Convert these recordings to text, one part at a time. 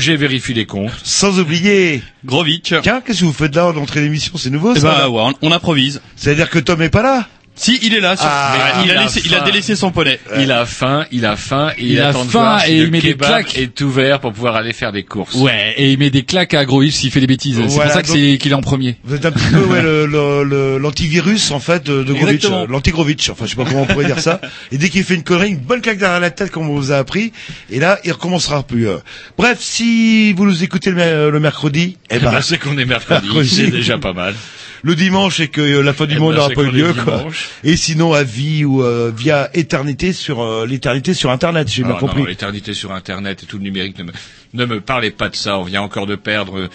Roger vérifie les comptes. sans oublier. Grovic. Tiens, qu'est-ce que vous faites là en entrée d'émission C'est nouveau Eh ça ben là ouais, on, on improvise. C'est-à-dire que Tom est pas là Si, il est là. Sur... Ah, Mais il, il a a laissé, il a faim. délaissé son poney. Il a faim, il a faim, et il, Il a attend de faim voir si et le il met des claques. est ouvert pour pouvoir aller faire des courses. Ouais, et il met des claques à Grovis s'il fait des bêtises. C'est pour ça que donc- c'est qu'il est en premier. Vous êtes un petit peu ouais, le- l'antivirus en fait de, de Grovitch, Exactement. euh, l'antigrovitch. Enfin, je sais pas comment on pourrait dire ça. Et dès qu'il fait une connerie, une bonne claque derrière la tête, comme on vous a appris. Et là, il recommencera plus. euh. Bref, si vous nous écoutez le, le mercredi, eh Eh ben, ben, c'est qu'on est mercredi, Mercredi. c'est déjà pas mal. Le dimanche et que euh, la fin du Eh monde ben, n'aura pas eu lieu, quoi. Et sinon à vie ou euh, via éternité sur euh, l'éternité sur Internet, j'ai bien non, compris. non, l'éternité sur Internet et tout le numérique, ne me, ne me parlez pas de ça. On vient encore de perdre.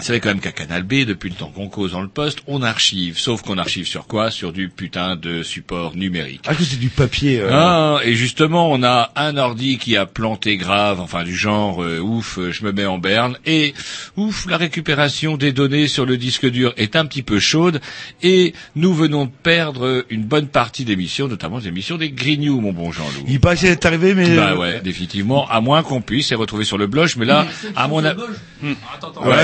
C'est vrai quand même qu'à Canal B, depuis le temps qu'on cause dans le poste, on archive. Sauf qu'on archive sur quoi? Sur du putain de support numérique. Ah, que c'est du papier. euh, Ah, et justement, on a un ordi qui a planté grave, enfin du genre euh, ouf, euh, je me mets en berne, et ouf, la récupération des données sur le disque dur est un petit peu chaude, et nous venons de perdre une bonne partie d'émissions, notamment des émissions des Grignoux, mon bon Jean-Loup. Il paraît c'est arrivé, mais Bah ouais, définitivement, à moins qu'on puisse les retrouver sur le blog, mais là, à mon avis... Ouais,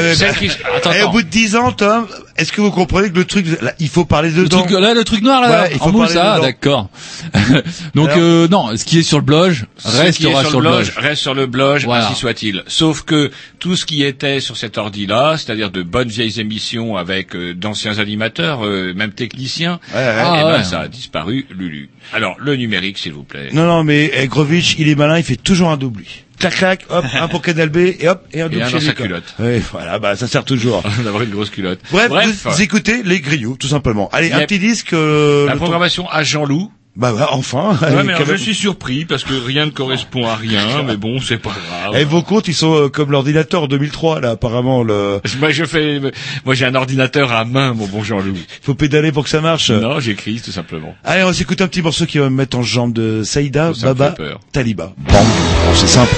mais celle bah- qui- Attends, Et au attends. bout de dix ans, Tom, est-ce que vous comprenez que le truc, là, il faut parler Le dedans truc, là, le truc noir, là, Ouais, il faut en parler ah, dedans. d'accord. Donc, Alors- euh, non, ce qui est sur le blog restera sur le blog. reste sur le blog, Voilà. ainsi soit-il. Sauf que tout ce qui était sur cet ordi-là, c'est-à-dire de bonnes vieilles émissions avec euh, d'anciens animateurs, euh, même techniciens, Ouais, ouais. Ah, eh ben, ouais. ça a disparu, Lulu. Alors, le numérique, s'il vous plaît. Non, non, mais eh, Grovitch, il est malin, il fait toujours un double. Clac, clac, hop, un pour Canal B, et hop, et un double un chez dans lui, sa quoi. culotte. Ouais, voilà, bah, ça sert toujours. D'avoir une grosse culotte. Bref, vous écoutez les griots, tout simplement. Allez, un petit disque, euh, la programmation à Jean-Loup. Bah, ouais, enfin. Ouais, mais je suis surpris parce que rien ne correspond à rien, mais bon, c'est pas grave. Eh, vos comptes, ils sont euh, comme l'ordinateur 2003, là, apparemment, le... Moi, je fais, moi, j'ai un ordinateur à main, mon bon Jean-Loup. faut pédaler pour que ça marche. Non, j'écris, tout simplement. Allez, on va s'écouter un petit morceau qui va me mettre en jambe de Saïda, Baba. Taliba. Bang. Bon, c'est simple.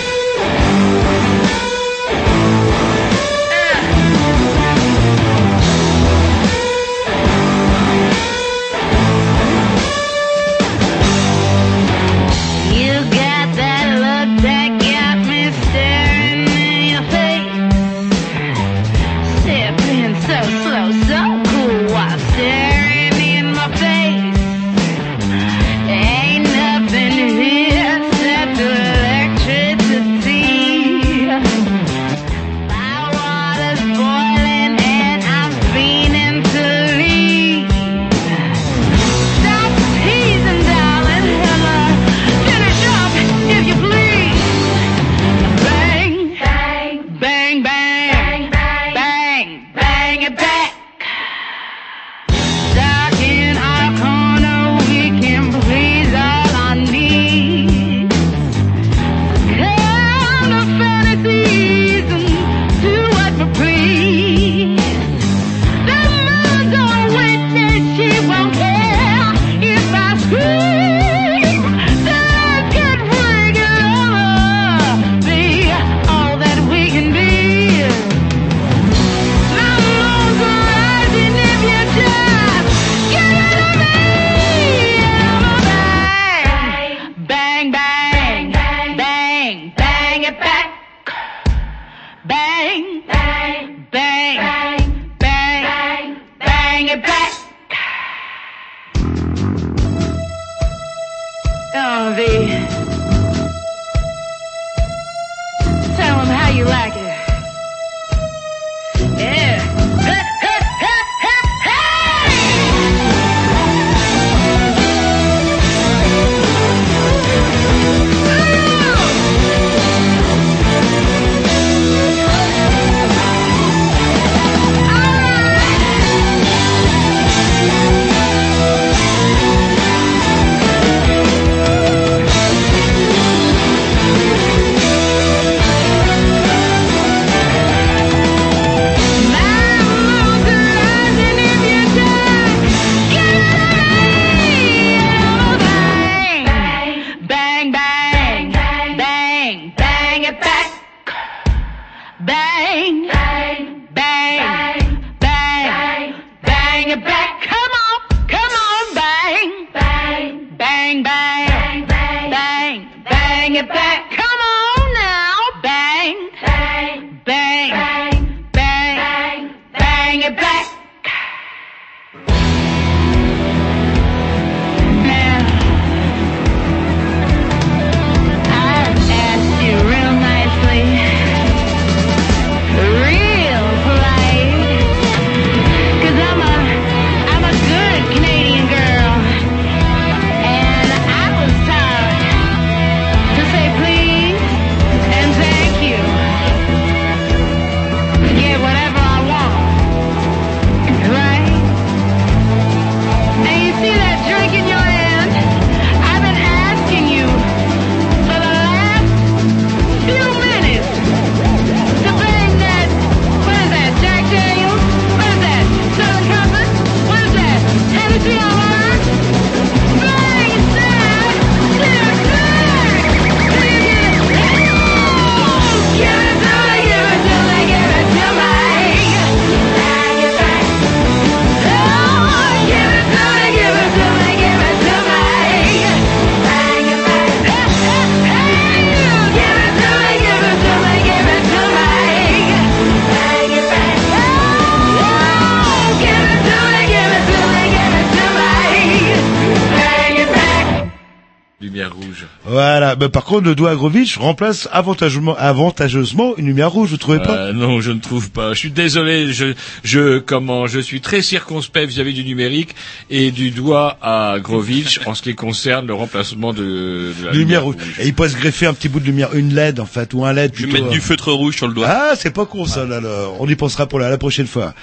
Voilà. Mais par contre, le doigt Agrovitch remplace avantageusement, avantageusement une lumière rouge, vous trouvez pas? Euh, non, je ne trouve pas. Je suis désolé. Je, je, comment, je suis très circonspect vis-à-vis du numérique et du doigt à Grovitch en ce qui concerne le remplacement de, de la Lumière rouge. Et il peut se greffer un petit bout de lumière, une LED en fait, ou un LED Je vais mettre du feutre rouge sur le doigt. Ah, c'est pas con ça, là, là. On y pensera pour la, la prochaine fois.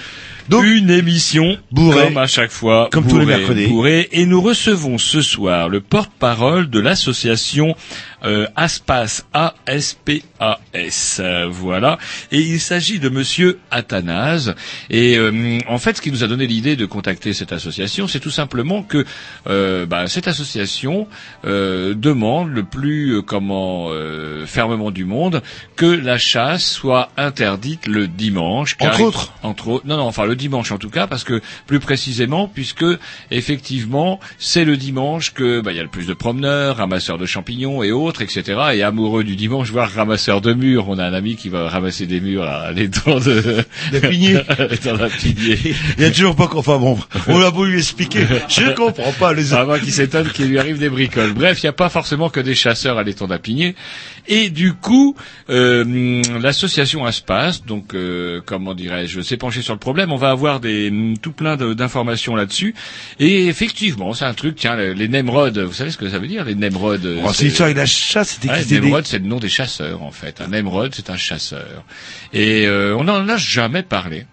Donc, Une émission Bourré. comme à chaque fois, Comme tous les mercredis. bourré. et nous recevons ce soir le porte-parole de l'association euh, Aspas A S P A S. Euh, voilà, et il s'agit de Monsieur Athanase. Et euh, en fait, ce qui nous a donné l'idée de contacter cette association, c'est tout simplement que euh, bah, cette association euh, demande le plus euh, comment euh, fermement du monde que la chasse soit interdite le dimanche. car Entre autres entre autres, non, non, enfin le dimanche en tout cas, parce que plus précisément, puisque effectivement c'est le dimanche que bah, il y a le plus de promeneurs, ramasseurs de champignons et autres, etc. Et amoureux du dimanche, voire ramasseurs de murs. On a un ami qui va ramasser des murs à l'étang de la pigné. il y a toujours pas, enfin bon, on a beau lui expliquer. Je comprends pas les Ah, moi qui s'étonne qu'il lui arrive des bricoles. Bref, il n'y a pas forcément que des chasseurs à l'étang d'Apigné. Et du coup, euh, l'association Aspas, donc euh, comment dirais-je, s'est penchée sur le problème. On va avoir des tout plein de- d'informations là-dessus. Et effectivement, c'est un truc. Tiens, les, Nemrod, vous savez ce que ça veut dire, les Nemrod Oh, c'est l'histoire avec la chasse, c'était Ouais, c'était des- Nemrod, c'est le nom des chasseurs en fait. Un Nemrod, c'est un chasseur. Et euh, on n'en a jamais parlé.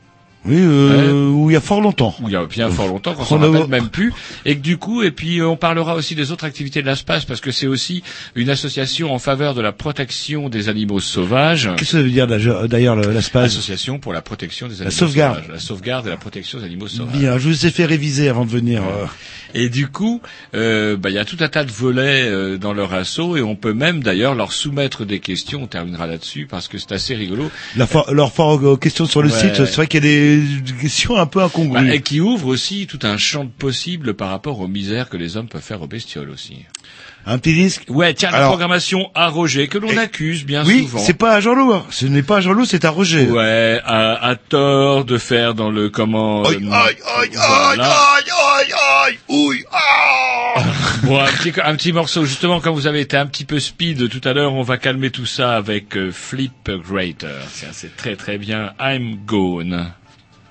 Oui, euh, où il y a fort longtemps. Il y a bien fort longtemps qu'on On s'en a- rappelle même plus, et que du coup, et puis euh, on parlera aussi des autres activités de l'ASPAS parce que c'est aussi une association en faveur de la protection des animaux sauvages. Qu'est-ce que ça veut dire d'ailleurs le- l'espace Association pour la protection des animaux sauvegarde. sauvages. La sauvegarde et la protection des animaux sauvages. Bien, je vous ai fait réviser avant de venir. euh. Et du coup, euh, bah, il y a tout un tas de volets euh, dans leur assaut et on peut même d'ailleurs leur soumettre des questions. On terminera là-dessus parce que c'est assez rigolo. La for- leur fort aux questions sur le Ouais. site, c'est vrai qu'il y a des un peu Bah, et qui ouvre aussi tout un champ de possibles par rapport aux misères que les hommes peuvent faire aux bestioles aussi. Un petit disque. Ouais, tiens, la programmation à Roger, que l'on accuse bien Oui, souvent. c'est pas à Jean-Loup. hein. Ce n'est pas à Jean-Loup, c'est à Roger. Ouais, à, à tort de faire dans le comment. Aïe, aïe, aïe, aïe, voilà. aïe, aïe, aïe, ouille, ah Bon, un petit, un petit morceau, justement, quand vous avez été un petit peu speed tout à l'heure, on va calmer tout ça avec euh, Flip Greater. Tiens, c'est très très bien. I'm gone.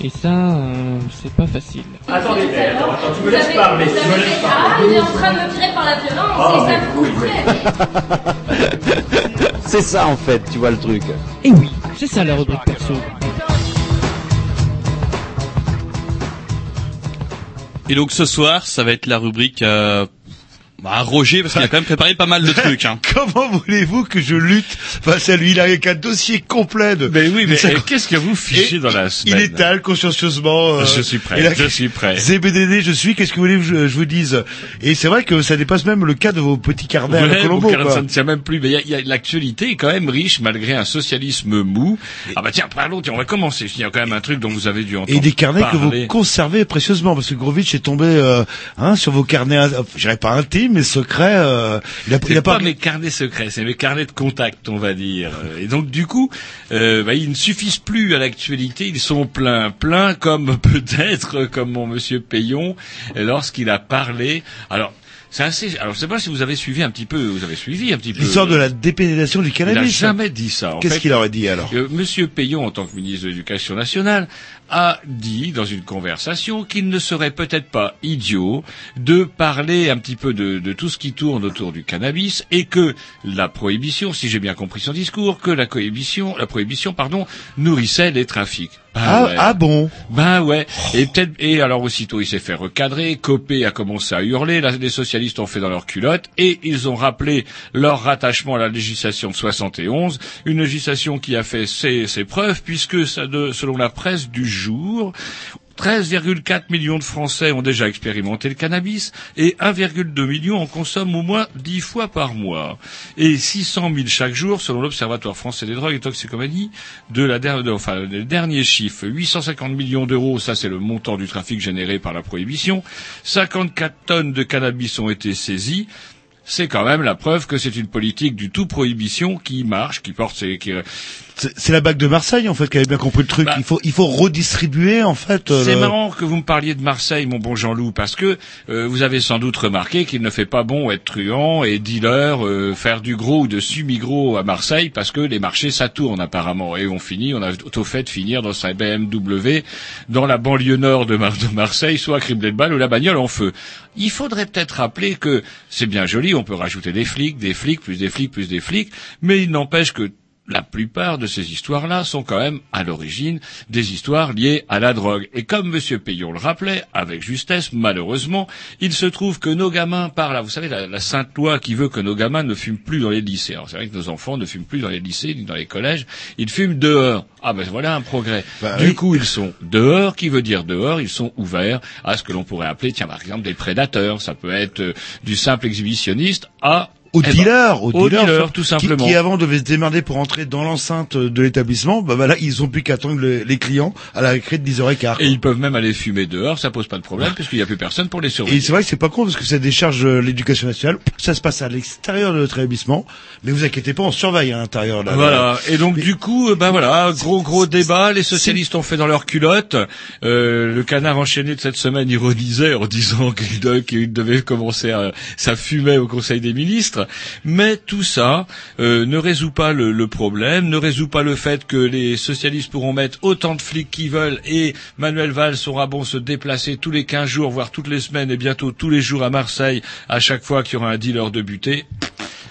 Et ça, euh, c'est pas facile. Attendez, attends, attends, tu me laisses parler, tu me laisses Ah, parler. il est en train de me tirer par la violence, et ça me coûterait. C'est ça en fait, tu vois le truc. Et oui, c'est ça la rubrique perso. Et donc ce soir, ça va être la rubrique euh, Bah, Roger, parce qu'il a quand même préparé pas mal de trucs. Hein. Comment voulez-vous que je lutte face à lui? Il a qu'un dossier complet de. Mais oui, mais eh, qu'est-ce que vous fichez Et dans la Il semaine? étale consciencieusement. euh, Je suis prêt, là, je suis prêt. ZBDD, je suis. Qu'est-ce que vous voulez que je, je vous dise? Et c'est vrai que ça dépasse même le cas de vos petits carnets à la Ouais, Colombo. carnet, quoi. ça ne tient même plus. Mais il y a- il y a- l'actualité est quand même riche malgré un socialisme mou. Ah bah tiens, parlons, tiens, on va commencer. Il y a quand même un truc dont vous avez dû entendre Et des carnets que vous conservez précieusement, parce que Grovitch est tombé euh, hein, sur vos carnets, euh, je dirais pas intimes, mais secrets. euh, il a, il a pas pas. mes carnets secrets, c'est mes carnets de contact, on va dire. Et donc du coup, euh, bah, ils ne suffisent plus à l'actualité, ils sont pleins, pleins comme peut-être comme mon monsieur Payon euh, lorsqu'il a parlé. Alors c'est assez. Alors je sais pas si vous avez suivi un petit peu, vous avez suivi un petit peu. L'histoire de la dépénalisation du Il n'a cannabis. jamais dit ça. En Qu'est-ce qu'il aurait dit alors? Euh, Monsieur Payon, en tant que ministre de l'Éducation nationale, a dit dans une conversation qu'il ne serait peut-être pas idiot de parler un petit peu de, tout ce qui tourne autour du cannabis et que la prohibition, si j'ai bien compris son discours, que la prohibition, la prohibition, pardon, nourrissait les trafics. Ben ah, ouais. ah bon Ben ouais. Et peut-être et alors aussitôt il s'est fait recadrer, Copé a commencé à hurler, la- les socialistes ont fait dans leur culotte et ils ont rappelé leur rattachement à la législation de 71, une législation qui a fait ses, ses preuves puisque ça de- selon la presse du jour 13,4 millions de Français ont déjà expérimenté le cannabis et 1,2 million en consomment au moins 10 fois par mois. Et 600 000 chaque jour selon l'Observatoire français des drogues et toxicomanie de la der- de- enfin, les derniers chiffres. 850 millions d'euros, ça c'est le montant du trafic généré par la prohibition. 54 tonnes de cannabis ont été saisies. C'est quand même la preuve que c'est une politique du tout prohibition qui marche, qui porte ses, qui, C'est la bague de Marseille en fait qui avait bien compris le truc. Bah. il faut il faut redistribuer en fait. euh, C'est le- marrant que vous me parliez de Marseille, mon bon Jean-Loup, parce que euh, vous avez sans doute remarqué qu'il ne fait pas bon être truand et dealer, euh, faire du gros ou de semi-gros à Marseille, parce que les marchés ça tourne apparemment. Et on finit, on a au fait de finir dans sa BMW dans la banlieue nord de, Mar- de Marseille, soit criblé de balles ou la bagnole en feu. Il faudrait peut-être rappeler que c'est bien joli, on peut rajouter des flics, des flics, plus des flics, plus des flics, mais il n'empêche que la plupart de ces histoires-là sont quand même à l'origine des histoires liées à la drogue. Et comme M. Payon le rappelait, avec justesse, malheureusement, il se trouve que nos gamins, par là, vous savez, la, la sainte loi qui veut que nos gamins ne fument plus dans les lycées. Alors c'est vrai que nos enfants ne fument plus dans les lycées ni dans les collèges, ils fument dehors. Ah ben voilà un progrès. Bah du oui. coup, ils sont dehors, qui veut dire dehors, ils sont ouverts à ce que l'on pourrait appeler, tiens, par exemple, des prédateurs. Ça peut être euh, du simple exhibitionniste à Au eh ben, dealer, au au dealer, dealer, qui- tout simplement. Qui, avant devait se démerder pour entrer dans l'enceinte de l'établissement, bah, bah là ils ont plus qu'à attendre le- les clients à la récré de 10h15. Et ils peuvent même aller fumer dehors, ça pose pas de problème, puisqu'il n'y a plus personne pour les Et surveiller. c'est vrai que c'est pas con parce que ça décharge euh, l'éducation nationale. Ça se passe à l'extérieur de notre établissement, mais vous inquiétez pas, on surveille à l'intérieur. là. Voilà. Et donc du coup, euh, ben voilà, gros gros débat. Les socialistes ont fait dans leur culotte. Euh, le canard enchaîné de cette semaine ironisait en disant qu'il qu'il devait commencer à ça fumait au Conseil des ministres. Mais tout ça euh, ne résout pas le, problème, ne résout pas le fait que les socialistes pourront mettre autant de flics qu'ils veulent et Manuel Valls aura bon se déplacer tous les 15 jours, voire toutes les semaines et bientôt tous les jours à Marseille à chaque fois qu'il y aura un dealer de buté.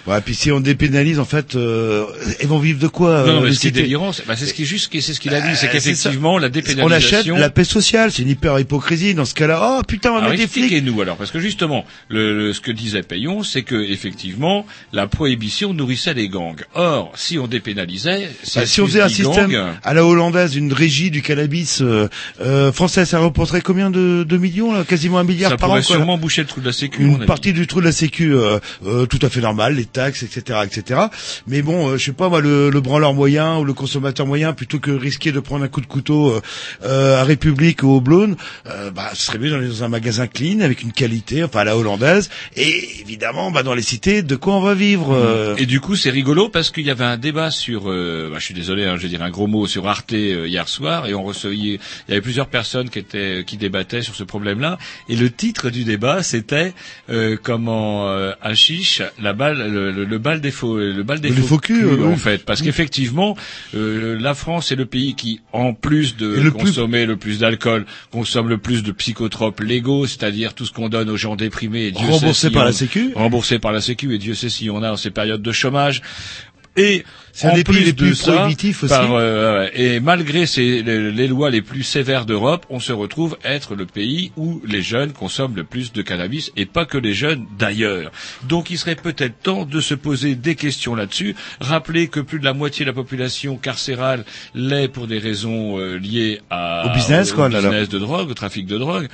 Ouais, puis si on dépénalise, en fait, euh, ils vont vivre de quoi Non, euh, non, mais les ce qui est cités délirant, c'est bah, c'est ce qui est juste, c'est ce qu'il a dit, c'est Euh, qu'effectivement, la ça. On achète dépénalisation. la paix sociale, c'est une hyper hypocrisie dans ce cas-là. Oh putain, on mettre des flics. expliquez-nous alors, parce que justement, le, le- ce que disait Payon, c'est que effectivement, la prohibition nourrissait les gangs. Or, si on dépénalisait, Bah, si on faisait un système à la hollandaise, une régie du cannabis euh, euh, français, ça rapporterait combien de, de millions là Quasiment un milliard ça par an. pourrait là. sûrement boucher le trou de la sécu. une partie du trou de la sécu euh, euh, tout à fait normal, taxes, etc., etc. Mais bon, euh, je sais pas moi, le, le branleur moyen ou le consommateur moyen, plutôt que risquer de prendre un coup de couteau euh, euh, à République ou au Blône, euh, bah, ce serait mieux dans un magasin clean avec une qualité, enfin à la hollandaise. Et évidemment, bah, dans les cités, de quoi on va vivre euh, Et du coup, c'est rigolo parce qu'il y avait un débat sur, bah, je suis désolé, hein, je vais dire un gros mot sur Arte hier soir, et on recevait, il y avait plusieurs personnes qui étaient, qui débattaient sur ce problème-là, et le titre du débat c'était comment Hachiche, la balle, le, le, le bal des faux, le bal des Le faux, faux culs, en oui. fait, parce qu'effectivement, euh, la France est le pays qui, en plus de plus- consommer le plus d'alcool, consomme le plus de psychotropes légaux, c'est-à-dire tout ce qu'on donne aux gens déprimés, et Dieu sait Remboursé si par on- la Sécu. remboursé par la Sécu et Dieu sait si on a en ces périodes de chômage. Et en un des pays plus les de plus ça, prohibitifs aussi. par, euh, et malgré ces, les, les lois les plus sévères d'Europe, on se retrouve être le pays où les jeunes consomment le plus de cannabis et pas que les jeunes d'ailleurs. Donc il serait peut-être temps de se poser des questions là-dessus. Rappeler que plus de la moitié de la population carcérale l'est pour des raisons euh, liées à, Au business, au, quoi, au là, là. business de drogue, au trafic de drogue.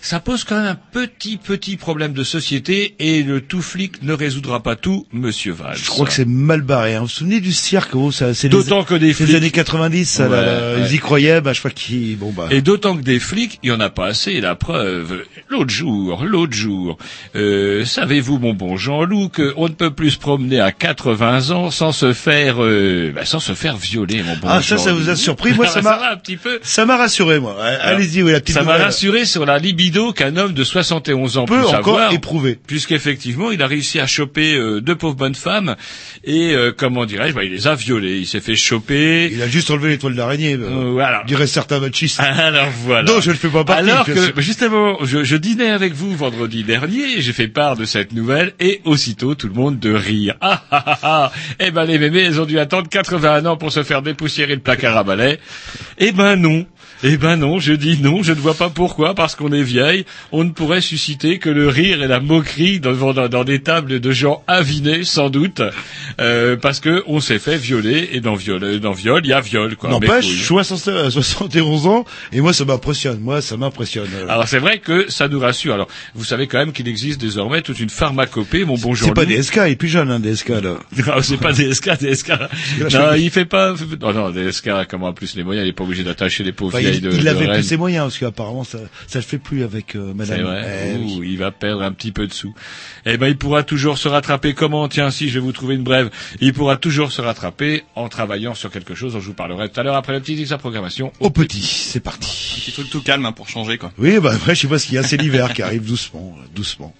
Ça pose quand même un petit petit problème de société et le tout flic ne résoudra pas tout, Monsieur Valls. Je crois que c'est mal barré. hein. Vous vous souvenez du cirque oh, ça, c'est les- D'autant que des flics- les années 90, ça, là, Ouais, là, ouais. ils y croyaient, bah, je crois qu'ils, bon, bah. Et d'autant que des flics, il y en a pas assez. Et la preuve, l'autre jour, l'autre jour, euh, savez-vous, mon bon Jean-Loup, qu'on ne peut plus se promener à 80 ans sans se faire, euh, bah, sans se faire violer, mon bon Ah, ça, ça vous a surpris. Moi, ça m'a- va un petit peu. Ça m'a rassuré, moi. Allez-y, oui, la petite Ça m'a rassuré sur la libido qu'un homme de 71 ans Peut encore avoir, éprouver. puisqu'effectivement, il a réussi à choper euh, deux pauvres bonnes femmes et, euh, comment dirais-je, bah, il les a violées. Il s'est fait choper. Il a juste enlevé l'étoile d'araignée. euh, Euh, voilà. Dirait certains machistes. Alors voilà. Non, je ne fais pas partie. Alors que justement, je, je dînais avec vous vendredi dernier, j'ai fait part de cette nouvelle et aussitôt tout le monde de rire. Ah ah ah ah Eh ben les mémés, elles ont dû attendre 81 ans pour se faire dépoussiérer le placard à balai. Eh ben non. Eh ben non, je dis non, je ne vois pas pourquoi, parce qu'on est vieille, on ne pourrait susciter que le rire et la moquerie dans, dans, dans des tables de gens avinés, sans doute, euh, parce que on s'est fait violer, et dans viol, dans viol, il y a viol, quoi. N'empêche, couilles. 60 euh, 71 ans, et moi, ça m'impressionne. Moi, ça m'impressionne. euh. Alors c'est vrai que ça nous rassure. Alors vous savez quand même qu'il existe désormais toute une pharmacopée, mon bon C'est Jean-Loup. pas DSK, il est plus jeune, hein, DSK, là. Non, c'est pas DSK, DSK. Non, il fait pas. Non, non, DSK, comment en plus les moyens, il est pas obligé d'attacher les pauvres vieilles il, de. il de avait Rennes. plus ses moyens, parce qu'apparemment, ça, ça le fait plus avec euh, madame. C'est vrai. Eh oui. Il va perdre un petit peu de sous. Eh ben, il pourra toujours se rattraper. Comment? Tiens, si je vais vous trouver une brève. Il pourra toujours se rattraper en travaillant sur quelque chose dont je vous parlerai tout à l'heure après le petit de sa programmation. Au petit, c'est parti. Petit truc tout calme hein, pour changer quoi. Oui, bah après, je sais pas ce qu'il y a, c'est l'hiver qui arrive doucement, euh, doucement.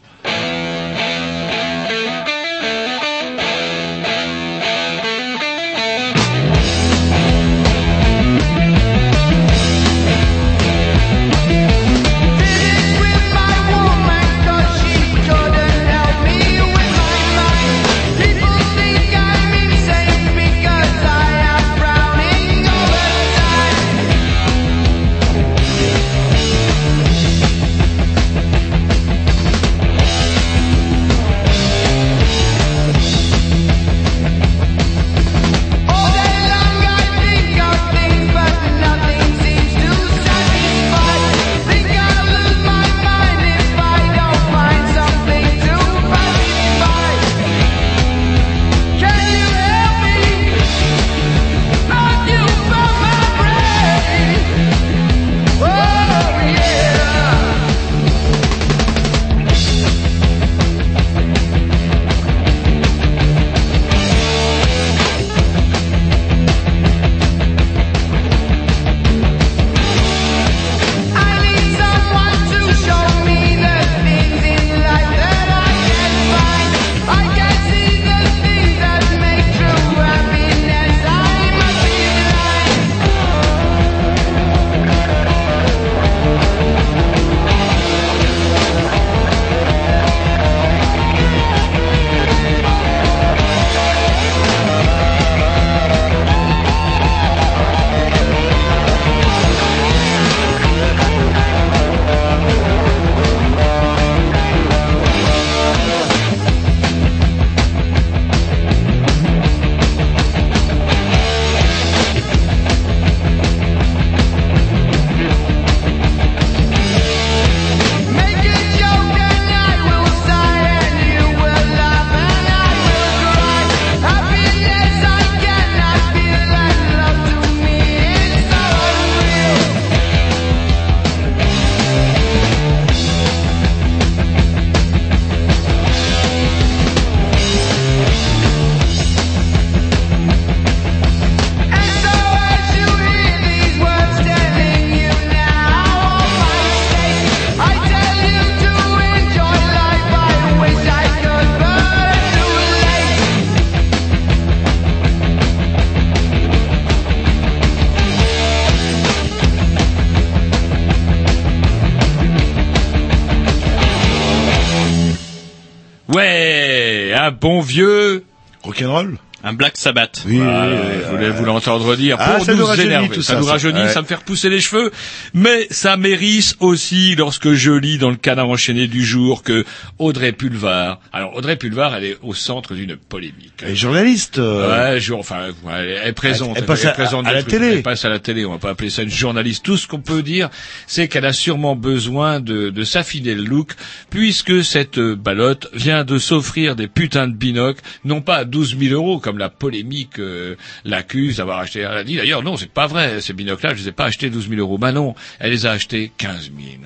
Bon vieux Rock'n'roll Un Black Sabbath. Oui, Voilà, oui, oui, je voulais vous l'entendre dire Ah, pour ça nous énerver. tout ça, ça, nous rajeunit, Ouais. ça me fait repousser les cheveux, mais ça mérite aussi lorsque je lis dans le canard enchaîné du jour que Audrey Pulvar, Audrey Pulvar, elle est au centre d'une polémique. Les journalistes. euh, Ouais, je- enfin, elle, elle présente, Elle- elle passe à- présente à des la trucs. télé. Elle passe à la télé. On va pas appeler ça une journaliste. Tout ce qu'on peut dire, c'est qu'elle a sûrement besoin de, de s'affiner le look, puisque cette ballotte vient de s'offrir des putains de binocles, non pas à 12 000 euros comme la polémique euh, l'accuse d'avoir acheté. Elle a dit d'ailleurs non, c'est pas vrai. Ces binocles-là, je les ai pas achetés 12 000 euros. Bah non, elle les a achetés 15 000.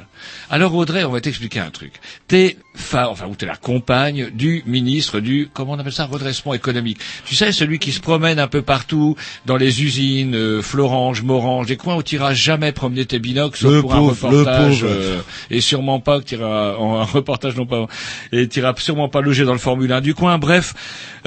Alors Audrey, on va t'expliquer un truc. T'es enfin, ou t'es la compagne du ministre du, comment on appelle ça, redressement économique. Tu sais, celui qui se promène un peu partout, dans les usines, euh, Florange, Morange, des coins où t'iras jamais promener tes binocles, sauf Le pour pauvre, un le reportage, pauvre. euh, et sûrement pas que t'iras, en un reportage non pas, et t'iras sûrement pas loger dans le Formule 1 du coin. Bref,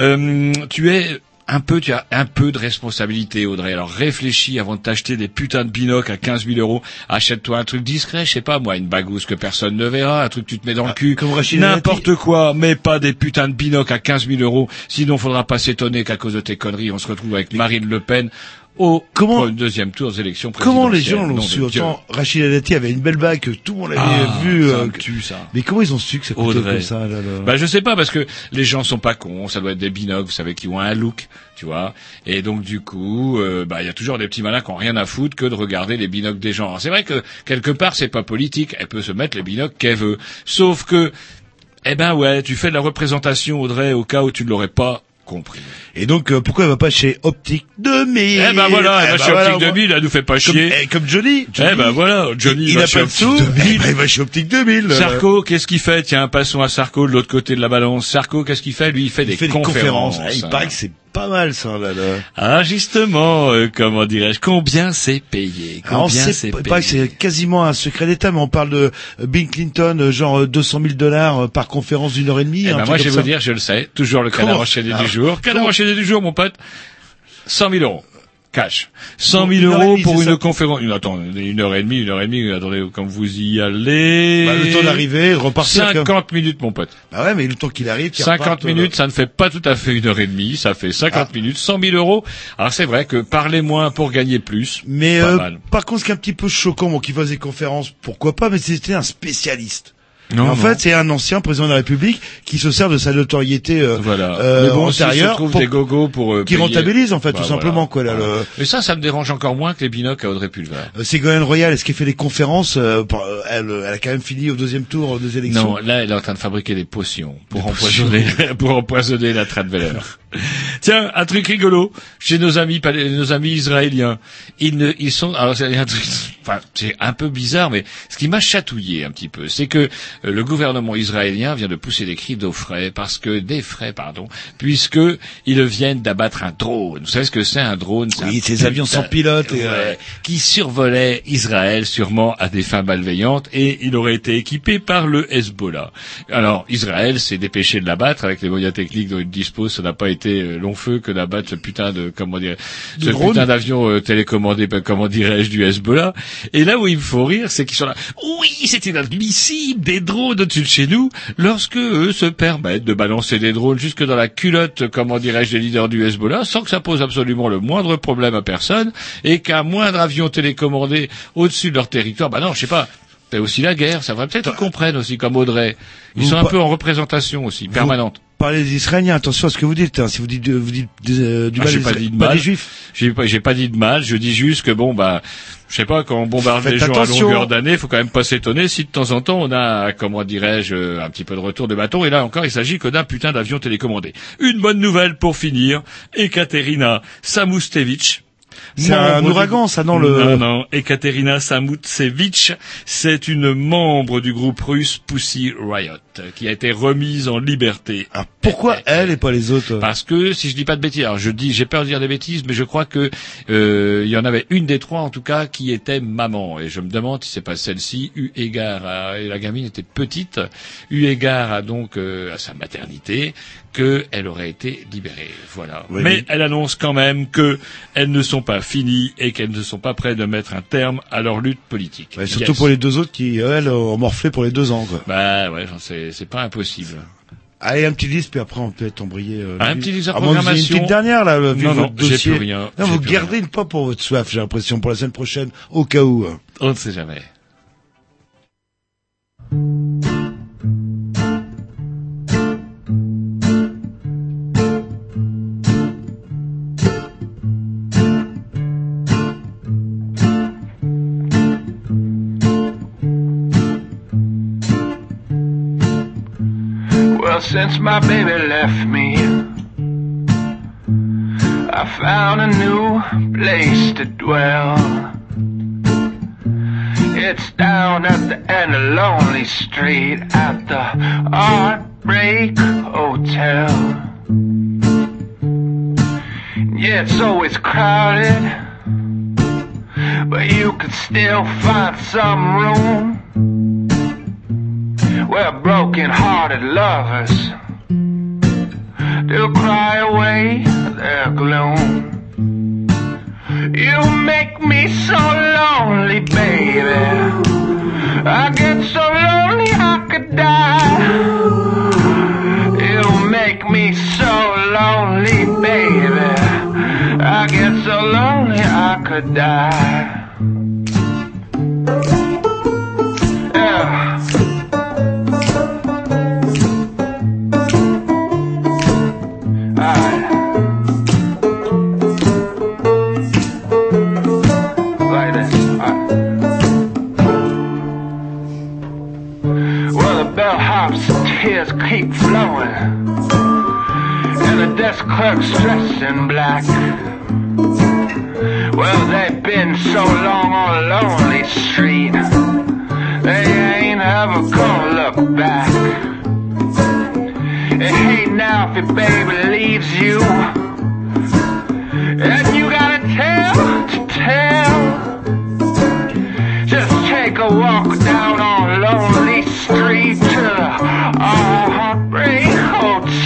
euh, tu es un peu, tu as un peu de responsabilité, Audrey. Alors réfléchis avant de t'acheter des putains de binocles à 15 000 euros. Achète-toi un truc discret, je sais pas moi, une bagousse que personne ne verra, un truc que tu te mets dans le cul, Ah, Rachid n'importe quoi, mais pas des putains de binocles à 15 000 euros. Sinon, faudra pas s'étonner qu'à cause de tes conneries, on se retrouve avec Marine Le Pen au Comment- pour une deuxième tour des élections Comment les présidentielles. gens l'ont su autant Rachid Dati avait une belle bague tout le monde avait Ah, vu. ça euh, me que- tue, ça. Mais comment ils ont su que ça coûtait Audrey. comme ça là, là Bah je sais pas parce que les gens sont pas cons, ça doit être des binocles, vous savez qui ont un look, tu vois. Et donc du coup, euh, bah il y a toujours des petits malins qui ont rien à foutre que de regarder les binocles des gens. C'est vrai que quelque part c'est pas politique, elle peut se mettre les binocles qu'elle veut. Sauf que eh ben ouais, tu fais de la représentation Audrey au cas où tu ne l'aurais pas compris. Et donc euh, pourquoi elle va pas chez Optique 2000 Eh ben voilà, elle Eh va ben chez voilà, Optique moi- 2000, elle nous fait pas Comme, chier. eh, comme Johnny. Eh ben voilà, Johnny il va a chez pas de Optique sous. 2000. Eh ben, il va chez Optique 2000. euh. Sarko, qu'est-ce qu'il fait? Tiens, passons à Sarko de l'autre côté de la balance. Sarko, qu'est-ce qu'il fait? Lui, il fait, il des, fait des conférences. conférences. Eh, il paraît que c'est pas mal ça là. là. Ah, justement, euh, comment dirais-je Combien c'est payé Combien c'est payé pas que c'est quasiment un secret d'État, mais on parle de euh, Bill Clinton, euh, genre euh, 200 000 dollars euh, par conférence d'une heure et demie. Eh ben moi, je vais vous dire, je le sais. Toujours le canard enchaîné Ah, du jour. Canard enchaîné du jour, mon pote. 100 000 euros. Cash. 100 Pour 000 une heure et euros pour une conférence. Une, attends, une heure et demie, une heure et demie. Attendez, quand vous y allez. Bah, le temps d'arriver, repartir. 50 minutes, mon pote. Bah ouais, mais le temps qu'il arrive, qu'il 50 reparte, euh, minutes, ça ne fait pas tout à fait une heure et demie, ça fait 50 Ah. minutes, 100 000 euros. Alors c'est vrai que parler moins pour gagner plus, Mais pas euh, par contre, ce qui est un petit peu choquant, bon, qu'il fasse des conférences, pourquoi pas, mais c'était un spécialiste. Non, en non. fait, c'est un ancien président de la République qui se sert de sa notoriété euh, Voilà. euh, Mais bon, antérieure pour- des gogos pour euh, qui payer- rentabilise en fait, Bah, tout voilà. simplement quoi. Là, Voilà. le- Mais ça, ça me dérange encore moins que les binocles à Audrey Pulvar. euh, Ségolène Royal, est-ce qu'elle fait des conférences euh, pour- euh, elle, elle a quand même fini au deuxième tour euh, des élections. Non, là, elle est en train de fabriquer des potions pour empoisonner, pour empoisonner la traite valeur. Tiens, un truc rigolo chez nos amis, nos amis israéliens. Ils ne, ils sont, alors c'est un truc, enfin, c'est un peu bizarre, mais ce qui m'a chatouillé un petit peu, c'est que le gouvernement israélien vient de pousser des cris d'eau frais parce que des frais, pardon, puisque ils viennent d'abattre un drone. Vous savez ce que c'est un drone? C'est Oui, ces avions sans pilote et, euh, qui survolait Israël sûrement à des fins malveillantes et il aurait été équipé par le Hezbollah. Alors Israël s'est dépêché de l'abattre avec les moyens techniques dont il dispose. Ça n'a pas été euh, long feu que d'abattre ce putain de comment dire ce drone. putain d'avion euh, télécommandé ben, comment dirais-je du Hezbollah. Et là où il me faut rire, c'est qu'ils sont là. Oui, c'est inadmissible des drones au-dessus de chez nous lorsque eux se permettent de balancer des drones jusque dans la culotte comment dirais-je des leaders du Hezbollah sans que ça pose absolument le moindre problème à personne et qu'un moindre avion télécommandé au-dessus de leur territoire, bah non, je sais pas. C'est aussi la guerre, ça va peut-être qu'ils comprennent aussi comme Audrey. Ils Vous sont un peu en représentation aussi, permanente. Parlez des Israéliens, attention à ce que vous dites. hein, si vous dites, vous dites euh, du Ah, mal, j'ai des- pas dit de pas mal. des Juifs. J'ai pas, j'ai pas dit de mal, je dis juste que bon, bah, je sais pas, quand on bombarde Faites les gens attention. à longueur d'année, faut quand même pas s'étonner si de temps en temps on a, comment dirais-je, euh, un petit peu de retour de bâton. Et là encore, il s'agit que d'un putain d'avion télécommandé. Une bonne nouvelle pour finir. Ekaterina Samustevich. C'est un ouragan, ça, non, le- Non, non. Ekaterina Samutsevich, c'est une membre du groupe russe Pussy Riot, qui a été remise en liberté. Ah, pourquoi elle et pas les autres? Parce que si je dis pas de bêtises, alors je dis, j'ai peur de dire des bêtises, mais je crois que euh, il y en avait une des trois en tout cas qui était maman, et je me demande si c'est pas celle-ci, eu égard à et la gamine était petite, eu égard à donc euh, à sa maternité, qu'elle aurait été libérée. Voilà. Oui, mais oui. elle annonce quand même que elles ne sont pas finies et qu'elles ne sont pas prêtes de mettre un terme à leur lutte politique. Ouais, Surtout Yes. pour les deux autres qui, elles, ont morflé pour les deux ans. Quoi. Bah ouais, j'en sais- c'est pas impossible. Allez, un petit disque, puis après on peut être embrayé. euh, Un petit disque à Ah, programmation. Une petite dernière, là, vu Non, votre non, dossier. plus rien, Non, vous plus gardez une pas pour votre soif, j'ai l'impression, pour la semaine prochaine, au cas où. hein. On ne sait jamais. Since my baby left me, I found a new place to dwell. It's down at the end of Lonely Street at the Heartbreak Hotel. Yeah, it's always crowded, but you can still find some room where broken hearted lovers do cry away their gloom. You make me so lonely, baby. I get so lonely I could die. You make me so lonely, baby. I get so lonely I could die. Keep flowing, and the desk clerk's dressed in black. Well, they've been so long on Lonely Street, they ain't ever gonna look back. And hey, now if your baby leaves you, and you gotta tell to tell, just take a walk down on Lonely Street to the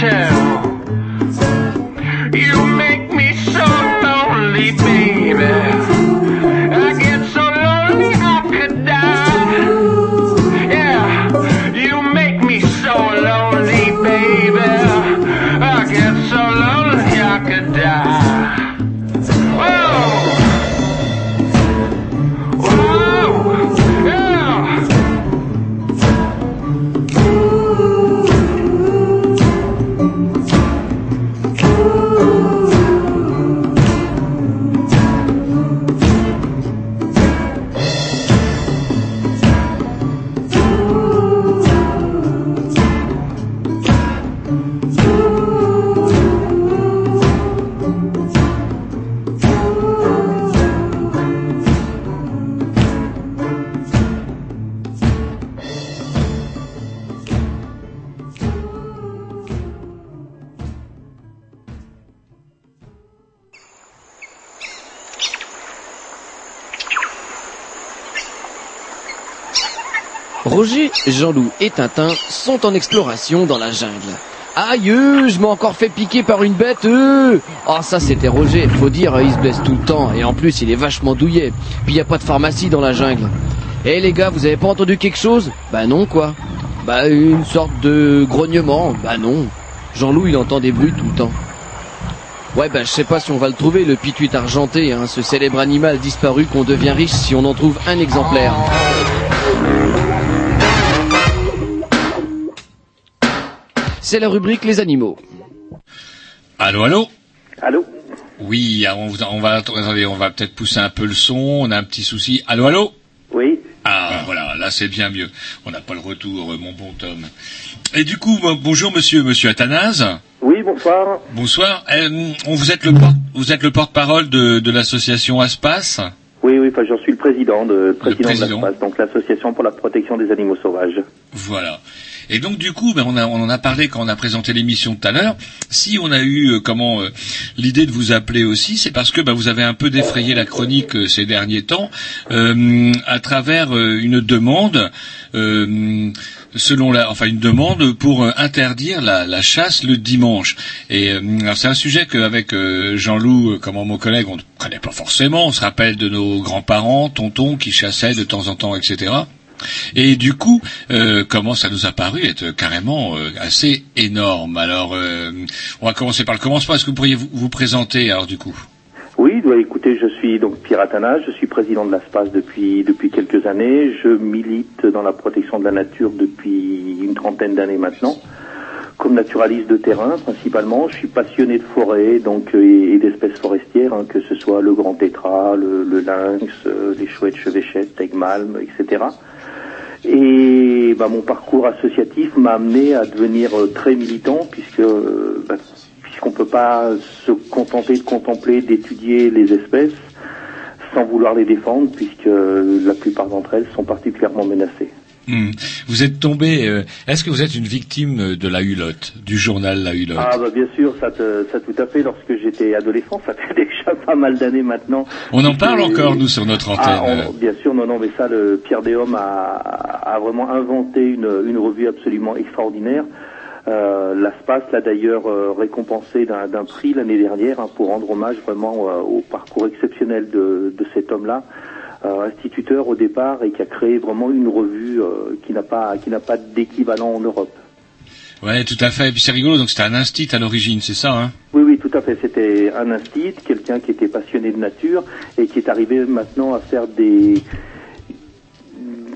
yeah. Roger, Jean-Loup et Tintin sont en exploration dans la jungle. Aïe, je m'ai encore fait piquer par une bête. Euh. Oh, ça c'était Roger, faut dire, euh, il se blesse tout le temps et en plus il est vachement douillet. Puis y a pas de pharmacie dans la jungle. Eh les gars, vous avez pas entendu quelque chose? Bah non quoi. Bah une sorte de grognement. Bah non. Jean-Loup il entend des bruits tout le temps. Ouais bah je sais pas si on va le trouver le pituit argenté, hein, ce célèbre animal disparu qu'on devient riche si on en trouve un exemplaire. C'est la rubrique les animaux. Allô, allô Allô Oui, ah, on, va attendez, on va peut-être pousser un peu le son. On a un petit souci. Allô, allô Oui. Ah, voilà, là c'est bien mieux. On n'a pas le retour, euh, mon bon Tom. Et du coup, bon- bonjour Monsieur, Monsieur Athanase. Oui, bonsoir. Bonsoir. Euh, on vous êtes le porte, vous êtes le porte-parole de, de l'association Aspas. Oui, oui, enfin, j'en suis le président de, président, président. de l'ASPAS, donc l'association pour la protection des animaux sauvages. Voilà. Et donc du coup, ben, on, en a parlé quand on a présenté l'émission tout à l'heure. Si on a eu euh, comment euh, l'idée de vous appeler aussi, c'est parce que ben, vous avez un peu défrayé la chronique euh, ces derniers temps à travers une demande, selon la, enfin une demande pour interdire la, chasse le dimanche. Et c'est un sujet qu'avec euh, Jean-Loup, euh, comment mon collègue, on ne connaît pas forcément. On se rappelle de nos grands-parents, tontons qui chassaient de temps en temps, etc. Et du coup, euh, comment ça nous a paru être carrément euh, assez énorme? Alors, euh, on va commencer par le commencement. Est-ce que vous pourriez vous, présenter alors du coup? Oui, bah, écoutez, je suis donc Pierre Atana, je suis président de l'ASPAS depuis, depuis quelques années. Je milite dans la protection de la nature depuis une trentaine d'années maintenant. Comme naturaliste de terrain principalement, je suis passionné de forêt donc et, d'espèces forestières, hein, que ce soit le grand tétras, le, le lynx, les chouettes chevêchettes, tegmalm, etc. Et bah, mon parcours associatif m'a amené à devenir euh, très militant puisque euh, bah, puisqu'on peut pas se contenter de contempler, d'étudier les espèces sans vouloir les défendre puisque euh, la plupart d'entre elles sont particulièrement menacées. Hmm. Vous êtes tombé. euh, Est-ce que vous êtes une victime de la Hulotte, du journal La Hulotte? Ah bah bien sûr, ça, te- ça tout à fait. Lorsque j'étais adolescent, ça fait déjà pas mal d'années maintenant. On en parle Et- encore nous sur notre Ah, antenne. on- bien sûr, non, non, mais ça, le Pierre Déhomme a, a vraiment inventé une, une revue absolument extraordinaire. Euh, L'ASPAS l'a d'ailleurs euh, récompensé d'un prix l'année dernière hein, pour rendre hommage vraiment euh, au parcours exceptionnel de, de cet homme-là, euh, instituteur au départ et qui a créé vraiment une revue euh, qui n'a pas qui n'a pas d'équivalent en Europe. Ouais, tout à fait. Et puis c'est rigolo. Donc c'était un instit à l'origine, c'est ça, hein? Oui, oui, tout à fait. C'était un instit, quelqu'un qui était passionné de nature et qui est arrivé maintenant à faire des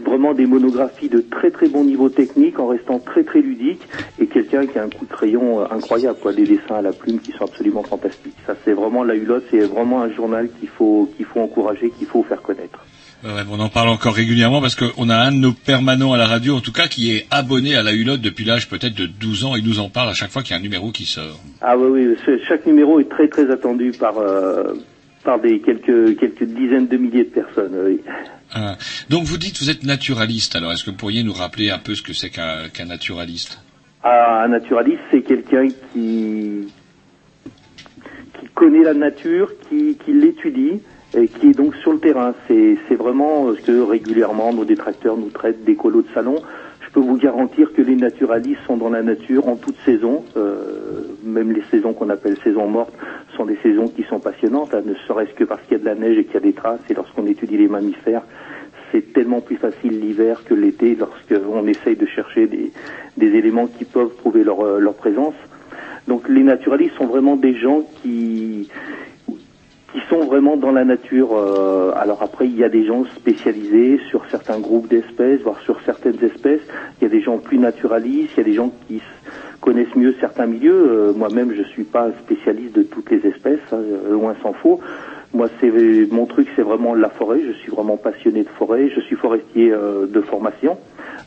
vraiment des monographies de très très bon niveau technique en restant très très ludique et quelqu'un qui a un coup de crayon euh, incroyable, quoi, des dessins à la plume qui sont absolument fantastiques. Ça, c'est vraiment la Hulotte, c'est vraiment un journal qu'il faut qu'il faut encourager, qu'il faut faire connaître. Ouais, on en parle encore régulièrement parce qu'on a un de nos permanents à la radio, en tout cas, qui est abonné à la Hulotte depuis l'âge peut-être de 12 ans. Il nous en parle à chaque fois qu'il y a un numéro qui sort. Ah oui, oui, chaque numéro est très très attendu par euh, par des quelques quelques dizaines de milliers de personnes. Oui. Ah. Donc vous dites vous êtes naturaliste. Alors est-ce que vous pourriez nous rappeler un peu ce que c'est qu'un naturaliste? Ah, un naturaliste, c'est quelqu'un qui qui connaît la nature, qui, qui l'étudie et qui est donc sur le terrain. C'est vraiment ce que régulièrement nos détracteurs nous traitent d'écolos de salon. Je peux vous garantir que les naturalistes sont dans la nature en toute saison. Euh, même les saisons qu'on appelle saisons mortes sont des saisons qui sont passionnantes, hein, ne serait-ce que parce qu'il y a de la neige et qu'il y a des traces. Et lorsqu'on étudie les mammifères, c'est tellement plus facile l'hiver que l'été lorsqu'on essaye de chercher des, éléments qui peuvent prouver euh, leur présence. Donc les naturalistes sont vraiment des gens qui qui sont vraiment dans la nature. euh, alors après, il y a des gens spécialisés sur certains groupes d'espèces, voire sur certaines espèces. Il y a des gens plus naturalistes, il y a des gens qui connaissent mieux certains milieux. Euh, Moi-même, je suis pas spécialiste de toutes les espèces, hein, euh, loin s'en faut. Moi, c'est mon truc, c'est vraiment la forêt. Je suis vraiment passionné de forêt. Je suis forestier euh, de formation,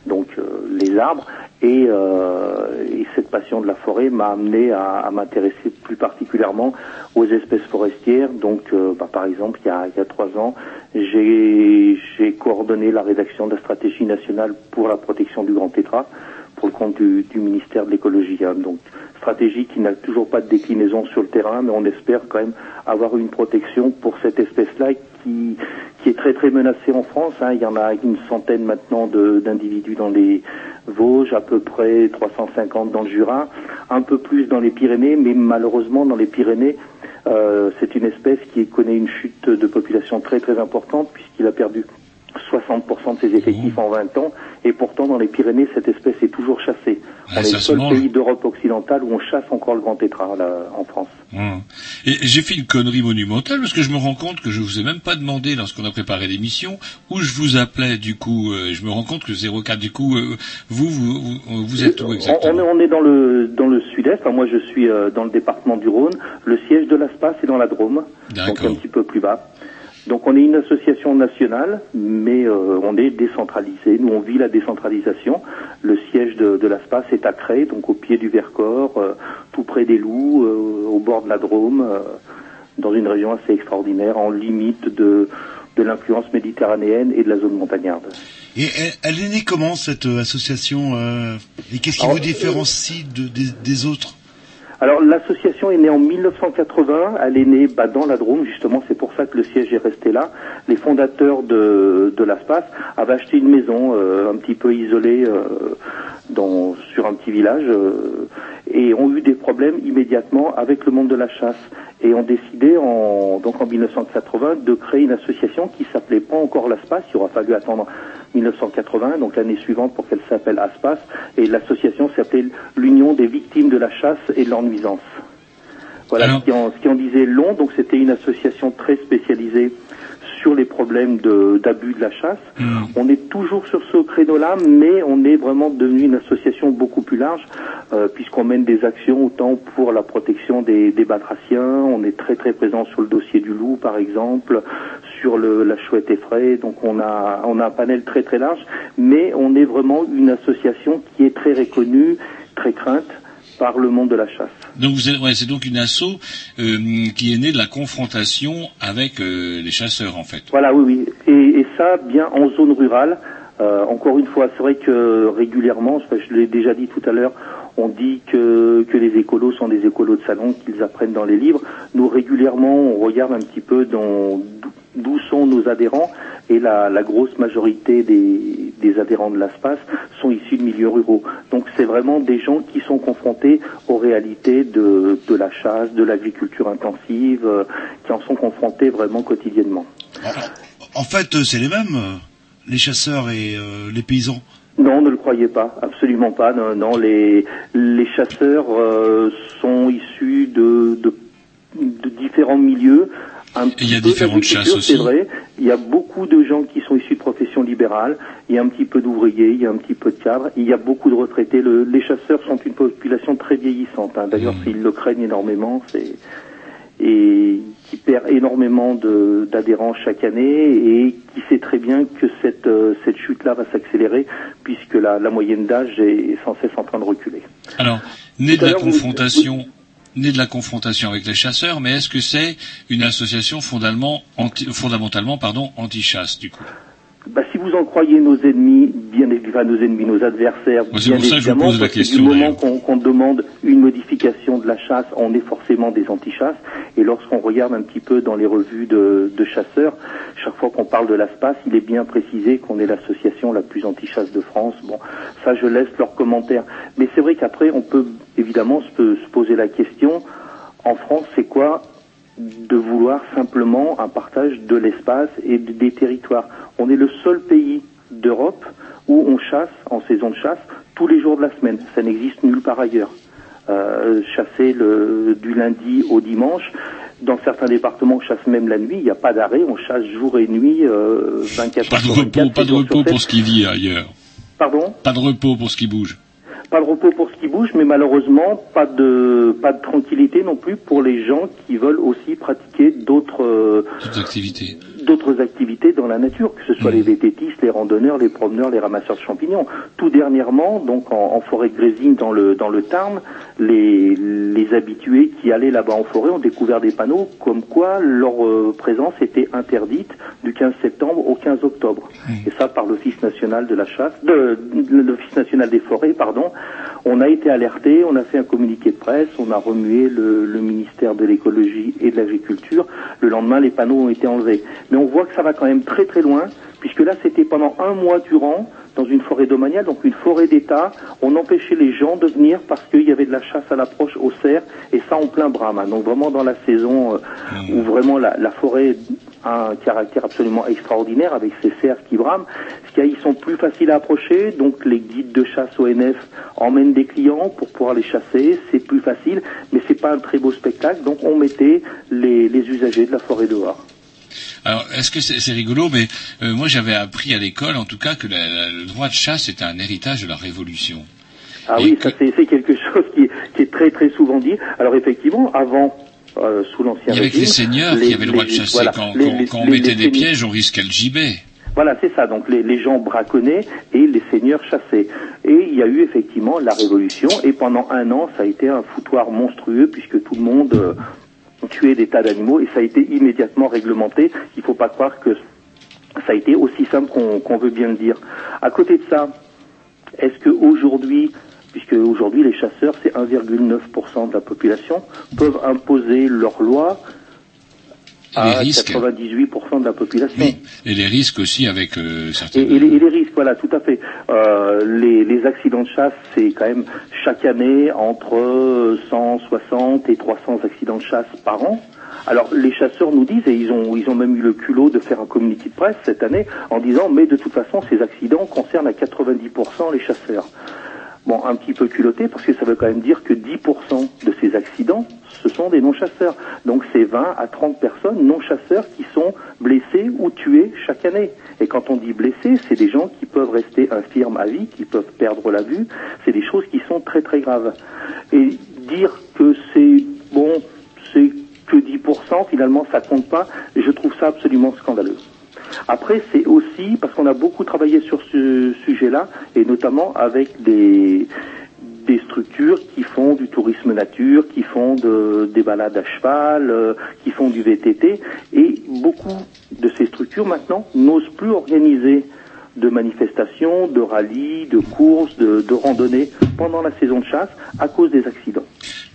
donc euh, les arbres. Et, euh, et cette passion de la forêt m'a amené à, m'intéresser plus particulièrement aux espèces forestières. Donc, bah, par exemple, il y a, il y a trois ans, j'ai coordonné la rédaction de la stratégie nationale pour la protection du grand tétras pour le compte du, du ministère de l'écologie. hein. Donc, stratégie qui n'a toujours pas de déclinaison sur le terrain, mais on espère quand même avoir une protection pour cette espèce-là qui, qui est très très menacée en France. hein. Il y en a une centaine maintenant d'individus dans les Vosges, à peu près 350 dans le Jura, un peu plus dans les Pyrénées, mais malheureusement dans les Pyrénées, euh, c'est une espèce qui connaît une chute de population très très importante puisqu'il a perdu 60% de ses effectifs en 20 ans et pourtant dans les Pyrénées cette espèce est toujours chassée. Ah, on est le se seul mange. pays d'Europe occidentale où on chasse encore le grand tétras là, en France. Hum. Et j'ai fait une connerie monumentale parce que je me rends compte que je vous ai même pas demandé lorsqu'on a préparé l'émission où je vous appelais du coup. euh, je me rends compte que 04 du coup, euh, vous, vous, vous, vous êtes où on exactement? on est dans le dans le sud-est. Enfin, moi, je suis euh, dans le département du Rhône. Le siège de l'ASPA, c'est dans la Drôme, donc un petit peu plus bas. Donc, on est une association nationale, mais euh, on est décentralisé. Nous, on vit la décentralisation. Le siège de, de l'ASPA, c'est à Cré, donc au pied du Vercors, euh, tout près des Loups, euh, au bord de la Drôme, dans une région assez extraordinaire, en limite de de l'influence méditerranéenne et de la zone montagnarde. Et elle, elle est née comment cette association Et qu'est-ce qui Alors, vous différencie de, des, des autres? Alors l'association est née en 1980, elle est née bah, dans la Drôme, justement, c'est pour ça que le siège est resté là. Les fondateurs de, de l'ASPAS avaient acheté une maison euh, un petit peu isolée euh, dans, sur un petit village euh, et ont eu des problèmes immédiatement avec le monde de la chasse et ont décidé en, donc en 1980 de créer une association qui s'appelait pas encore l'ASPAS, il aura fallu attendre 1980, donc l'année suivante pour qu'elle s'appelle ASPAS, et l'association s'appelait l'Union des victimes de la chasse et de leur nuisance. Voilà ce, qui en, ce qui en disait long, donc c'était une association très spécialisée sur les problèmes d'abus de, la chasse. On est toujours sur ce créneau-là, mais on est vraiment devenu une association beaucoup plus large, euh, puisqu'on mène des actions autant pour la protection des, des batraciens, on est très très présent sur le dossier du loup par exemple, sur le, la chouette effraie, donc on a, on a un panel très très large, mais on est vraiment une association qui est très reconnue, très crainte par le monde de la chasse. Donc vous êtes, ouais, c'est donc une asso euh, qui est née de la confrontation avec euh, les chasseurs en fait. Voilà, oui, oui. Et, et ça, bien en zone rurale. Euh, encore une fois, c'est vrai que régulièrement, je l'ai déjà dit tout à l'heure, on dit que, que les écolos sont des écolos de salon, qu'ils apprennent dans les livres. Nous, régulièrement, on regarde un petit peu dans d'où sont nos adhérents, et la, la grosse majorité des, des adhérents de l'ASPAS sont issus de milieux ruraux. Donc c'est vraiment des gens qui sont confrontés aux réalités de, de la chasse, de l'agriculture intensive, euh, qui en sont confrontés vraiment quotidiennement. En fait, euh, c'est les mêmes, euh, les chasseurs et euh, les paysans. Non, ne le croyez pas, absolument pas. Non, non, les, les chasseurs euh, sont issus de, de, de différents milieux. Un il y a peu différentes chasses aussi. C'est vrai. Il y a beaucoup de gens qui sont issus de professions libérales. Il y a un petit peu d'ouvriers, il y a un petit peu de cadres. Il y a beaucoup de retraités. Le- les chasseurs sont une population très vieillissante. hein. D'ailleurs, Mmh. ils le craignent énormément. C'est et qui perd énormément d'adhérents chaque année et qui sait très bien que cette, euh, cette chute-là va s'accélérer puisque la, la moyenne d'âge est sans cesse en train de reculer. Alors, né de la vous- confrontation, né de la confrontation avec les chasseurs, mais est-ce que c'est une association fondamentalement, anti, fondamentalement, pardon, anti-chasse du coup? Bah, si vous en croyez nos ennemis, bien évidemment nos ennemis, nos adversaires, bien pour ça que je vous évidemment, pose la parce que question, du moment qu'on demande une modification de la chasse, on est forcément des anti-chasses. Et lorsqu'on regarde un petit peu dans les revues de, de chasseurs, chaque fois qu'on parle de l'ASPAS, il est bien précisé qu'on est l'association la plus anti-chasse de France. Bon, ça je laisse leurs commentaires. Mais c'est vrai qu'après, on peut évidemment se, se poser la question, en France, c'est quoi de vouloir simplement un partage de l'espace et de- des territoires? On est le seul pays d'Europe où on chasse en saison de chasse tous les jours de la semaine. Ça n'existe nulle part ailleurs. Euh, chasser le, du lundi au dimanche. Dans certains départements, on chasse même la nuit. Il n'y a pas d'arrêt. On chasse jour et nuit, euh, 24 Pas heures de sur repos, 24, pas de repos pour ce qui vit ailleurs. Pardon? Pas de repos pour ce qui bouge. Pas de repos pour ce qui bouge, mais malheureusement pas de pas de tranquillité non plus pour les gens qui veulent aussi pratiquer d'autres euh, activités. D'autres activités dans la nature, que ce soit les vététistes, les randonneurs, les promeneurs, les ramasseurs de champignons. Tout dernièrement, donc en, en forêt Grésine dans le dans le Tarn, les les habitués qui allaient là-bas en forêt ont découvert des panneaux comme quoi leur euh, présence était interdite du 15 septembre au 15 octobre. Et ça par l'Office national de la chasse, de, de l'Office national des forêts, pardon. On a été alerté, on a fait un communiqué de presse, on a remué le, le ministère de l'écologie et de l'agriculture. Le lendemain, les panneaux ont été enlevés. Mais on voit que ça va quand même très très loin, puisque là, c'était pendant un mois durant dans une forêt domaniale, donc une forêt d'État. On empêchait les gens de venir parce qu'il y avait de la chasse à l'approche au cerf, et ça en plein brame. hein. Donc vraiment dans la saison euh, où vraiment la, la forêt a un caractère absolument extraordinaire avec ces cerfs qui brament. Ils sont plus faciles à approcher, donc les guides de chasse ONF emmènent des clients pour pouvoir les chasser, c'est plus facile, mais c'est pas un très beau spectacle, donc on mettait les, les usagers de la forêt dehors. Alors, est-ce que c'est c'est rigolo Mais euh, moi, j'avais appris à l'école, en tout cas, que la- la- le droit de chasse était un héritage de la Révolution. Ah oui, ça c'est c'est quelque chose qui, est- qui est très très souvent dit. Alors effectivement, avant, euh, sous l'ancien Il y avait que régime, les seigneurs les- qui avaient le droit de chasser. voilà, quand les- quand- les- quand on mettait des pièges, on risquait le gibet. Voilà, c'est ça. Donc les, les gens braconnaient et les seigneurs chassaient. Et il y a eu effectivement la révolution. Et pendant un an, ça a été un foutoir monstrueux puisque tout le monde tuait des tas d'animaux et ça a été immédiatement réglementé. Il faut pas croire que ça a été aussi simple qu'on veut bien le dire. À côté de ça, est-ce que aujourd'hui, puisque aujourd'hui les chasseurs c'est 1,9% de la population, peuvent imposer leurs lois à risques. 98% de la population. Et les risques aussi avec euh, Et, certaines... et les, et les risques, voilà, tout à fait. Euh, les, les accidents de chasse, c'est quand même chaque année entre 160 et 300 accidents de chasse par an. Alors les chasseurs nous disent, et ils ont, ils ont même eu le culot de faire un communiqué de presse cette année en disant, mais de toute façon, ces accidents concernent à 90% les chasseurs. Bon, un petit peu culotté parce que ça veut quand même dire que 10% de ces accidents, ce sont des non-chasseurs. Donc c'est 20 à 30 personnes non-chasseurs qui sont blessés ou tués chaque année. Et quand on dit blessés, c'est des gens qui peuvent rester infirmes à vie, qui peuvent perdre la vue. C'est des choses qui sont très très graves. Et dire que c'est bon, c'est que 10%, finalement ça compte pas, je trouve ça absolument scandaleux. Après, c'est aussi parce qu'on a beaucoup travaillé sur ce sujet-là, et notamment avec des, des structures qui font du tourisme nature, qui font de- des balades à cheval, euh, qui font du VTT, et beaucoup de ces structures maintenant n'osent plus organiser de manifestations, de rallyes, de courses, de, de randonnées pendant la saison de chasse à cause des accidents.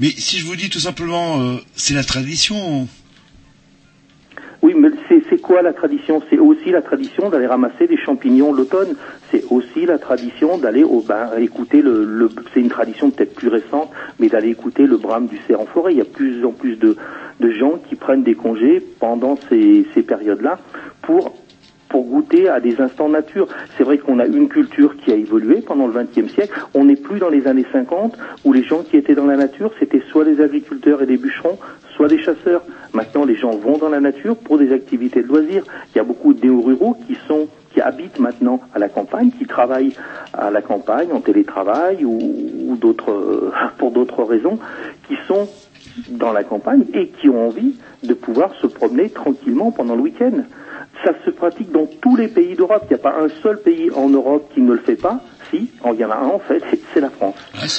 Mais si je vous dis tout simplement, euh, c'est la tradition. Oui, mais c'est quoi la tradition? C'est aussi la tradition d'aller ramasser des champignons l'automne. C'est aussi la tradition d'aller au ben, écouter le, c'est une tradition peut-être plus récente, mais d'aller écouter le brame du cerf en forêt. Il y a plus en plus de, gens qui prennent des congés pendant ces, ces périodes-là pour pour goûter à des instants nature. C'est vrai qu'on a une culture qui a évolué pendant le XXe siècle. On n'est plus dans les années 50 où les gens qui étaient dans la nature, c'était soit des agriculteurs et des bûcherons, soit des chasseurs. Maintenant, les gens vont dans la nature pour des activités de loisirs. Il y a beaucoup de néo-ruraux qui sont qui habitent maintenant à la campagne, qui travaillent à la campagne en télétravail ou, ou d'autres pour d'autres raisons, qui sont dans la campagne et qui ont envie de pouvoir se promener tranquillement pendant le week-end. Ça se pratique dans tous les pays d'Europe. Il n'y a pas un seul pays en Europe qui ne le fait pas. Si, il y en a un en fait, c'est la France.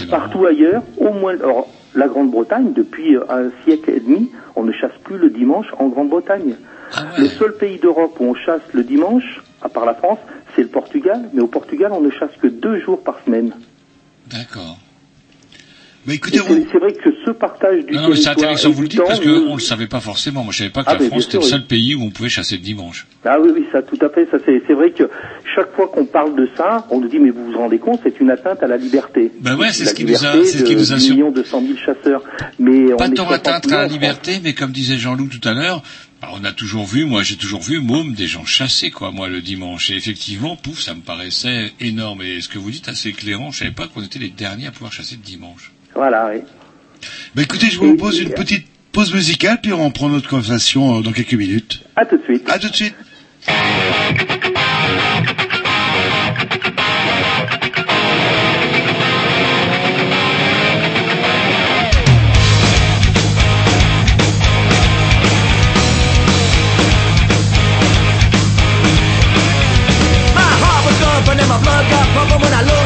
Partout ailleurs, au moins, alors, la Grande-Bretagne, depuis un siècle et demi, on ne chasse plus le dimanche en Grande-Bretagne. Le seul pays d'Europe où on chasse le dimanche, à part la France, c'est le Portugal. Mais au Portugal, on ne chasse que deux jours par semaine. D'accord. Mais écoutez, Et c'est vrai que ce partage du Non, non, mais c'est intéressant vous le dites parce qu'on nous- ne le savait pas forcément. Moi, je savais pas que Ah, la France était le seul oui. pays où on pouvait chasser le dimanche. Ah oui, oui, ça, tout à fait. Ça, c'est, c'est vrai que chaque fois qu'on parle de ça, on nous dit, mais vous vous rendez compte, c'est une atteinte à la liberté. Ben ouais, c'est ce qui nous a- c'est ce qui nous a 10 sur- millions de 100 000 chasseurs. Mais on Pas tant 60 atteinte à la liberté, mais comme disait Jean-Loup tout à l'heure, bah, on a toujours vu, moi j'ai toujours vu, môme, des gens chasser, quoi, moi, le dimanche. Et effectivement, pouf, ça me paraissait énorme. Et ce que vous dites assez éclairant, je savais pas qu'on était les derniers à pouvoir chasser le dimanche. Voilà, oui. Bah écoutez, je vous propose une petite pause musicale, puis on reprend notre conversation euh, dans quelques minutes. À tout de suite. À tout de suite. My heart was thumping and my blood got pumping when I looked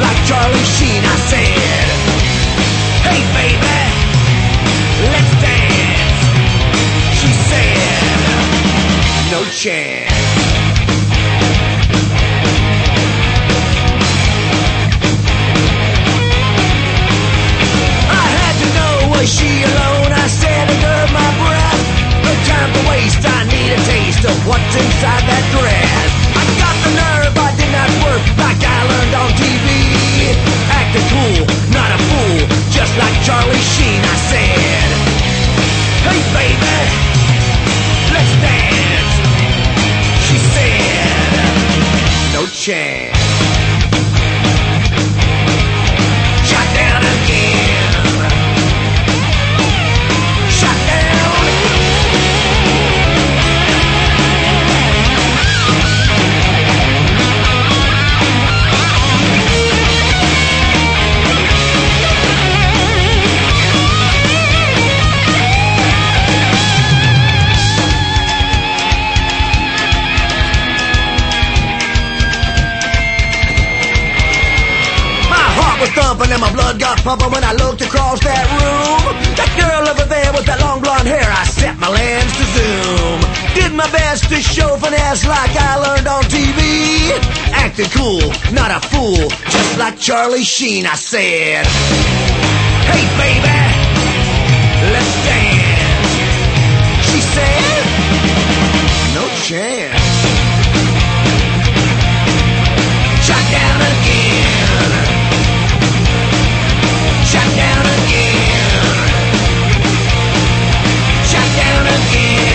like Charlie Sheen. I said, Hey baby, let's dance. She said, No chance. I had to know was she alone? I said my breath. Time waste. I need a taste of what's inside that dress. On TV. Acting cool, not a fool, just like Charlie Sheen. I said, Hey baby, let's dance. She said, No chance. Pumping when I looked across that room. That girl over there with that long blonde hair, I set my lens to zoom. Did my best to show finesse like I learned on TV. Acting cool, not a fool, just like Charlie Sheen. I said, Hey baby, let's dance. She said, No chance. Yeah.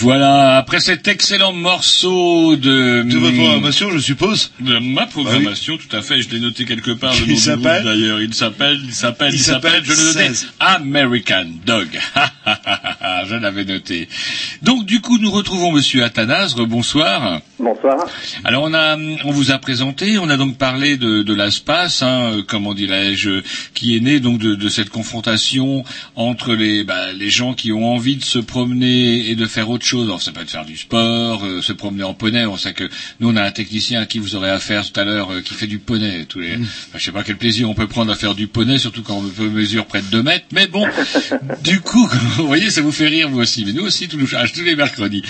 Voilà, après cet excellent morceau de... De votre programmation, je suppose De ma programmation, tout à fait, je l'ai noté quelque part, le nom s'appelle? d'ailleurs. Il s'appelle, il s'appelle, Il s'appelle, je le notais, 16. American Dog. je l'avais noté. Donc, du coup, nous retrouvons Monsieur Athanase, bonsoir. Bonsoir. Alors on a, on vous a présenté, on a donc parlé de, de l'espace, hein, euh, comment dirais-je, qui est né donc de, de cette confrontation entre les, bah, les gens qui ont envie de se promener et de faire autre chose. Alors ça peut être faire du sport, euh, se promener en poney. On sait que nous on a un technicien à qui vous aurez affaire tout à l'heure euh, qui fait du poney. Tous les, enfin, je sais pas quel plaisir on peut prendre à faire du poney, surtout quand on peut mesure près de 2 mètres. Mais bon, du coup, vous voyez, ça vous fait rire vous aussi, mais nous aussi tous, les- tous les mercredis.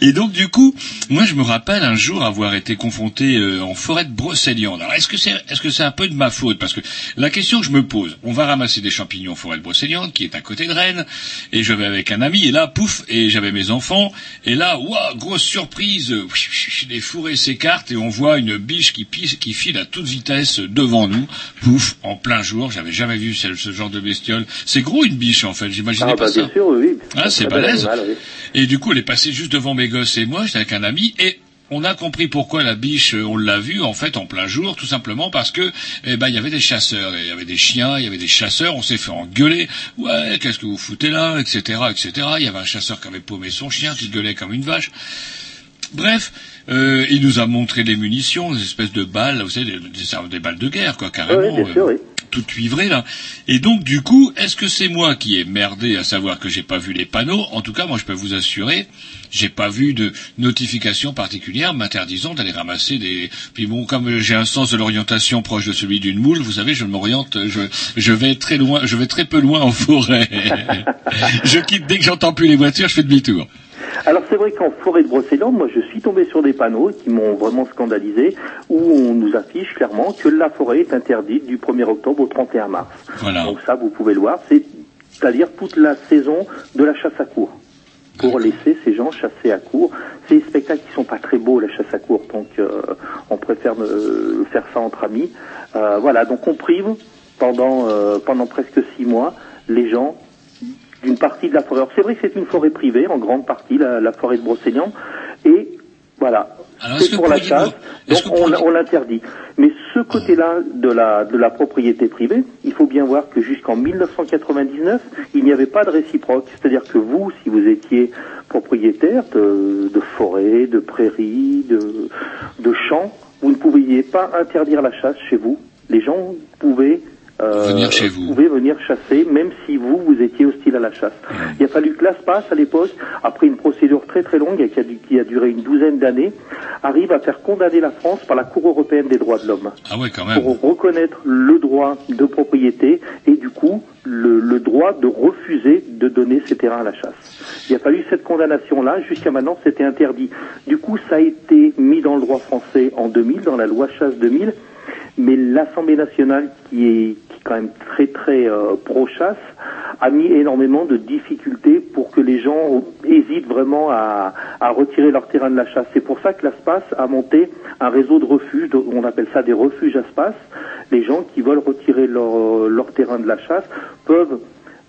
Et donc du coup, moi je me rappelle un jour avoir été confronté euh, en forêt de Brocéliande. Alors est-ce que c'est est-ce que c'est un peu de ma faute? Parce que la question que je me pose, on va ramasser des champignons en forêt de Brocéliande qui est à côté de Rennes et je vais avec un ami et là pouf et j'avais mes enfants et là waouh grosse surprise, les fourrés s'écartent et on voit une biche qui pisse qui file à toute vitesse devant nous, pouf en plein jour, j'avais jamais vu ce, ce genre de bestiole. C'est gros une biche en fait, j'imaginais Ah, pas bah, ça. bien sûr, oui, oui. Ah, c'est balèze. animal, oui. Et du coup, elle est passée juste devant mes gosses et moi, j'étais avec un ami, et on a compris pourquoi la biche, euh, on l'a vue en fait en plein jour, tout simplement parce que, eh ben, il y avait des chasseurs, il y avait des chiens, il y avait des chasseurs, on s'est fait engueuler, ouais, qu'est-ce que vous foutez là, etc., etc. Il y avait un chasseur qui avait paumé son chien, qui gueulait comme une vache. Bref, euh, il nous a montré les munitions, des espèces de balles, vous savez, des, des- des balles de guerre, quoi, carrément. Oui, bien sûr, euh, oui. Tout cuivré là. Et donc du coup, est-ce que c'est moi qui ai merdé à savoir que j'ai pas vu les panneaux? En tout cas, moi je peux vous assurer, j'ai pas vu de notification particulière m'interdisant d'aller ramasser des. Puis bon, comme j'ai un sens de l'orientation proche de celui d'une moule, vous savez, je m'oriente, je, je vais très loin, je vais très peu loin en forêt. je quitte dès que j'entends plus les voitures, je fais demi-tour. Alors c'est vrai qu'en forêt de Brocéliande, moi je suis tombé sur des panneaux qui m'ont vraiment scandalisé, où on nous affiche clairement que la forêt est interdite du 1er octobre au 31 mars. Voilà. Donc ça, vous pouvez le voir, c'est- c'est-à-dire toute la saison de la chasse à cour. Pour laisser ces gens chasser à court. C'est des spectacles qui sont pas très beaux, la chasse à cour, donc euh, on préfère euh, faire ça entre amis. Euh, voilà, donc on prive pendant, pendant presque six mois les gens d'une partie de la forêt. Alors, C'est vrai que c'est une forêt privée, en grande partie, la, la forêt de Brocéliande, et voilà, c'est pour la chasse, donc on, on l'interdit. Mais ce côté-là de la, de la propriété privée, il faut bien voir que jusqu'en 1999, il n'y avait pas de réciproque. C'est-à-dire que vous, si vous étiez propriétaire de, de forêt, de prairies, de, de champs, vous ne pouviez pas interdire la chasse chez vous. Les gens pouvaient euh, Venir chez vous. pouvaient venir chasser, même si vous, vous étiez hostile à la chasse. Il a fallu que l'ASPAS, à l'époque, après une procédure très très longue qui a, dû- qui a duré une douzaine d'années, arrive à faire condamner la France par la Cour européenne des droits de l'homme Ah ouais, quand même. pour reconnaître le droit de propriété et du coup le, le droit de refuser de donner ces terrains à la chasse. Il a fallu cette condamnation-là, jusqu'à maintenant c'était interdit. Du coup ça a été mis dans le droit français en 2000, dans la loi chasse 2000, mais l'Assemblée nationale qui est, qui est quand même très très euh, pro-chasse a mis énormément de difficultés pour que les gens hésitent vraiment à, à retirer leur terrain de la chasse. C'est pour ça que l'ASPAS a monté un réseau de refuges, on appelle ça des refuges ASPAS. Les gens qui veulent retirer leur, leur terrain de la chasse peuvent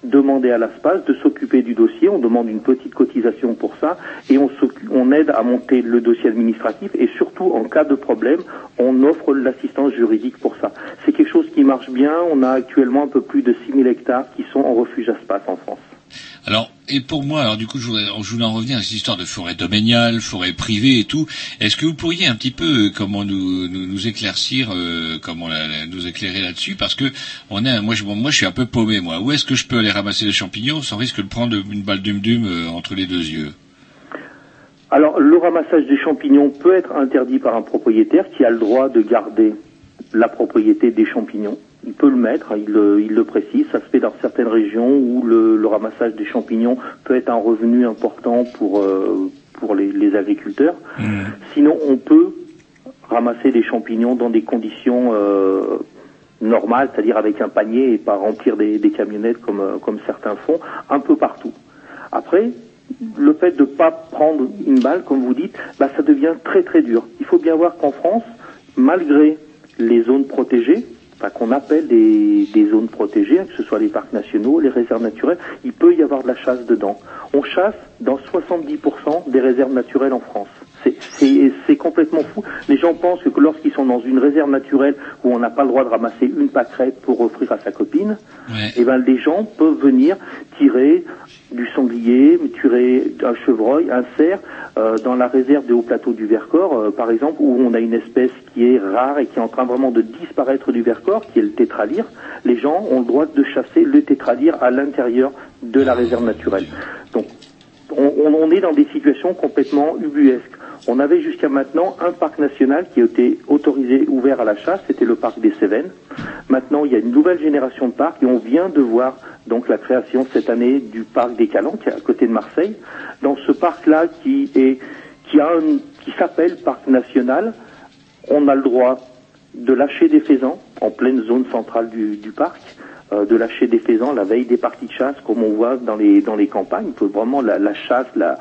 demander à l'ASPAS de s'occuper du dossier, on demande une petite cotisation pour ça et on, on aide à monter le dossier administratif et surtout en cas de problème, on offre l'assistance juridique pour ça. C'est quelque chose qui marche bien, on a actuellement un peu plus de 6000 hectares qui sont en refuge ASPAS en France. Alors, et pour moi, alors du coup, je voulais, je en revenir à cette histoire de forêt domaniale, forêt privée et tout. Est-ce que vous pourriez un petit peu, euh, comment nous, nous, éclaircir, euh, comment nous éclairer là-dessus? Parce que on est, moi, je, moi, je suis un peu paumé, moi. Où est-ce que je peux aller ramasser les champignons sans risque de prendre une balle dum-dum euh, entre les deux yeux? Alors, le ramassage des champignons peut être interdit par un propriétaire qui a le droit de garder la propriété des champignons. Il peut le mettre, il le, il le précise. Ça se fait dans certaines régions où le, le ramassage des champignons peut être un revenu important pour, euh, pour les, les agriculteurs. Sinon, on peut ramasser des champignons dans des conditions euh, normales, c'est-à-dire avec un panier et pas remplir des, des camionnettes comme, euh, comme certains font, un peu partout. Après, le fait de ne pas prendre une balle, comme vous dites, bah, ça devient très très dur. Il faut bien voir qu'en France, malgré les zones protégées, qu'on appelle des, des zones protégées, hein, que ce soit les parcs nationaux, les réserves naturelles, il peut y avoir de la chasse dedans. On chasse dans 70% des réserves naturelles en France. C'est- complètement fou. Les gens pensent que lorsqu'ils sont dans une réserve naturelle où on n'a pas le droit de ramasser une pâquerette pour offrir à sa copine, eh ben les gens peuvent venir tirer du sanglier, tirer un chevreuil, un cerf euh, dans la réserve des hauts plateaux du Vercors, euh, par exemple, où on a une espèce qui est rare et qui est en train vraiment de disparaître du Vercors, qui est le tétralyre. Les gens ont le droit de chasser le tétralyre à l'intérieur de la réserve naturelle. Donc on, est dans des situations complètement ubuesques. On avait jusqu'à maintenant un parc national qui été autorisé, ouvert à la chasse, c'était le parc des Cévennes. Maintenant, il y a une nouvelle génération de parcs et on vient de voir donc la création cette année du parc des Calanques, qui est à côté de Marseille. Dans ce parc-là, qui est qui s'appelle parc national, on a le droit de lâcher des faisans en pleine zone centrale du, parc, de lâcher des faisans la veille des parties de chasse, comme on voit dans les dans les campagnes. Faut vraiment la, la chasse la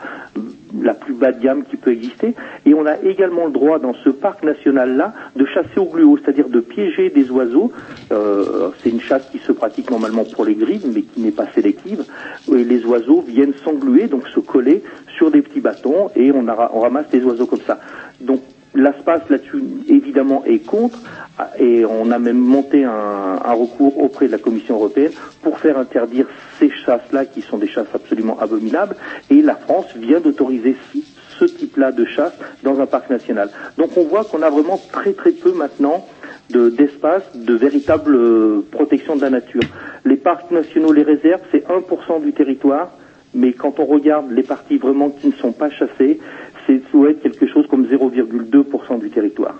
la plus bas de gamme qui peut exister. Et on a également le droit dans ce parc national là de chasser au gluot, c'est-à-dire de piéger des oiseaux. Euh, C'est une chasse qui se pratique normalement pour les grives, mais qui n'est pas sélective. Et les oiseaux viennent s'engluer, donc se coller sur des petits bâtons, et on, a- on ramasse des oiseaux comme ça. Donc L'ASPAS là-dessus évidemment est contre et on a même monté un, recours auprès de la Commission européenne pour faire interdire ces chasses-là qui sont des chasses absolument abominables et la France vient d'autoriser ce- type-là de chasse dans un parc national. Donc on voit qu'on a vraiment très très peu maintenant de- d'espace de véritable euh, protection de la nature. Les parcs nationaux, les réserves, c'est 1% du territoire, mais quand on regarde les parties vraiment qui ne sont pas chassées, c'est doit quelque chose comme 0,2% du territoire.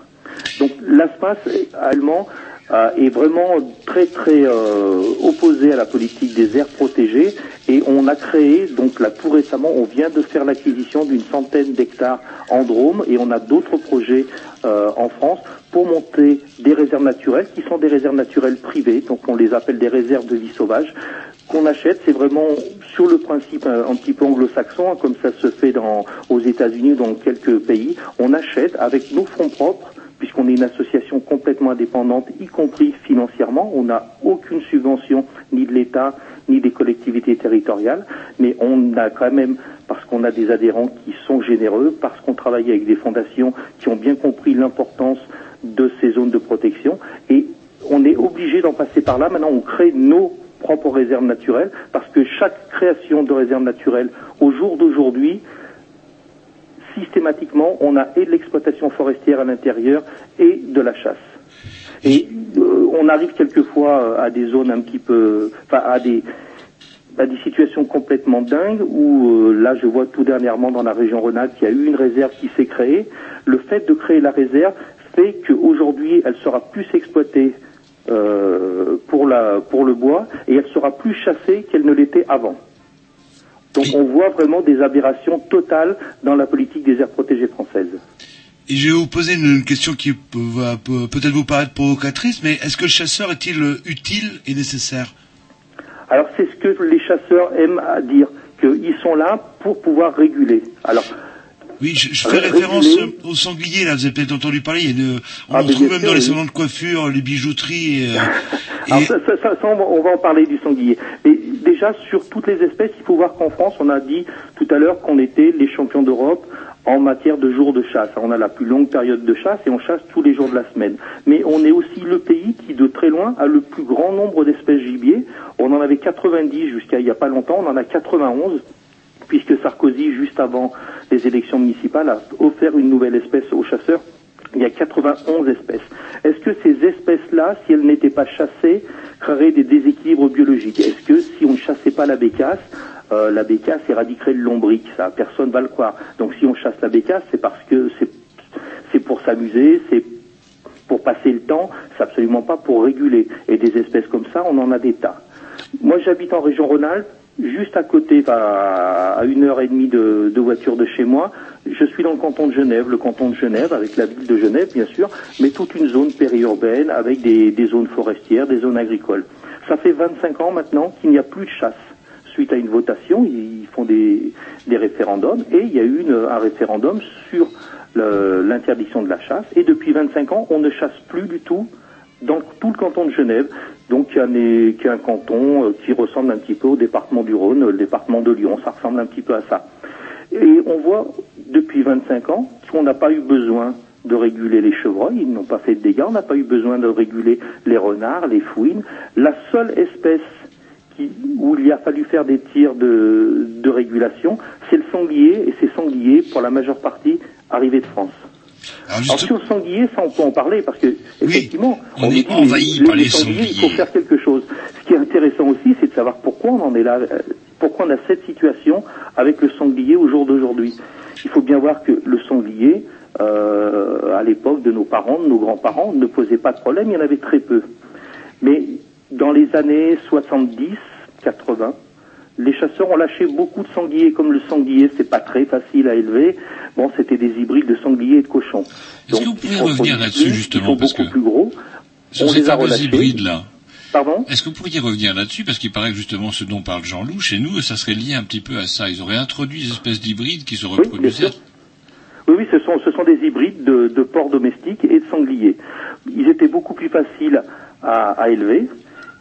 Donc l'espace allemand euh, est vraiment très très euh, opposé à la politique des aires protégées et on a créé donc là tout récemment on vient de faire l'acquisition d'une centaine d'hectares en Drôme et on a d'autres projets euh, en France pour monter des réserves naturelles qui sont des réserves naturelles privées donc on les appelle des réserves de vie sauvage qu'on achète, c'est vraiment sur le principe un, petit peu anglo-saxon, hein, comme ça se fait dans, aux États-Unis ou dans quelques pays. On achète avec nos fonds propres, puisqu'on est une association complètement indépendante, y compris financièrement. On n'a aucune subvention ni de l'État ni des collectivités territoriales, mais on a quand même, parce qu'on a des adhérents qui sont généreux, parce qu'on travaille avec des fondations qui ont bien compris l'importance de ces zones de protection, et on est obligé d'en passer par là. Maintenant, on crée nos propres réserves naturelles, parce que chaque création de réserve naturelle, au jour d'aujourd'hui, systématiquement, on a et de l'exploitation forestière à l'intérieur et de la chasse. Et euh, on arrive quelquefois euh, à des zones un petit peu, enfin à des à des situations complètement dingues où euh, là je vois tout dernièrement dans la région Rhône-Alpes qu'il y a eu une réserve qui s'est créée. Le fait de créer la réserve fait qu'aujourd'hui elle sera plus exploitée euh, pour la pour le bois et elle sera plus chassée qu'elle ne l'était avant. Donc on voit vraiment des aberrations totales dans la politique des aires protégées françaises. Et je vais vous poser une question qui va peut- peut-être vous paraître provocatrice, mais est-ce que le chasseur est-il euh, utile et nécessaire? Alors c'est ce que les chasseurs aiment à dire, qu'ils sont là pour pouvoir réguler. Alors Oui, je, je fais Ré- référence réguler. au sanglier, là, vous avez peut-être entendu parler, il y a une- on Ah, trouve même sûr, dans les oui. salons de coiffure, les bijouteries. et, euh, Alors et- ça- ça- ça, on, va, on va en parler du sanglier. Mais déjà, sur toutes les espèces, il faut voir qu'en France, on a dit tout à l'heure qu'on était les champions d'Europe en matière de jours de chasse. On a la plus longue période de chasse et on chasse tous les jours de la semaine. Mais on est aussi le pays qui, de très loin, a le plus grand nombre d'espèces gibier. On en avait 90 jusqu'à il n'y a pas longtemps, on en a 91 puisque Sarkozy, juste avant les élections municipales, a offert une nouvelle espèce aux chasseurs. Il y a 91 espèces. Est-ce que ces espèces-là, si elles n'étaient pas chassées, créeraient des déséquilibres biologiques? Est-ce que si on ne chassait pas la bécasse, euh, la bécasse éradiquerait le lombric? Ça, personne va le croire. Donc si on chasse la bécasse, c'est parce que c'est pour s'amuser, c'est pour passer le temps, c'est absolument pas pour réguler. Et des espèces comme ça, on en a des tas. Moi, j'habite en région Rhône-Alpes, juste à côté, à une heure et demie de, voiture de chez moi. Je suis dans le canton de Genève, le canton de Genève, avec la ville de Genève, bien sûr, mais toute une zone périurbaine avec des, zones forestières, des zones agricoles. Ça fait 25 ans maintenant qu'il n'y a plus de chasse. Suite à une votation, ils font des, référendums, et il y a eu un référendum sur l'interdiction de la chasse. Et depuis 25 ans, on ne chasse plus du tout dans tout le canton de Genève, donc qui est un, canton euh, qui ressemble un petit peu au département du Rhône, le département de Lyon, ça ressemble un petit peu à ça. Et on voit depuis 25 ans qu'on n'a pas eu besoin de réguler les chevreuils, ils n'ont pas fait de dégâts, on n'a pas eu besoin de réguler les renards, les fouines. La seule espèce où il a fallu faire des tirs de, régulation, c'est le sanglier, et ces sangliers, pour la majeure partie, arrivés de France. Alors, sur le sanglier, ça on peut en parler parce que effectivement, on est envahi les- par les sangliers, Il faut faire quelque chose. Ce qui est intéressant aussi, c'est de savoir pourquoi on en est là, euh, pourquoi on a cette situation avec le sanglier au jour d'aujourd'hui. Il faut bien voir que le sanglier, euh, à l'époque de nos parents, de nos grands-parents, ne posait pas de problème, il y en avait très peu. Mais dans les années 70, 80, les chasseurs ont lâché beaucoup de sangliers. Comme le sanglier, c'est pas très facile à élever. Bon, c'était des hybrides de sangliers et de cochons. Est-ce que vous pouvez revenir là-dessus justement parce que plus gros. sur on ces les a fameux relâchés. hybrides là. Pardon? Est-ce que vous pourriez revenir là-dessus parce qu'il paraît que justement ce dont parle Jean-Loup chez nous, ça serait lié un petit peu à ça. Ils auraient introduit des espèces d'hybrides qui se reproduisaient. Oui, oui, ce sont, ce sont des hybrides de, de porcs domestiques et de sangliers. Ils étaient beaucoup plus faciles à, à élever,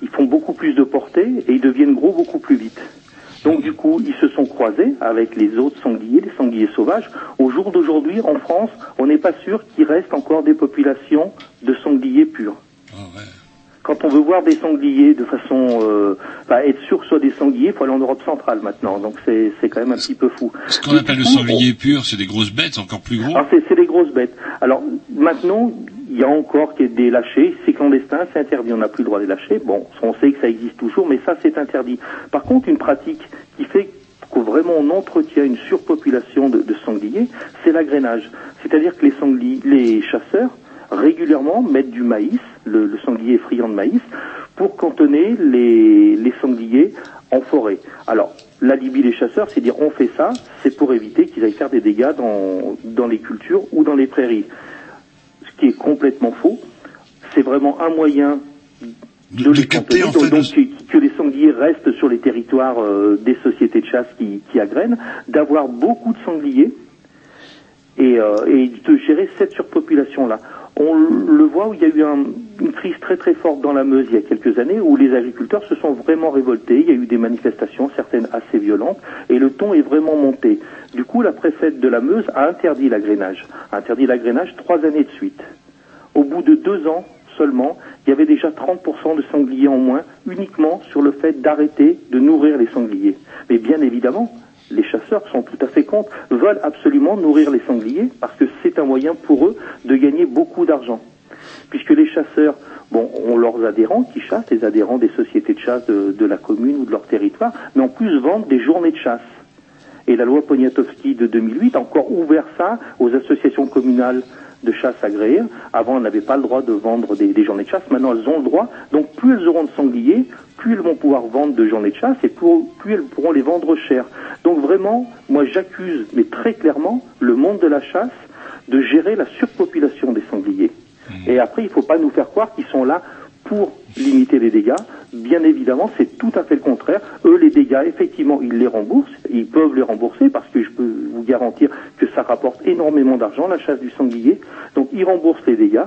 ils font beaucoup plus de portée et ils deviennent gros beaucoup plus vite. Donc du coup, ils se sont croisés avec les autres sangliers, les sangliers sauvages. Au jour d'aujourd'hui, en France, on n'est pas sûr qu'il reste encore des populations de sangliers purs. Quand on veut voir des sangliers de façon, euh, enfin, être sûr que ce soit des sangliers, il faut aller en Europe centrale maintenant. Donc c'est c'est quand même un petit peu fou. Ce qu'on appelle le sanglier pur, c'est des grosses bêtes encore plus gros. C'est c'est des grosses bêtes. Alors maintenant, il y a encore des lâchés, c'est clandestin, c'est interdit, on n'a plus le droit de les lâcher. Bon, on sait que ça existe toujours, mais ça c'est interdit. Par contre, une pratique qui fait que vraiment on entretient une surpopulation de, sangliers, c'est l'agrainage. C'est-à-dire que les chasseurs régulièrement mettent du maïs, le, sanglier friand de maïs, pour cantonner les, sangliers en forêt. Alors, l'alibi des chasseurs, c'est dire on fait ça, c'est pour éviter qu'ils aillent faire des dégâts dans les cultures ou dans les prairies. Qui est complètement faux. C'est vraiment un moyen de les cantonner, donc, donc, que, que les sangliers restent sur les territoires euh, des sociétés de chasse qui, qui agrènent, d'avoir beaucoup de sangliers et, euh, et de gérer cette surpopulation-là. On le voit où il y a eu un- une crise très très forte dans la Meuse il y a quelques années où les agriculteurs se sont vraiment révoltés. Il y a eu des manifestations, certaines assez violentes, et le ton est vraiment monté. Du coup, la préfète de la Meuse a interdit l'agrainage. A interdit l'agrainage trois années de suite. Au bout de deux ans seulement, il y avait déjà 30% de sangliers en moins, uniquement sur le fait d'arrêter de nourrir les sangliers. Mais bien évidemment, les chasseurs sont tout à fait contre, veulent absolument nourrir les sangliers parce que c'est un moyen pour eux de gagner beaucoup d'argent. Puisque les chasseurs, ont leurs adhérents qui chassent, les adhérents des sociétés de chasse de, la commune ou de leur territoire, mais en plus vendent des journées de chasse. Et la loi Poniatowski de 2008 a encore ouvert ça aux associations communales de chasse agréées. Avant, elles n'avaient pas le droit de vendre des, des journées de chasse. Maintenant, elles ont le droit. Donc, plus elles auront de sangliers, plus elles vont pouvoir vendre de journées de chasse et plus, plus elles pourront les vendre cher. Donc, vraiment, moi, j'accuse, mais très clairement, le monde de la chasse de gérer la surpopulation des sangliers. Et après, il ne faut pas nous faire croire qu'ils sont là pour limiter les dégâts. Bien évidemment, c'est tout à fait le contraire. Eux, les dégâts, effectivement, ils les remboursent. Ils peuvent les rembourser parce que je peux vous garantir que ça rapporte énormément d'argent, la chasse du sanglier. Donc, ils remboursent les dégâts.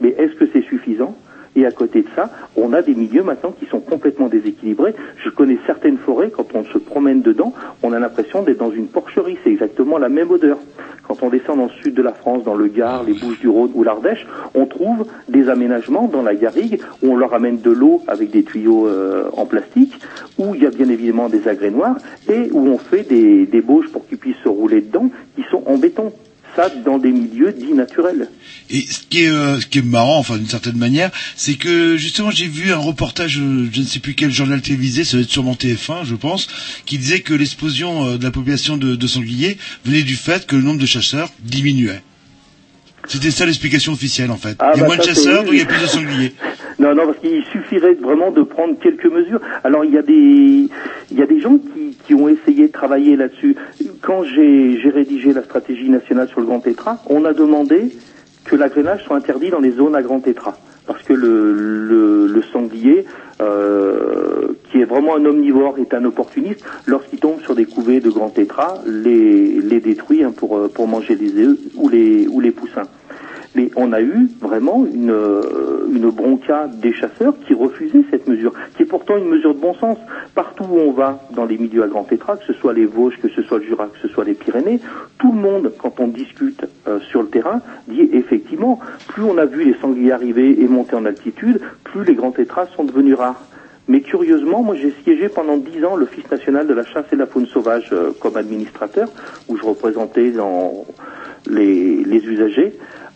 Mais est-ce que c'est suffisant? Et à côté de ça, on a des milieux maintenant qui sont complètement déséquilibrés. Je connais certaines forêts, quand on se promène dedans, on a l'impression d'être dans une porcherie. C'est exactement la même odeur. Quand on descend dans le sud de la France, dans le Gard, les Bouches-du-Rhône ou l'Ardèche, on trouve des aménagements dans la garrigue où on leur amène de l'eau avec des tuyaux euh, en plastique, où il y a bien évidemment des agrès noirs et où on fait des, des bauges pour qu'ils puissent se rouler dedans, qui sont en béton. Dans des milieux dits naturels. Et ce qui est, euh, ce qui est marrant, enfin d'une certaine manière, c'est que justement j'ai vu un reportage, euh, je ne sais plus quel journal télévisé, ça va être sûrement TF1, je pense, qui disait que l'explosion euh, de la population de sangliers venait du fait que le nombre de chasseurs diminuait. C'était ça l'explication officielle en fait. Ah, il y a bah, moins de chasseurs, donc il y a plus de sangliers. Non, non, parce qu'il suffirait vraiment de prendre quelques mesures. Alors il y a des, il y a des gens qui, qui ont essayé de travailler là-dessus. Quand j'ai j'ai rédigé la stratégie nationale sur le grand tétra, on a demandé que l'agrainage soit interdit dans les zones à grand tétra. Parce que le, le, sanglier, euh, qui est vraiment un omnivore, est un opportuniste, lorsqu'il tombe sur des couvées de grand tétra, les, les détruit hein, pour, euh, pour manger les œufs ou les, ou les poussins. Mais on a eu vraiment une, euh, une bronca des chasseurs qui refusaient cette mesure, qui est pourtant une mesure de bon sens. Partout où on va dans les milieux à grand tétra, que ce soit les Vosges, que ce soit le Jura, que ce soit les Pyrénées, tout le monde, quand on discute euh, sur le terrain, dit effectivement, plus on a vu les sangliers arriver et monter en altitude, plus les grands tétras sont devenus rares. Mais curieusement, moi j'ai siégé pendant dix ans l'Office national de la chasse et de la faune sauvage euh, comme administrateur, où je représentais dans les, les usagers.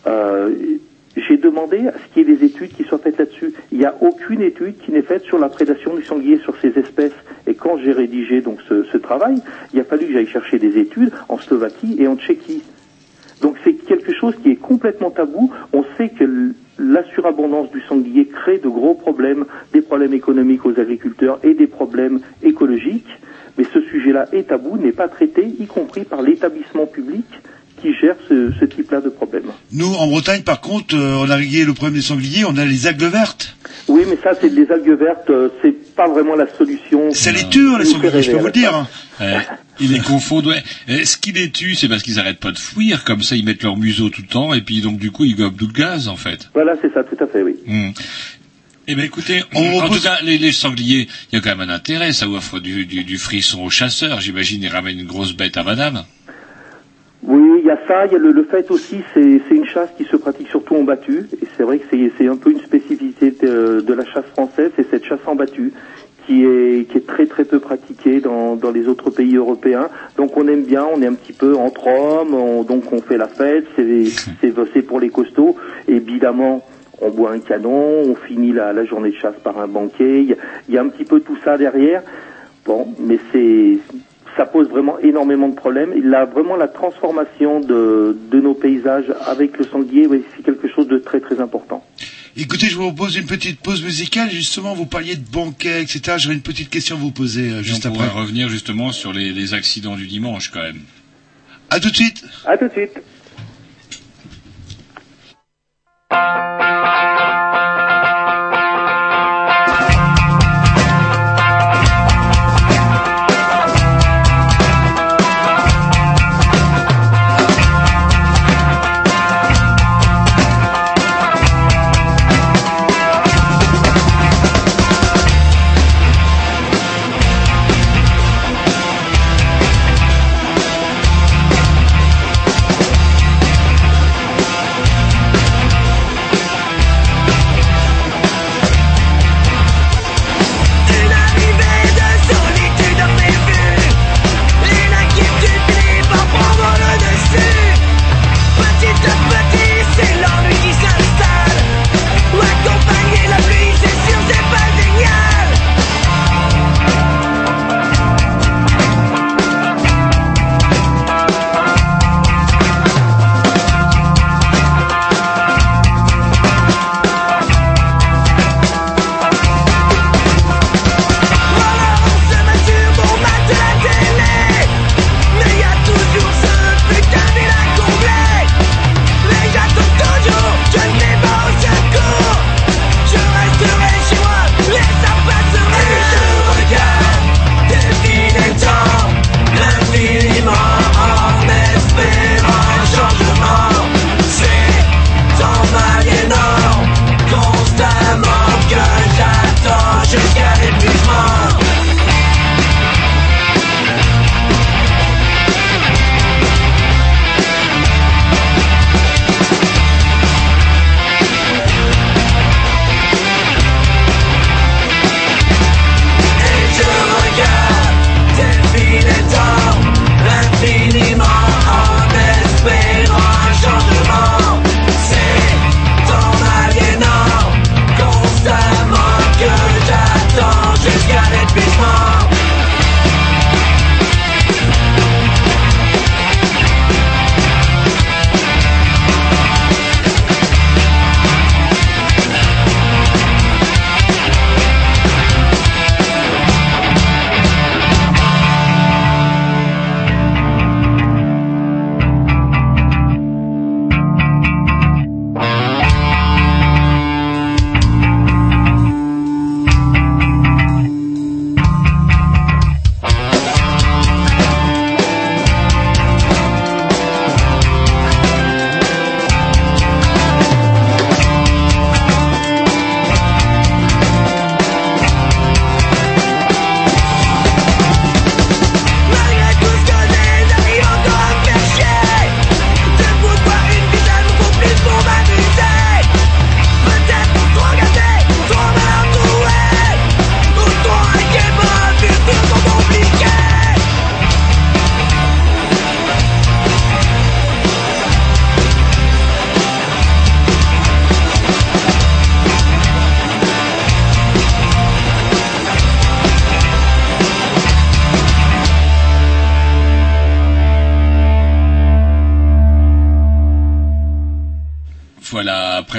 Euh, j'ai demandé à ce qu'il y ait des études qui soient faites là-dessus. Il n'y a aucune étude qui n'est faite sur la prédation du sanglier sur ces espèces. Et quand j'ai rédigé donc ce, ce travail, il a fallu que j'aille chercher des études en Slovaquie et en Tchéquie. Donc c'est quelque chose qui est complètement tabou. On sait que la surabondance du sanglier crée de gros problèmes, des problèmes économiques aux agriculteurs et des problèmes écologiques. Mais ce sujet-là est tabou, n'est pas traité, y compris par l'établissement public qui gère ce, ce type-là de problème. Nous, en Bretagne, par contre, euh, on a réglé le problème des sangliers, on a les algues vertes. Oui, mais ça, c'est des algues vertes, euh, c'est pas vraiment la solution. Ça les tue, les sangliers, je peux vous le dire. hein. Euh, ils les confondent, ouais. Euh, ce qui les tue, c'est parce qu'ils arrêtent pas de fuir, comme ça ils mettent leur museau tout le temps, et puis donc du coup ils gobent tout le gaz, en fait. Voilà, c'est ça, tout à fait, oui. Hmm. Eh ben écoutez, On en repose- tout cas, les, les sangliers, il y a quand même un intérêt, ça offre du, du, du frisson aux chasseurs, j'imagine, ils ramènent une grosse bête à madame. Oui, il y a ça, il y a le, le fait aussi, c'est une chasse qui se pratique surtout en battu, et c'est vrai que c'est un peu une spécificité de, la chasse française, c'est cette chasse en battu qui est, qui est très très peu pratiquée dans, dans les autres pays européens. Donc on aime bien, on est un petit peu entre hommes, on- donc on fait la fête, c'est pour les costauds, évidemment. On boit un canon, on finit la, la journée de chasse par un banquet. Il y, y a un petit peu tout ça derrière. Bon, mais c'est ça pose vraiment énormément de problèmes. Et là, vraiment, la transformation de, de nos paysages avec le sanglier, oui, c'est quelque chose de très très important. Écoutez, je vous propose une petite pause musicale. Justement, vous parliez de banquets, etc. J'aurais une petite question à vous poser euh, juste on après. pourrait revenir justement sur les, les accidents du dimanche quand même. À tout de suite. À tout de suite. Thank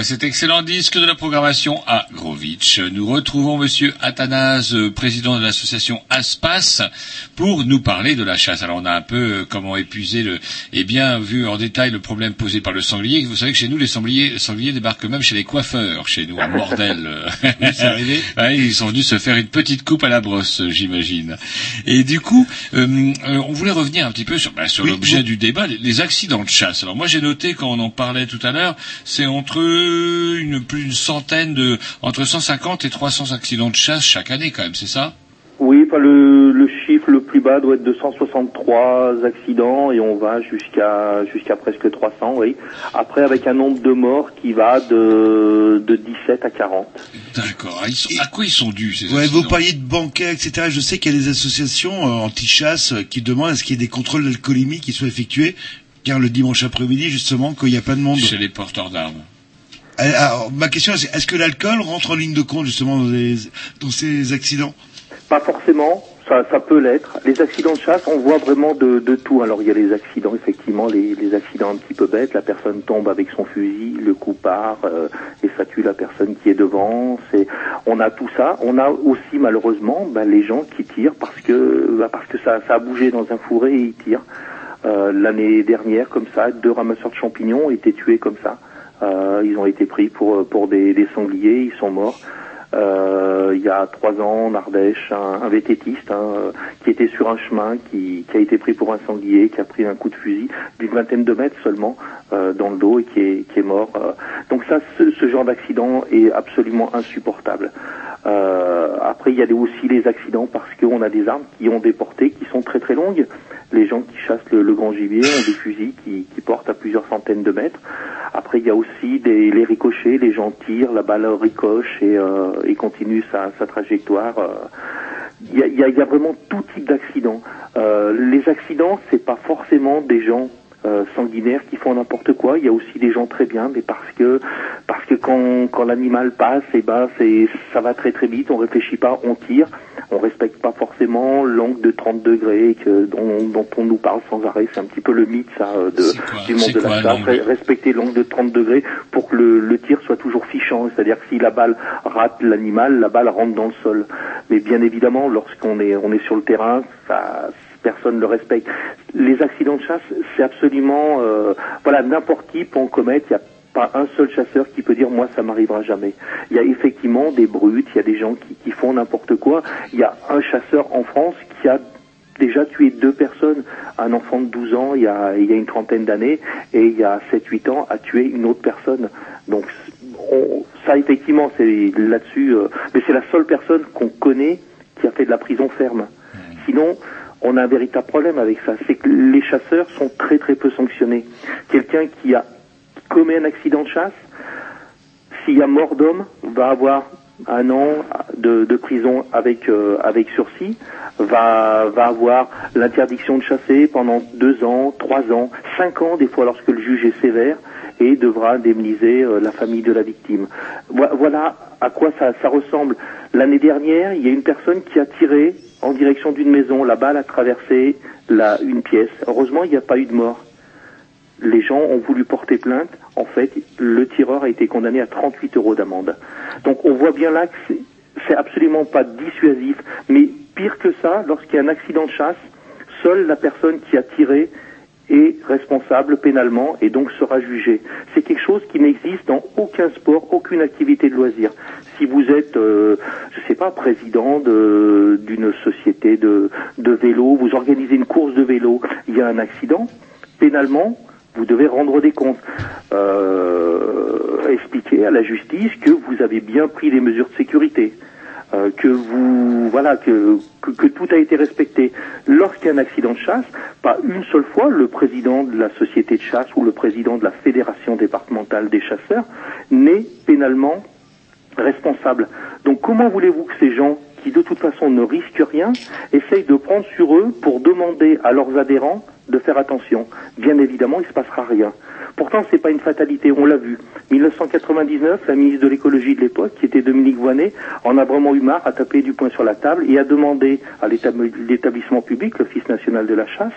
après cet excellent disque de la programmation à Grovitch, nous retrouvons monsieur Athanase, euh, président de l'association Aspas, pour nous parler de la chasse. Alors on a un peu euh, comment épuiser le, et bien vu en détail le problème posé par le sanglier. Vous savez que chez nous, les sangliers, sangliers débarquent même chez les coiffeurs, chez nous, à Mordel. c'est arrivé. Ouais, ils sont venus se faire une petite coupe à la brosse, j'imagine. Et du coup, euh, euh, on voulait revenir un petit peu sur, bah, sur l'objet du débat, les, les accidents de chasse. Alors moi j'ai noté quand on en parlait tout à l'heure, c'est entre une plus d'une centaine de, entre 150 et 300 accidents de chasse chaque année quand même, c'est ça? Oui, enfin, le, le chiffre le plus bas doit être de 163 accidents et on va jusqu'à jusqu'à presque 300, oui. Après, avec un nombre de morts qui va de, de 17 à 40. D'accord. Sont- à quoi ils sont dus ces Ouais, accidents vous parliez de banquets, etc. Je sais qu'il y a des associations euh, anti-chasse euh, qui demandent à ce qu'il y ait des contrôles d'alcoolémie qui soient effectués, car le dimanche après-midi, justement, quand il n'y a pas de monde. Chez les porteurs d'armes. Euh, Alors, ma question, c'est est-ce que l'alcool rentre en ligne de compte, justement, dans, les- dans ces accidents? Pas forcément, ça, ça peut l'être. Les accidents de chasse, on voit vraiment de, de tout. Alors il y a les accidents, effectivement, les, les accidents un petit peu bêtes. La personne tombe avec son fusil, le coup part euh, et ça tue la personne qui est devant. C'est, on a tout ça. On a aussi malheureusement bah, les gens qui tirent parce que bah, parce que ça, ça a bougé dans un fourré et ils tirent. Euh, L'année dernière, comme ça, deux ramasseurs de champignons ont été tués comme ça. Euh, ils ont été pris pour pour des sangliers, ils sont morts. Euh, il y a trois ans en Ardèche, un, un vététiste hein, euh, qui était sur un chemin, qui, qui a été pris pour un sanglier, qui a pris un coup de fusil d'une vingtaine de mètres seulement euh, dans le dos et qui est, qui est mort. Donc ça, ce, ce genre d'accident est absolument insupportable. Euh, après, il y a aussi les accidents parce qu'on a des armes qui ont des portées qui sont très très longues. Les gens qui chassent le, le grand gibier ont des fusils qui, qui portent à plusieurs centaines de mètres. Après, il y a aussi des, les ricochets. Les gens tirent, la balle ricoche et, euh, et continue sa, sa trajectoire. euh. Il y, a, il y a- vraiment tout type d'accidents. Euh, les accidents, c'est pas forcément des gens euh, sanguinaires qui font n'importe quoi. Il y a aussi des gens très bien, mais parce que parce que quand, quand l'animal passe, et ben c'est ça va très très vite. On réfléchit pas, on tire. On respecte pas forcément l'angle de 30 degrés que, dont, dont on nous parle sans arrêt. C'est un petit peu le mythe ça euh, de, du monde de quoi, la chasse. Respecter l'angle de 30 degrés pour que le, le tir soit toujours fichant. C'est-à-dire que si la balle rate l'animal, la balle rentre dans le sol. Mais bien évidemment, lorsqu'on est on est sur le terrain, ça personne ne le respecte. Les accidents de chasse, c'est absolument euh, voilà n'importe qui peut en commettre. Il y a pas un seul chasseur qui peut dire moi ça m'arrivera jamais. Il y a effectivement des brutes, il y a des gens qui, qui font n'importe quoi. Il y a un chasseur en France qui a déjà tué deux personnes. Un enfant de 12 ans il y a, il y a une trentaine d'années et il y a 7-8 ans a tué une autre personne. Donc on- ça effectivement c'est là-dessus, euh, mais c'est la seule personne qu'on connaît qui a fait de la prison ferme. Sinon, on a un véritable problème avec ça, c'est que les chasseurs sont très très peu sanctionnés. Quelqu'un qui a commet un accident de chasse, s'il y a mort d'homme, va avoir un an de, prison avec euh, avec sursis, va va avoir l'interdiction de chasser pendant deux ans, trois ans, cinq ans des fois lorsque le juge est sévère et devra indemniser euh, la famille de la victime. Vo- Voilà à quoi ça ressemble. L'année dernière, il y a une personne qui a tiré en direction d'une maison, la balle a traversé une pièce. Heureusement, il n'y a pas eu de mort les gens ont voulu porter plainte. En fait, le tireur a été condamné à 38 euros d'amende. Donc on voit bien là que c'est absolument pas dissuasif. Mais pire que ça, lorsqu'il y a un accident de chasse, seule la personne qui a tiré est responsable pénalement et donc sera jugée. C'est quelque chose qui n'existe dans aucun sport, aucune activité de loisir. Si vous êtes, euh, je sais pas, président de- d'une société de, de vélo, vous organisez une course de vélo, il y a un accident, pénalement, vous devez rendre des comptes. Euh, expliquer à la justice que vous avez bien pris les mesures de sécurité. Euh, que vous voilà que, que tout a été respecté. Lorsqu'il y a un accident de chasse, pas une seule fois le président de la société de chasse ou le président de la fédération départementale des chasseurs n'est pénalement responsable. Donc comment voulez-vous que ces gens qui de toute façon ne risquent rien essayent de prendre sur eux pour demander à leurs adhérents de faire attention Bien évidemment, il ne se passera rien. Pourtant, c'est pas une fatalité, on l'a vu. 1999, la ministre de l'écologie de l'époque, qui était Dominique Voynet, en a vraiment eu marre, a tapé du poing sur la table et a demandé à l'étab- l'établissement public, l'Office national de la chasse,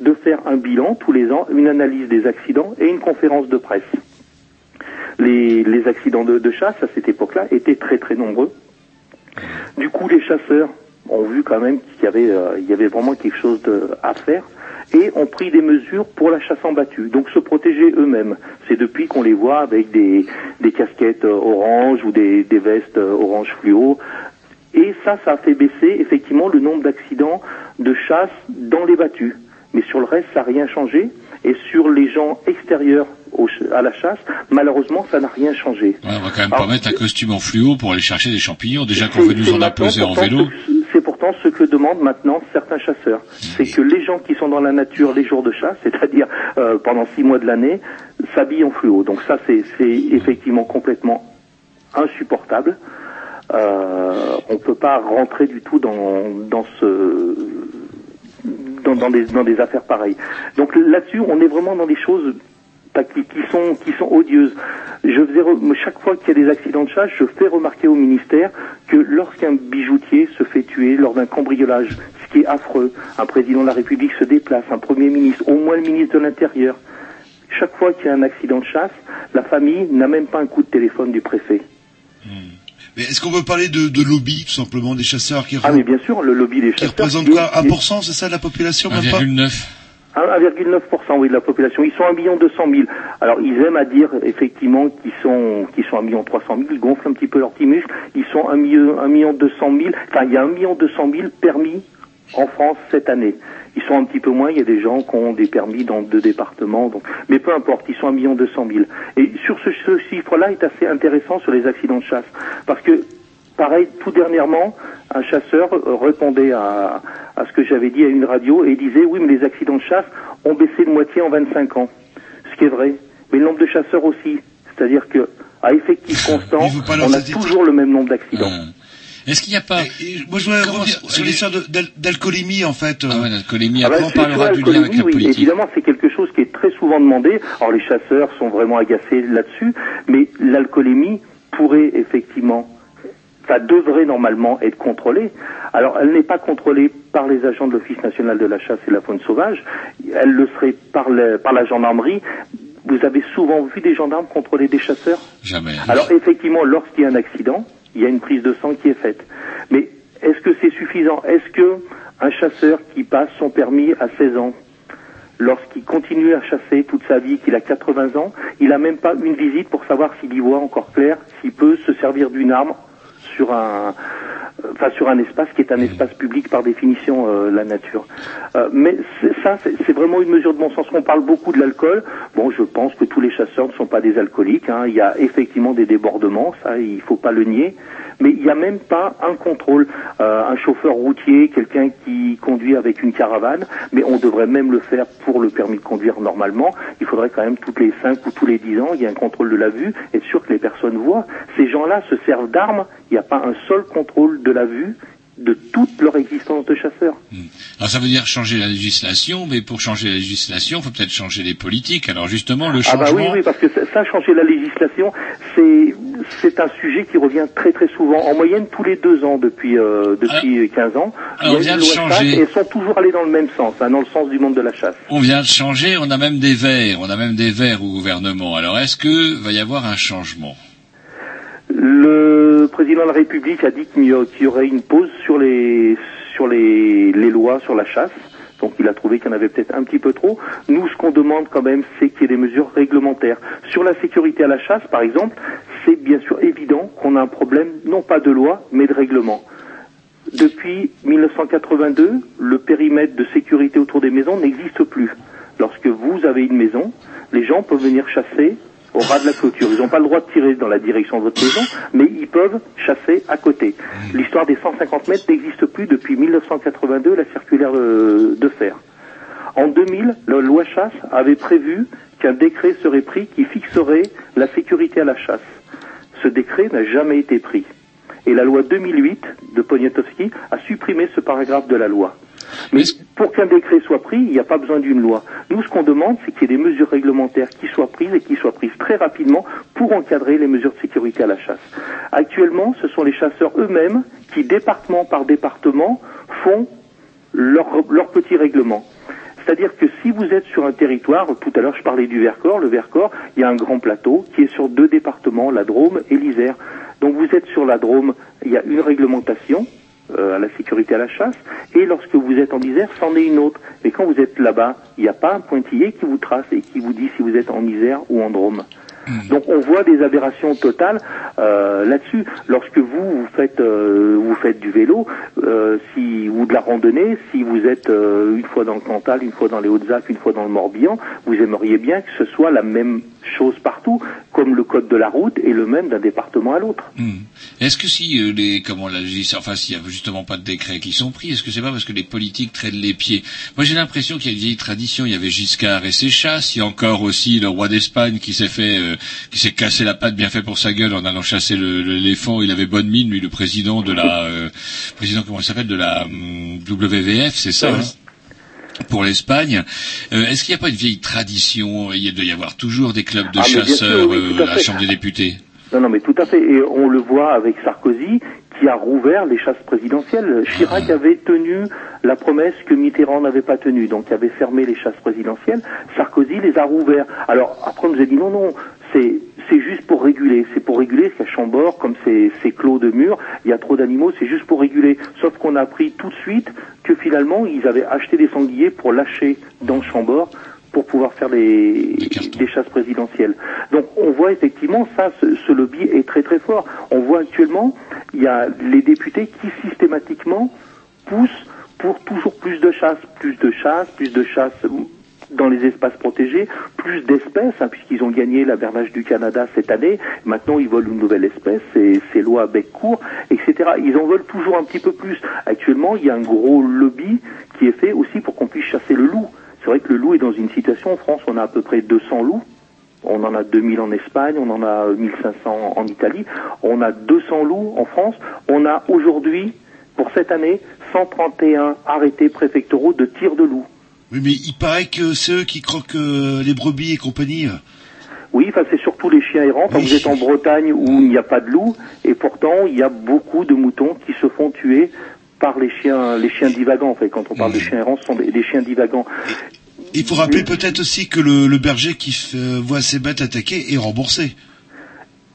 de faire un bilan tous les ans, une analyse des accidents et une conférence de presse. les, accidents de, chasse à cette époque-là étaient très très nombreux. Du coup, les chasseurs ont vu quand même qu'il y avait, euh, vraiment quelque chose à faire et ont pris des mesures pour la chasse en battue, donc se protéger eux-mêmes. C'est depuis qu'on les voit avec des, des casquettes euh, orange ou des, des vestes euh, orange fluo. Et ça, ça a fait baisser effectivement le nombre d'accidents de chasse dans les battues. Mais sur le reste, ça n'a rien changé. Et sur les gens extérieurs au à la chasse, malheureusement, ça n'a rien changé. Ouais, on va quand même pas Alors, mettre un costume en fluo pour aller chercher des champignons. Déjà qu'on veut nous en imposer en vélo. C'est pourtant ce que demandent maintenant certains chasseurs. C'est que les gens qui sont dans la nature les jours de chasse, c'est-à-dire euh, pendant six mois de l'année, s'habillent en fluo. Donc ça, c'est effectivement complètement insupportable. Euh, on peut pas rentrer du tout dans, ce dans, dans des, dans des affaires pareilles. Donc là-dessus, on est vraiment dans des choses qui, qui sont qui sont odieuses. Je faisais chaque fois qu'il y a des accidents de chasse, je fais remarquer au ministère que lorsqu'un bijoutier se fait tuer lors d'un cambriolage, ce qui est affreux, un président de la République se déplace, un premier ministre, au moins le ministre de l'Intérieur. Chaque fois qu'il y a un accident de chasse, la famille n'a même pas un coup de téléphone du préfet. Mais est-ce qu'on peut parler de, de lobby, tout simplement, des chasseurs qui, Ah mais bien sûr, le lobby des chasseurs. représentent qui est- quoi qui est- 1%, c'est ça, de la population même pas 1,9. 1,9% oui de la population. Ils sont 1 million 200 000. Alors ils aiment à dire effectivement qu'ils sont qu'ils sont 1 million 300 000. Ils gonflent un petit peu leurs petits muscles. Ils sont 1 million 1 million 200 000. Enfin il y a 1 million 200 000 permis en France cette année. Ils sont un petit peu moins. Il y a des gens qui ont des permis dans deux départements. Donc, mais peu importe. Ils sont 1 million 200 000. Et sur ce, ce chiffre-là est assez intéressant sur les accidents de chasse parce que Pareil, tout dernièrement, un chasseur euh, répondait à, à ce que j'avais dit à une radio et disait oui, mais les accidents de chasse ont baissé de moitié en 25 ans. Ce qui est vrai. Mais le nombre de chasseurs aussi. C'est-à-dire que à effectif constant, on a toujours le même nombre d'accidents. Est-ce qu'il n'y a pas... Moi, je voudrais revenir sur l'histoire d'alcoolémie, en fait. Ah ouais, l'alcoolémie. Ah bah, Après, on c'est- parlera sur du lien avec la l'alcoolémie, oui, politique. Évidemment, c'est quelque chose qui est très souvent demandé. Alors les chasseurs sont vraiment agacés là-dessus, mais l'alcoolémie pourrait effectivement, ça devrait normalement être contrôlée. Alors elle n'est pas contrôlée par les agents de l'Office national de la chasse et de la faune sauvage, elle le serait par, le- par la gendarmerie. Vous avez souvent vu des gendarmes contrôler des chasseurs? Jamais. alors effectivement, lorsqu'il y a un accident, il y a une prise de sang qui est faite. Mais est-ce que c'est suffisant? Est-ce que un chasseur qui passe son permis à 16 ans, lorsqu'il continue à chasser toute sa vie, qu'il a 80 ans, il n'a même pas une visite pour savoir s'il y voit encore clair, s'il peut se servir d'une arme sur un, enfin sur un espace qui est un espace public par définition, euh, la nature. Euh, mais ça, c'est c'est vraiment une mesure de bon sens. On parle beaucoup de l'alcool. Bon, je pense que tous les chasseurs ne sont pas des alcooliques. hein. Il y a effectivement des débordements, ça, il faut pas le nier. Mais il n'y a même pas un contrôle. Euh, un chauffeur routier, quelqu'un qui conduit avec une caravane, mais on devrait même le faire pour le permis de conduire normalement. Il faudrait quand même toutes les 5 ou tous les 10 ans, il y a un contrôle de la vue, être sûr que les personnes voient. Ces gens-là se servent d'armes, il n'y a pas un seul contrôle de la vue de toute leur existence de chasseurs. Alors ça veut dire changer la législation, mais pour changer la législation, il faut peut-être changer les politiques. Alors justement, le Ah changement... bah oui, oui, parce que ça, changer la législation, c'est c'est un sujet qui revient très très souvent, en moyenne tous les deux ans depuis euh, depuis 15 ans. alors, on vient de changer. et sont toujours allées dans le même sens, hein, dans le sens du monde de la chasse. On vient de changer, on a même des verts, on a même des verts au gouvernement. Alors est-ce que va y avoir un changement? Le président de la République a dit qu'il y aurait une pause sur les sur les lois sur la chasse. Donc il a trouvé qu'il y en avait peut-être un petit peu trop. Nous, ce qu'on demande quand même, c'est qu'il y ait des mesures réglementaires. Sur la sécurité à la chasse, par exemple, c'est bien sûr évident qu'on a un problème, non pas de loi, mais de règlement. Depuis 1982, le périmètre de sécurité autour des maisons n'existe plus. Lorsque vous avez une maison, les gens peuvent venir chasser au ras de la clôture. Ils n'ont pas le droit de tirer dans la direction de votre maison, mais ils peuvent chasser à côté. L'histoire des 150 mètres n'existe plus depuis 1982, la circulaire de, de fer. En 2000, la loi chasse avait prévu qu'un décret serait pris qui fixerait la sécurité à la chasse. Ce décret n'a jamais été pris. Et la loi 2008 de Poniatowski a supprimé ce paragraphe de la loi. Mais pour qu'un décret soit pris, il n'y a pas besoin d'une loi. Nous, ce qu'on demande, c'est qu'il y ait des mesures réglementaires qui soient prises et qui soient prises très rapidement pour encadrer les mesures de sécurité à la chasse. Actuellement, ce sont les chasseurs eux-mêmes qui, département par département, font leur, leur petit règlement. C'est-à-dire que si vous êtes sur un territoire, tout à l'heure je parlais du Vercors, le Vercors, il y a un grand plateau qui est sur deux départements, la Drôme et l'Isère. Donc vous êtes sur la Drôme, il y a une réglementation euh, à la sécurité à la chasse, et lorsque vous êtes en Isère, c'en est une autre. Et quand vous êtes là-bas, il n'y a pas un pointillé qui vous trace et qui vous dit si vous êtes en Isère ou en Drôme. Donc on voit des aberrations totales euh, là-dessus. Lorsque vous vous faites euh, vous faites du vélo, euh, si ou de la randonnée, si vous êtes euh, une fois dans le Cantal, une fois dans les Hautes-Alpes, une fois dans le Morbihan, vous aimeriez bien que ce soit la même chose partout, comme le code de la route est le même d'un département à l'autre. Est-ce que si euh, les comment la législation, enfin s'il y a justement pas de décrets qui sont pris, est-ce que c'est pas parce que les politiques traînent les pieds? Moi j'ai l'impression qu'il y a une vieille tradition. Il y avait Giscard et ses chasses. Il y a encore aussi le roi d'Espagne qui s'est fait, euh, qui s'est cassé la patte bien fait pour sa gueule en allant chasser l'éléphant. Il avait bonne mine lui, le président de la euh, président comment il s'appelle de la hum, WWF, c'est ça. Ouais. hein pour l'Espagne, Euh, est-ce qu'il n'y a pas une vieille tradition? Il doit y avoir toujours des clubs de Ah, sûr, chasseurs oui, euh, à à la. Chambre des députés. Non, non, mais tout à fait. Et on le voit avec Sarkozy, qui a rouvert les chasses présidentielles. Chirac avait tenu la promesse que Mitterrand n'avait pas tenue, donc il avait fermé les chasses présidentielles. Sarkozy les a rouverts. Alors après, on nous a dit non, non, c'est c'est juste pour réguler. C'est pour réguler, parce qu'à Chambord, comme c'est clos de murs, il y a trop d'animaux, c'est juste pour réguler. Sauf qu'on a appris tout de suite que finalement, ils avaient acheté des sangliers pour lâcher dans Chambord pour pouvoir faire les, des chasses présidentielles. Donc on voit effectivement ça, ce, ce lobby est très très fort. On voit actuellement, il y a les députés qui systématiquement poussent pour toujours plus de chasse, plus de chasse, plus de chasse dans les espaces protégés, plus d'espèces, hein, puisqu'ils ont gagné la bernage du Canada cette année. Maintenant, ils veulent une nouvelle espèce, c'est c'est loi à bec court, etc. Ils en veulent toujours un petit peu plus. Actuellement, il y a un gros lobby qui est fait aussi pour qu'on puisse chasser le loup. C'est vrai que le loup est dans une situation, en France, on a à peu près 200 loups. On en a 2000 en Espagne, on en a 1500 en Italie. On a 200 loups en France. On a aujourd'hui, pour cette année, 131 arrêtés préfectoraux de tir de loup. Oui, mais il paraît que c'est eux qui croquent euh, les brebis et compagnie. Oui, enfin c'est surtout les chiens errants. Quand vous êtes en Bretagne où il n'y a pas de loups, et pourtant il y a beaucoup de moutons qui se font tuer par les chiens, les chiens divagants. En fait, quand on parle de chiens errants, ce sont des, des chiens divagants. Il faut rappeler peut-être aussi que le, le berger qui euh, voit ses bêtes attaquées est remboursé.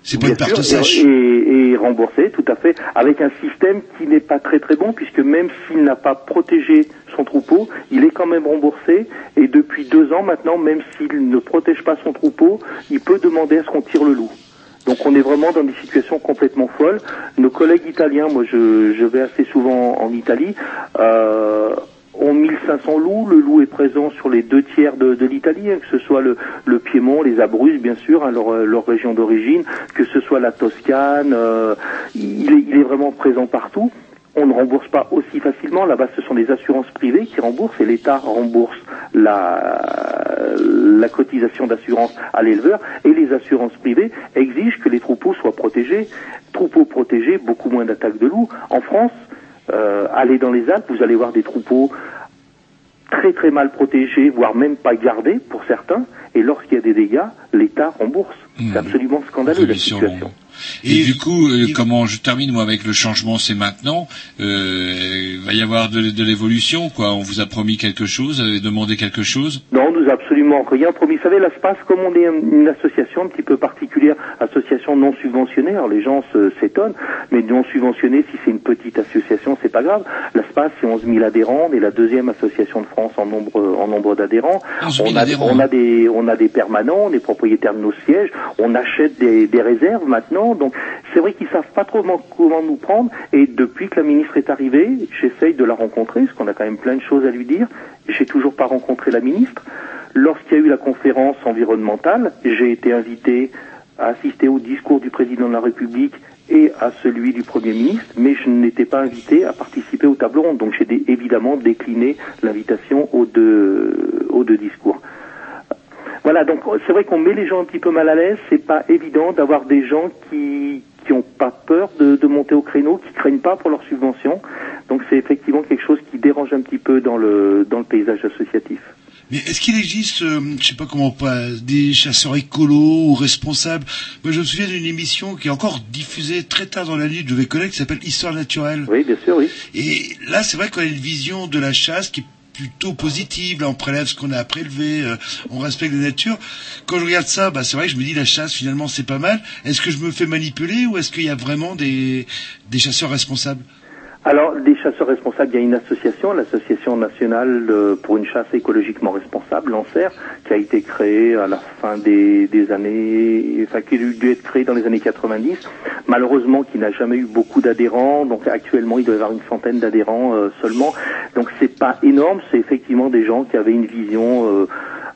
C'est pas Bien une perte sûr, sèche. Et, et- et remboursé, tout à fait, avec un système qui n'est pas très très bon, puisque même s'il n'a pas protégé son troupeau, il est quand même remboursé. Et depuis deux ans maintenant, même s'il ne protège pas son troupeau, il peut demander à ce qu'on tire le loup. Donc on est vraiment dans des situations complètement folles. Nos collègues italiens, moi je, je vais assez souvent en Italie, euh, ont 1500 loups. Le loup est présent sur les deux tiers de, l'Italie, hein, que ce soit le, Piémont, les Abruzzes bien sûr, hein, leur, euh, leur région d'origine, que ce soit la Toscane. euh, il, est, il est vraiment présent partout. On ne rembourse pas aussi facilement. Là-bas, ce sont les assurances privées qui remboursent et l'État rembourse la, la cotisation d'assurance à l'éleveur. Et les assurances privées exigent que les troupeaux soient protégés. Troupeaux protégés, beaucoup moins d'attaques de loups. En France, euh, allez dans les Alpes, vous allez voir des troupeaux très très mal protégés, voire même pas gardés pour certains. Et lorsqu'il y a des dégâts, l'État rembourse. C'est absolument scandaleux la situation. Et, du coup, euh, comment je termine moi avec le changement, c'est maintenant. Euh, il va y avoir de, de l'évolution, quoi. On vous a promis quelque chose, vous avez demandé quelque chose. Non, on nous a absolument rien promis. Vous savez, l'ASPAS, comme on est une association un petit peu particulière, association non subventionnée, alors les gens se- s'étonnent, mais non subventionnée, si c'est une petite association, c'est pas grave. L'ASPAS, c'est 11 000 adhérents, on est la deuxième association de France en nombre, en nombre d'adhérents. 11 000 On a, adhérents. on a des, on a des permanents, on est propriétaire de nos sièges, on achète des, des réserves maintenant, donc c'est vrai qu'ils savent pas trop comment, nous prendre, et depuis que la ministre est arrivée, j'essaye de la rencontrer, parce qu'on a quand même plein de choses à lui dire, j'ai toujours pas rencontré la ministre. Lorsqu'il y a eu la conférence environnementale, j'ai été invité à assister au discours du président de la République et à celui du Premier ministre, mais je n'étais pas invité à participer au table ronde, donc j'ai évidemment décliné l'invitation aux deux discours. Voilà, donc c'est vrai qu'on met les gens un petit peu mal à l'aise. C'est pas évident d'avoir des gens qui qui ont pas peur de, de monter au créneau, qui craignent pas pour leurs subventions. Donc c'est effectivement quelque chose qui dérange un petit peu dans le dans le paysage associatif. Mais est-ce qu'il existe, euh, je sais pas comment pas, des chasseurs écolos ou responsables? Moi, je me souviens d'une émission qui est encore diffusée très tard dans la nuit de V-Collect qui s'appelle Histoire naturelle. Oui, bien sûr, oui. Et là, c'est vrai qu'on a une vision de la chasse qui plutôt positive. Là, on prélève ce qu'on a à prélever, euh, on respecte la nature. Quand je regarde ça, bah, c'est vrai que je me dis la chasse, finalement, c'est pas mal. Est-ce que je me fais manipuler ou est-ce qu'il y a vraiment des, des chasseurs responsables? Alors, des chasseurs responsables, il y a une association, l'Association nationale euh, pour une chasse écologiquement responsable, l'ANSER, qui a été créée à la fin des, des années, enfin, qui a dû être créée dans les années 90. Malheureusement, qui n'a jamais eu beaucoup d'adhérents. Donc, actuellement, il doit y avoir une centaine d'adhérents euh, seulement. Donc, c'est pas énorme. C'est effectivement des gens qui avaient une vision euh,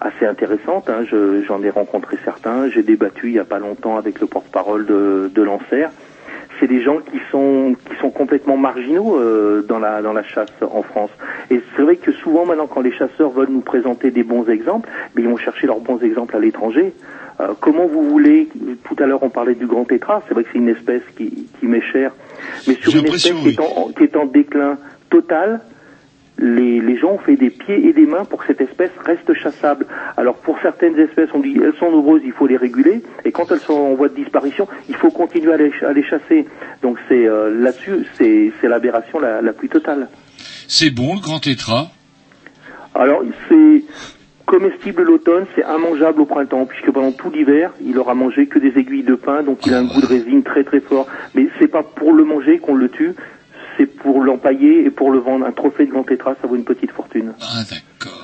assez intéressante. hein. Je- J'en ai rencontré certains. J'ai débattu il y a pas longtemps avec le porte-parole de, de l'ANSER c'est des gens qui sont qui sont complètement marginaux euh, dans la dans la chasse en France. Et c'est vrai que souvent maintenant quand les chasseurs veulent nous présenter des bons exemples, mais ils vont chercher leurs bons exemples à l'étranger. Euh, comment vous voulez Tout à l'heure on parlait du grand tétra. C'est vrai que c'est une espèce qui qui m'est chère, mais sur une espèce qui est, en, qui est en déclin total. Les, les gens ont fait des pieds et des mains pour que cette espèce reste chassable. Alors pour certaines espèces, on dit elles sont nombreuses, il faut les réguler, et quand elles sont en voie de disparition, il faut continuer à les, à les chasser. Donc c'est euh, là-dessus, c'est c'est l'aberration la, la plus totale. C'est bon, le grand tétra? Alors c'est comestible l'automne, c'est immangeable au printemps, puisque pendant tout l'hiver, il aura mangé que des aiguilles de pin, donc il a un goût de résine très très fort. Mais c'est pas pour le manger qu'on le tue, c'est pour l'empailler et pour le vendre. Un trophée de grand tétra, ça vaut une petite fortune. Ah, d'accord.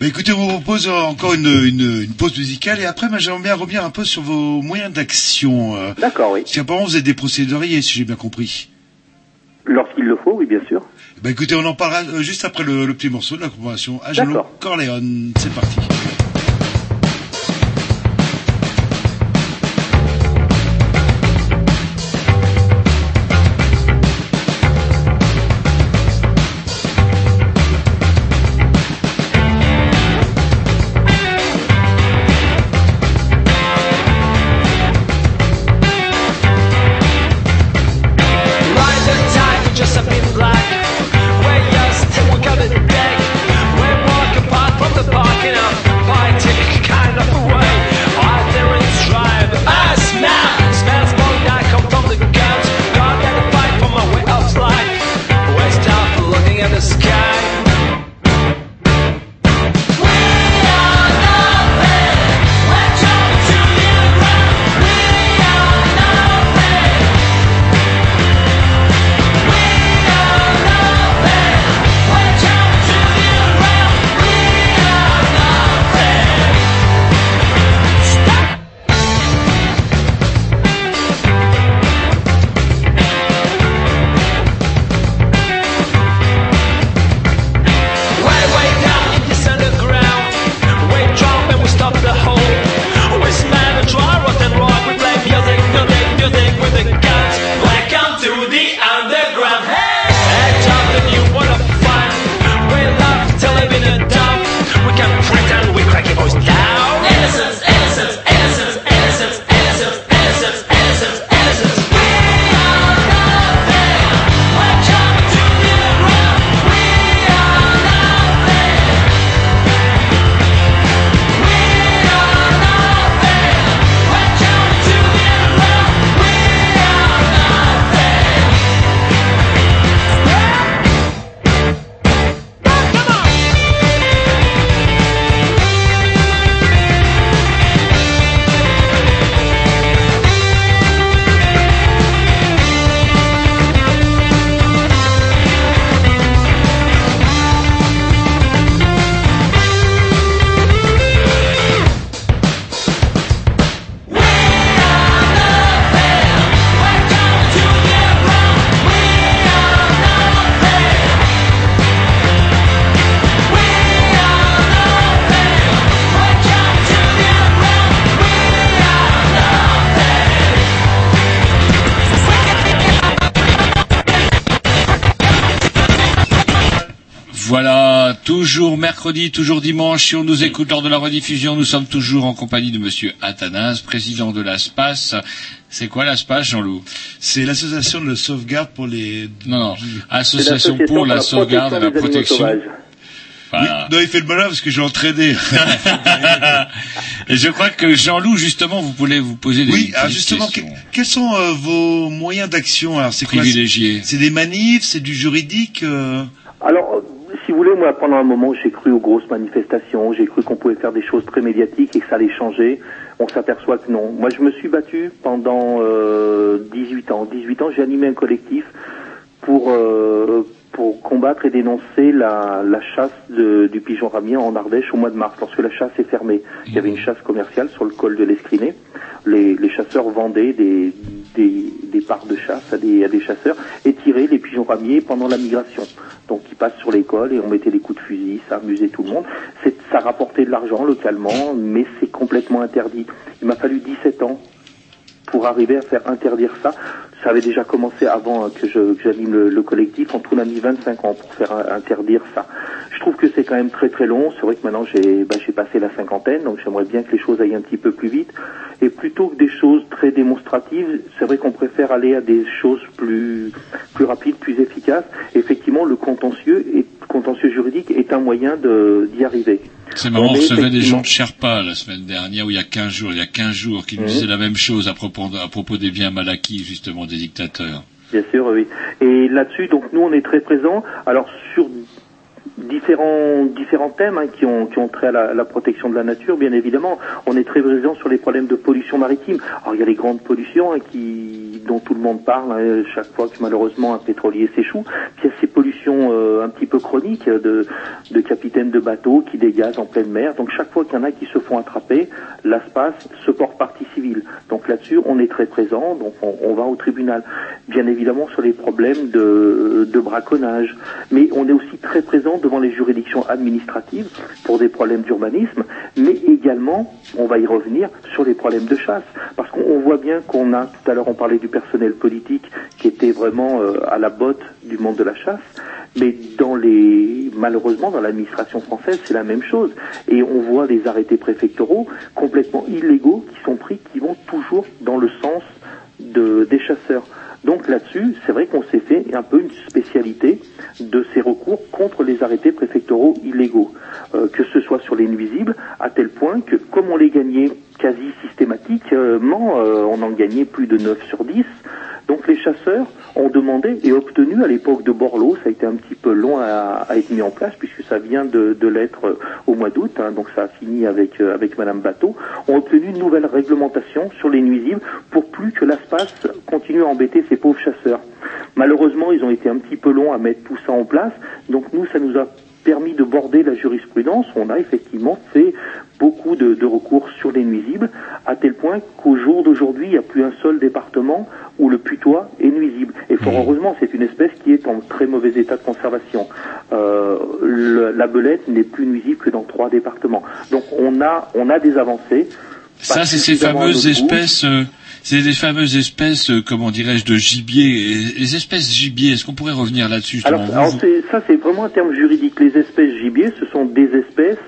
Bah, écoutez, on vous propose encore une, une, une pause musicale et après, j'aimerais bien revenir un peu sur vos moyens d'action. euh, D'accord, oui. Parce qu'apparemment, vous êtes des procéduriers, si j'ai bien compris. Lorsqu'il le faut, oui, bien sûr. Bah, écoutez, on en parlera euh, juste après le, le petit morceau de la conversation. Angelo D'accord. Corleone, c'est parti. Mercredi, toujours dimanche, si on nous écoute lors de la rediffusion, nous sommes toujours en compagnie de monsieur Athanas, président de l'ASPAS. C'est quoi l'ASPAS, Jean-Loup? C'est l'association de sauvegarde pour les... Non, non, Association pour la sauvegarde et la protection. Voilà. Oui, non, il fait le malin parce que j'ai entraîné. Et je crois que Jean-Loup, justement, vous voulez vous poser des Oui, alors petites justement, questions. que- quels sont euh, vos moyens d'action Alors, c'est quoi Privilégiés. C'est des manifs, c'est du juridique euh, si vous voulez, moi, pendant un moment, j'ai cru aux grosses manifestations, j'ai cru qu'on pouvait faire des choses très médiatiques et que ça allait changer. On s'aperçoit que non. Moi, je me suis battu pendant euh, 18 ans. 18 ans, j'ai animé un collectif pour euh, pour combattre et dénoncer la, la chasse de- du pigeon ramier en Ardèche au mois de mars, lorsque la chasse est fermée. Il y avait une chasse commerciale sur le col de l'Escriné. Les, les chasseurs vendaient des, des, parts de chasse à des, à des chasseurs et tiraient les pigeons ramiers pendant la migration. Donc ils passent sur l'école et on mettait des coups de fusil, ça amusait tout le monde. Ça rapportait de l'argent localement, mais c'est complètement interdit. Il m'a fallu 17 ans pour arriver à faire interdire ça. Ça avait déjà commencé avant euh, que je que j'anime le, le collectif. En tout, on a mis 25 ans pour faire euh, interdire ça. Je trouve que c'est quand même très très long. C'est vrai que maintenant j'ai bah, j'ai passé la cinquantaine, donc j'aimerais bien que les choses aillent un petit peu plus vite. Et plutôt que des choses très démonstratives, c'est vrai qu'on préfère aller à des choses plus plus rapides, plus efficaces. effectivement, le contentieux et contentieux juridique est un moyen d'y arriver. C'est marrant, on recevait des gens de Sherpa la semaine dernière, ou il y a 15 jours, il y a 15 jours, qui nous Mhm. disaient la même chose à propos, à propos des biens mal acquis, justement, des dictateurs. Bien sûr, oui. Et là-dessus, donc nous, on est très présents. Alors sur différents différents thèmes hein, qui ont qui ont trait à la, protection de la nature, bien évidemment, on est très présents sur les problèmes de pollution maritime. Alors il y a les grandes pollutions hein, dont tout le monde parle hein, chaque fois que malheureusement un pétrolier s'échoue. Puis il y a ces pollutions euh, un petit peu chroniques de de capitaines de bateaux qui dégagent en pleine mer. Donc chaque fois qu'il y en a qui se font attraper, l'ASPAS se porte partie civile. Donc là-dessus, on est très présent. Donc on, on va au tribunal. Bien évidemment sur les problèmes de, de braconnage, mais on est aussi très présent devant les juridictions administratives pour des problèmes d'urbanisme, mais également, on va y revenir, sur les problèmes de chasse. Parce qu'on on voit bien qu'on a, tout à l'heure on parlait du personnel politique qui était vraiment euh, à la botte du monde de la chasse, mais dans les, malheureusement, dans l'administration française, c'est la même chose. Et on voit des arrêtés préfectoraux complètement illégaux qui sont pris, qui vont toujours dans le sens de, des chasseurs. Donc là-dessus, c'est vrai qu'on s'est fait un peu une spécialité de ces recours contre les arrêtés préfectoraux illégaux, euh, que ce soit sur les nuisibles, à tel point que comme on les gagnait quasi systématiquement, euh, on en gagnait plus de 9 sur 10, donc les chasseurs ont demandé et obtenu à l'époque de Borloo, ça a été un petit peu long à, être mis en place puisque ça vient de, l'être euh, au mois d'août, hein, donc ça a fini avec euh, Madame Bateau, ont obtenu une nouvelle réglementation sur les nuisibles pour plus que l'ASPAS continue à embêter ces pauvres chasseurs. Malheureusement, ils ont été un petit peu longs à mettre tout ça en place, donc nous, ça nous a permis de border la jurisprudence. On a effectivement fait beaucoup de, de recours sur les nuisibles, à tel point qu'au jour d'aujourd'hui, il n'y a plus un seul département où le putois est nuisible. Et fort heureusement, c'est une espèce qui est en très mauvais état de conservation. Euh, le- la belette n'est plus nuisible que dans trois départements. Donc on a, on a des avancées. Ça, Pas c'est ces fameuses espèces, euh, c'est des fameuses espèces, euh, comment dirais-je, de gibier. Les espèces gibier, est-ce qu'on pourrait revenir là-dessus Alors, alors ça, c'est vraiment un terme juridique. Les espèces gibier, ce sont des espèces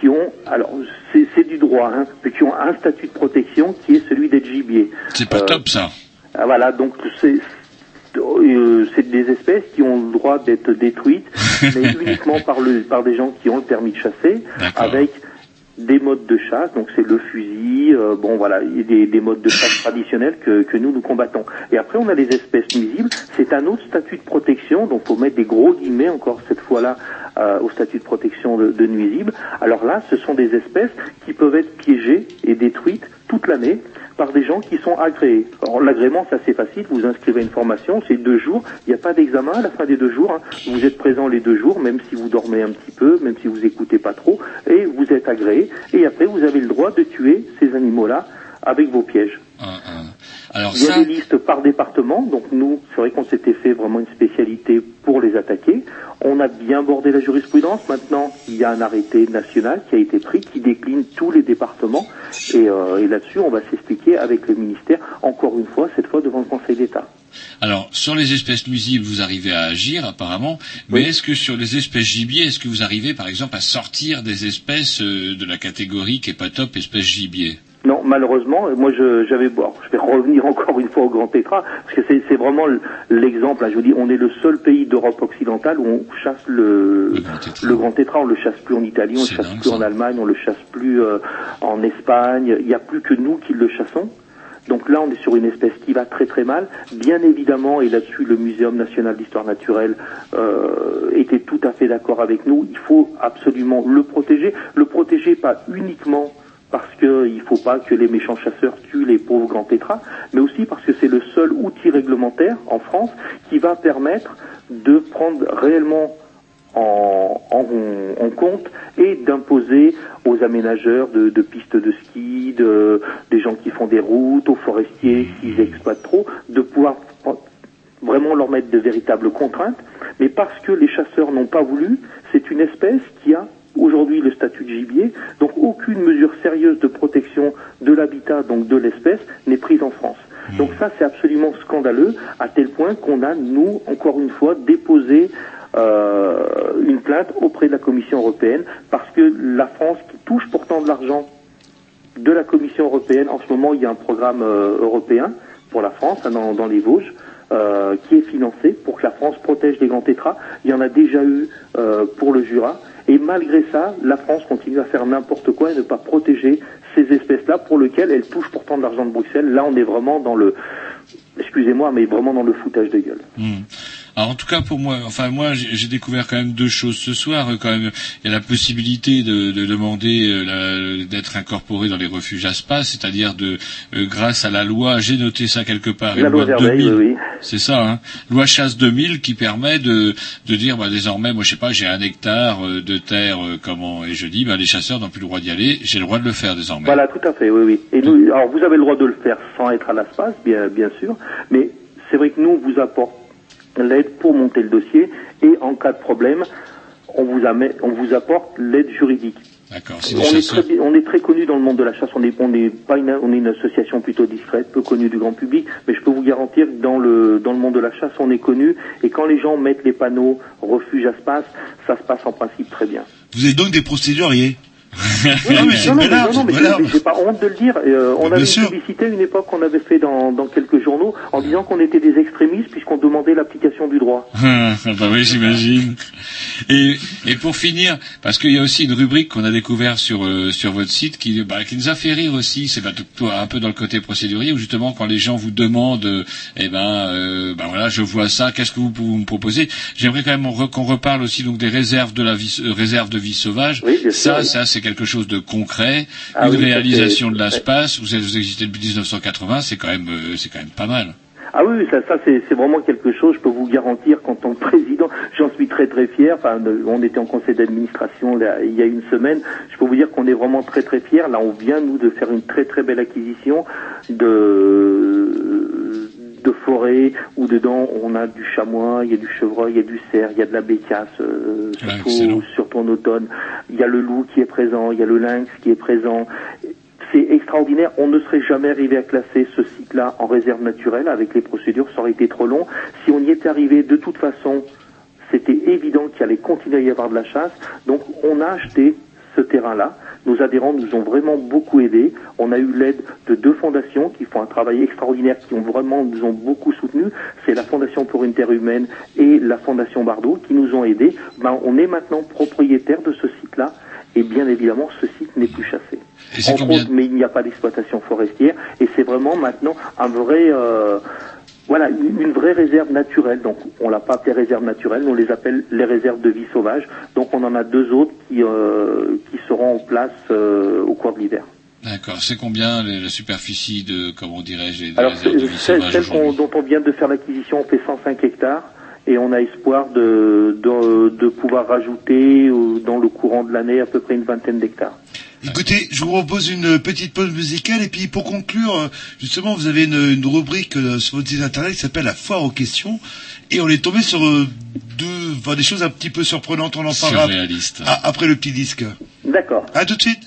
qui ont, alors c'est du droit, hein, mais qui ont un statut de protection qui est celui d'être gibier. C'est pas Euh, top ça. Ah, Voilà, donc c'est euh, c'est des espèces qui ont le droit d'être détruites, mais uniquement par le par des gens qui ont le permis de chasser, avec des modes de chasse, donc c'est le fusil, euh, bon voilà, des, des modes de chasse traditionnels que, nous nous combattons. Et après on a les espèces nuisibles, c'est un autre statut de protection, donc faut mettre des gros guillemets encore cette fois-là euh, au statut de protection de nuisibles. Alors là, ce sont des espèces qui peuvent être piégées et détruites toute l'année par des gens qui sont agréés. Alors l'agrément, c'est facile, vous inscrivez une formation, c'est deux jours, il n'y a pas d'examen à la fin des deux jours, hein. vous êtes présent les deux jours, même si vous dormez un petit peu, même si vous écoutez pas trop, et vous êtes agréé, et après vous avez le droit de tuer ces animaux-là avec vos pièges. Alors Il y a ça, des listes par département, donc nous, c'est vrai qu'on s'était fait vraiment une spécialité pour les attaquer. On a bien bordé la jurisprudence. Maintenant, il y a un arrêté national qui a été pris, qui décline tous les départements. Et, euh, et là-dessus, on va s'expliquer avec le ministère, encore une fois, cette fois devant le Conseil d'État. alors sur les espèces nuisibles, vous arrivez à agir apparemment, mais est-ce que sur les espèces gibier, est-ce que vous arrivez par exemple à sortir des espèces euh, de la catégorie qui est pas top, espèces gibier Non, malheureusement, moi je, j'avais, bon, je vais revenir encore une fois au Grand Tétra, parce que c'est, vraiment l'exemple. hein. je vous dis, on est le seul pays d'Europe occidentale où on chasse le, le Grand Tétra. On le chasse plus en Italie, on le chasse plus en Allemagne, on le chasse plus euh, en Espagne. Il n'y a plus que nous qui le chassons. Donc là, on est sur une espèce qui va très très mal. Bien évidemment, et là-dessus, le Muséum national d'histoire naturelle euh, était tout à fait d'accord avec nous. Il faut absolument le protéger. Le protéger pas uniquement parce qu'il ne faut pas que les méchants chasseurs tuent les pauvres grands tétras, mais aussi parce que c'est le seul outil réglementaire en France qui va permettre de prendre réellement en, compte et d'imposer aux aménageurs de, pistes de ski, de, des gens qui font des routes, aux forestiers qui exploitent trop, de pouvoir vraiment leur mettre de véritables contraintes. Mais parce que les chasseurs n'ont pas voulu, c'est une espèce qui a aujourd'hui le statut de gibier, donc aucune mesure sérieuse de protection de l'habitat, donc de l'espèce, n'est prise en France. Donc ça, c'est absolument scandaleux, à tel point qu'on a, nous, encore une fois, déposé euh, une plainte auprès de la Commission européenne, parce que la France, qui touche pourtant de l'argent de la Commission européenne, en ce moment, il y a un programme euh, européen pour la France, hein, dans, dans les Vosges, euh, qui est financé pour que la France protège les grands tétras. Il y en a déjà eu pour le Jura. Et malgré ça, la France continue à faire n'importe quoi et ne pas protéger ces espèces-là pour lesquelles elle touche pourtant de l'argent de Bruxelles. Là, on est vraiment dans le, excusez-moi, mais vraiment dans le foutage de gueule. Hmm. Alors en tout cas pour moi, enfin moi j'ai j'ai découvert quand même deux choses ce soir. Euh, Quand même, il y a la possibilité de, de demander euh, la- d'être incorporé dans les refuges ASPA, c'est-à-dire de euh, grâce à la loi, j'ai noté ça quelque part, La loi loi de Vermeil, 2000, oui, c'est ça, hein, loi chasse 2000 qui permet de de dire bah, désormais, moi je sais pas, j'ai un hectare euh, de terre, euh, comment et je dis bah les chasseurs n'ont plus le droit d'y aller, j'ai le droit de le faire désormais. Voilà, tout à fait, oui, oui. Et nous, alors vous avez le droit de le faire sans être à l'espace, bien, bien sûr, mais c'est vrai que nous, on vous apporte l'aide pour monter le dossier et en cas de problème, on vous, amène, on vous apporte l'aide juridique. D'accord. On est, chasseurs. très, on est très connu dans le monde de la chasse. On est, on est pas une, on est une association plutôt discrète, peu connue du grand public, mais je peux vous garantir que dans le dans le monde de la chasse, on est connu. Et quand les gens mettent les panneaux refuge à space, ça se passe en principe très bien. Vous êtes donc des procéduriers. Oui, non, mais non, non, non, mais une belle j'ai- pas honte de le dire. Euh, on avait sûr. une publicité à une époque qu'on avait fait dans, dans quelques journaux en disant qu'on était des extrémistes puisqu'on demandait l'application du droit. Ah, bah oui, j'imagine. Et, et pour finir, parce qu'il y a aussi une rubrique qu'on a découvert sur euh, sur votre site qui bah, qui nous a fait rire aussi. C'est bah, un peu dans le côté procédurier où justement quand les gens vous demandent, euh, eh ben, euh, bah voilà, je vois ça. Qu'est-ce que vous pouvez me proposer? J'aimerais quand même qu'on reparle aussi donc des réserves de la vie, réserve de vie sauvage. Oui, ça, ça c'est quelque chose de concret, Ah une oui, réalisation de l'espace. Vous, êtes- vous existez depuis 1980, c'est quand même euh, c'est quand même pas mal. Ah oui, ça, ça c'est vraiment quelque chose, je peux vous garantir qu'en tant que président, j'en suis très très fier. Enfin, on était en conseil d'administration il y a une semaine. Je peux vous dire qu'on est vraiment très très fiers. Là, on vient nous de faire une très très belle acquisition de de forêt où dedans on a du chamois, il y a du chevreuil, il y a du cerf, il y a de la bécasse, euh, Ah, surtout, surtout en automne. Il y a le loup qui est présent, il y a le lynx qui est présent. C'est extraordinaire. On ne serait jamais arrivé à classer ce site-là en réserve naturelle avec les procédures. Ça aurait été trop long. Si on y était arrivé, de toute façon, c'était évident qu'il allait continuer à y avoir de la chasse. Donc, on a acheté ce terrain-là. Nos adhérents nous ont vraiment beaucoup aidés. On a eu l'aide de deux fondations qui font un travail extraordinaire, qui ont vraiment nous ont beaucoup soutenus. C'est la Fondation pour une Terre humaine et la Fondation Bardot qui nous ont aidés. Ben, on est maintenant propriétaire de ce site-là. Et bien évidemment, ce site n'est plus chassé. Et Entre autres, mais il n'y a pas d'exploitation forestière. Et c'est vraiment maintenant un vrai, euh, voilà, une vraie réserve naturelle. Donc, on l'a pas appelée réserve naturelle, mais on les appelle les réserves de vie sauvage. Donc, on en a deux autres qui, euh, qui seront en place euh, au cours de l'hiver. D'accord. C'est combien les- la superficie de, comment dirais-je, des Alors, réserves de vie sauvage celle dont on vient de faire l'acquisition, on fait 105 hectares. Et on a espoir de, de, de pouvoir rajouter euh, dans le courant de l'année à peu près une vingtaine d'hectares. Écoutez, je vous propose une petite pause musicale et puis pour conclure, euh, justement, vous avez une, une rubrique euh, sur votre site internet qui s'appelle la foire aux questions et on est tombé sur deux, enfin, des choses un petit peu surprenantes. On en parlera après le petit disque. D'accord. À tout de suite.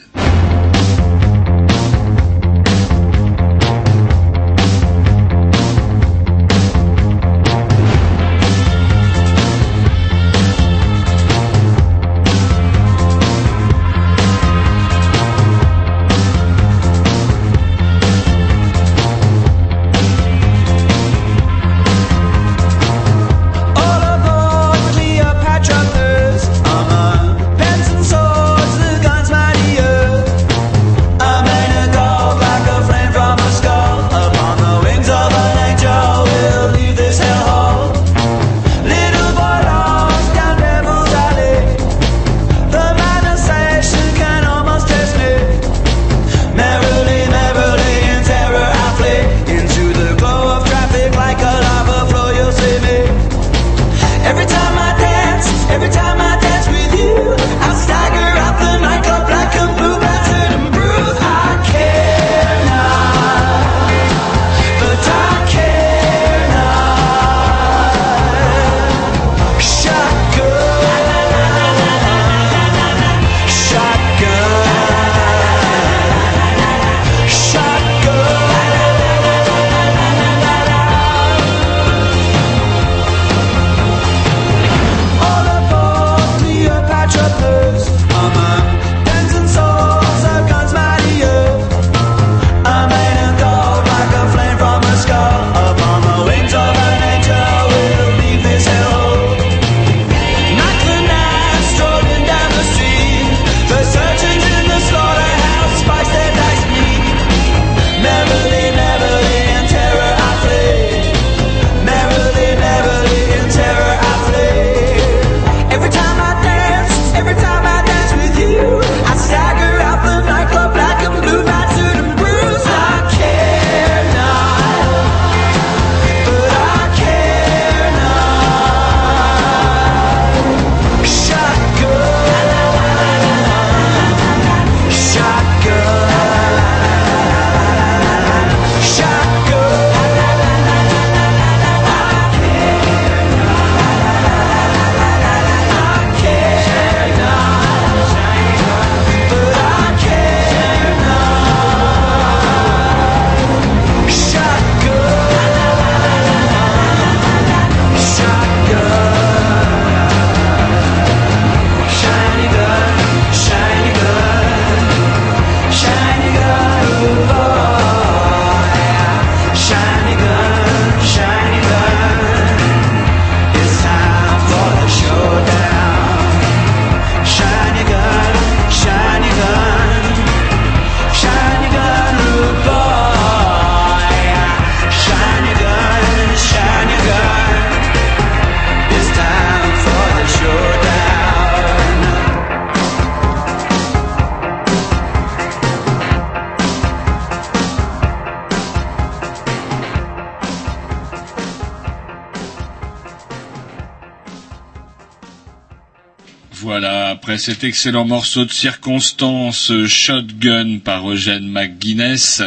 Cet excellent morceau de circonstance, euh, Shotgun par Eugène McGuinness,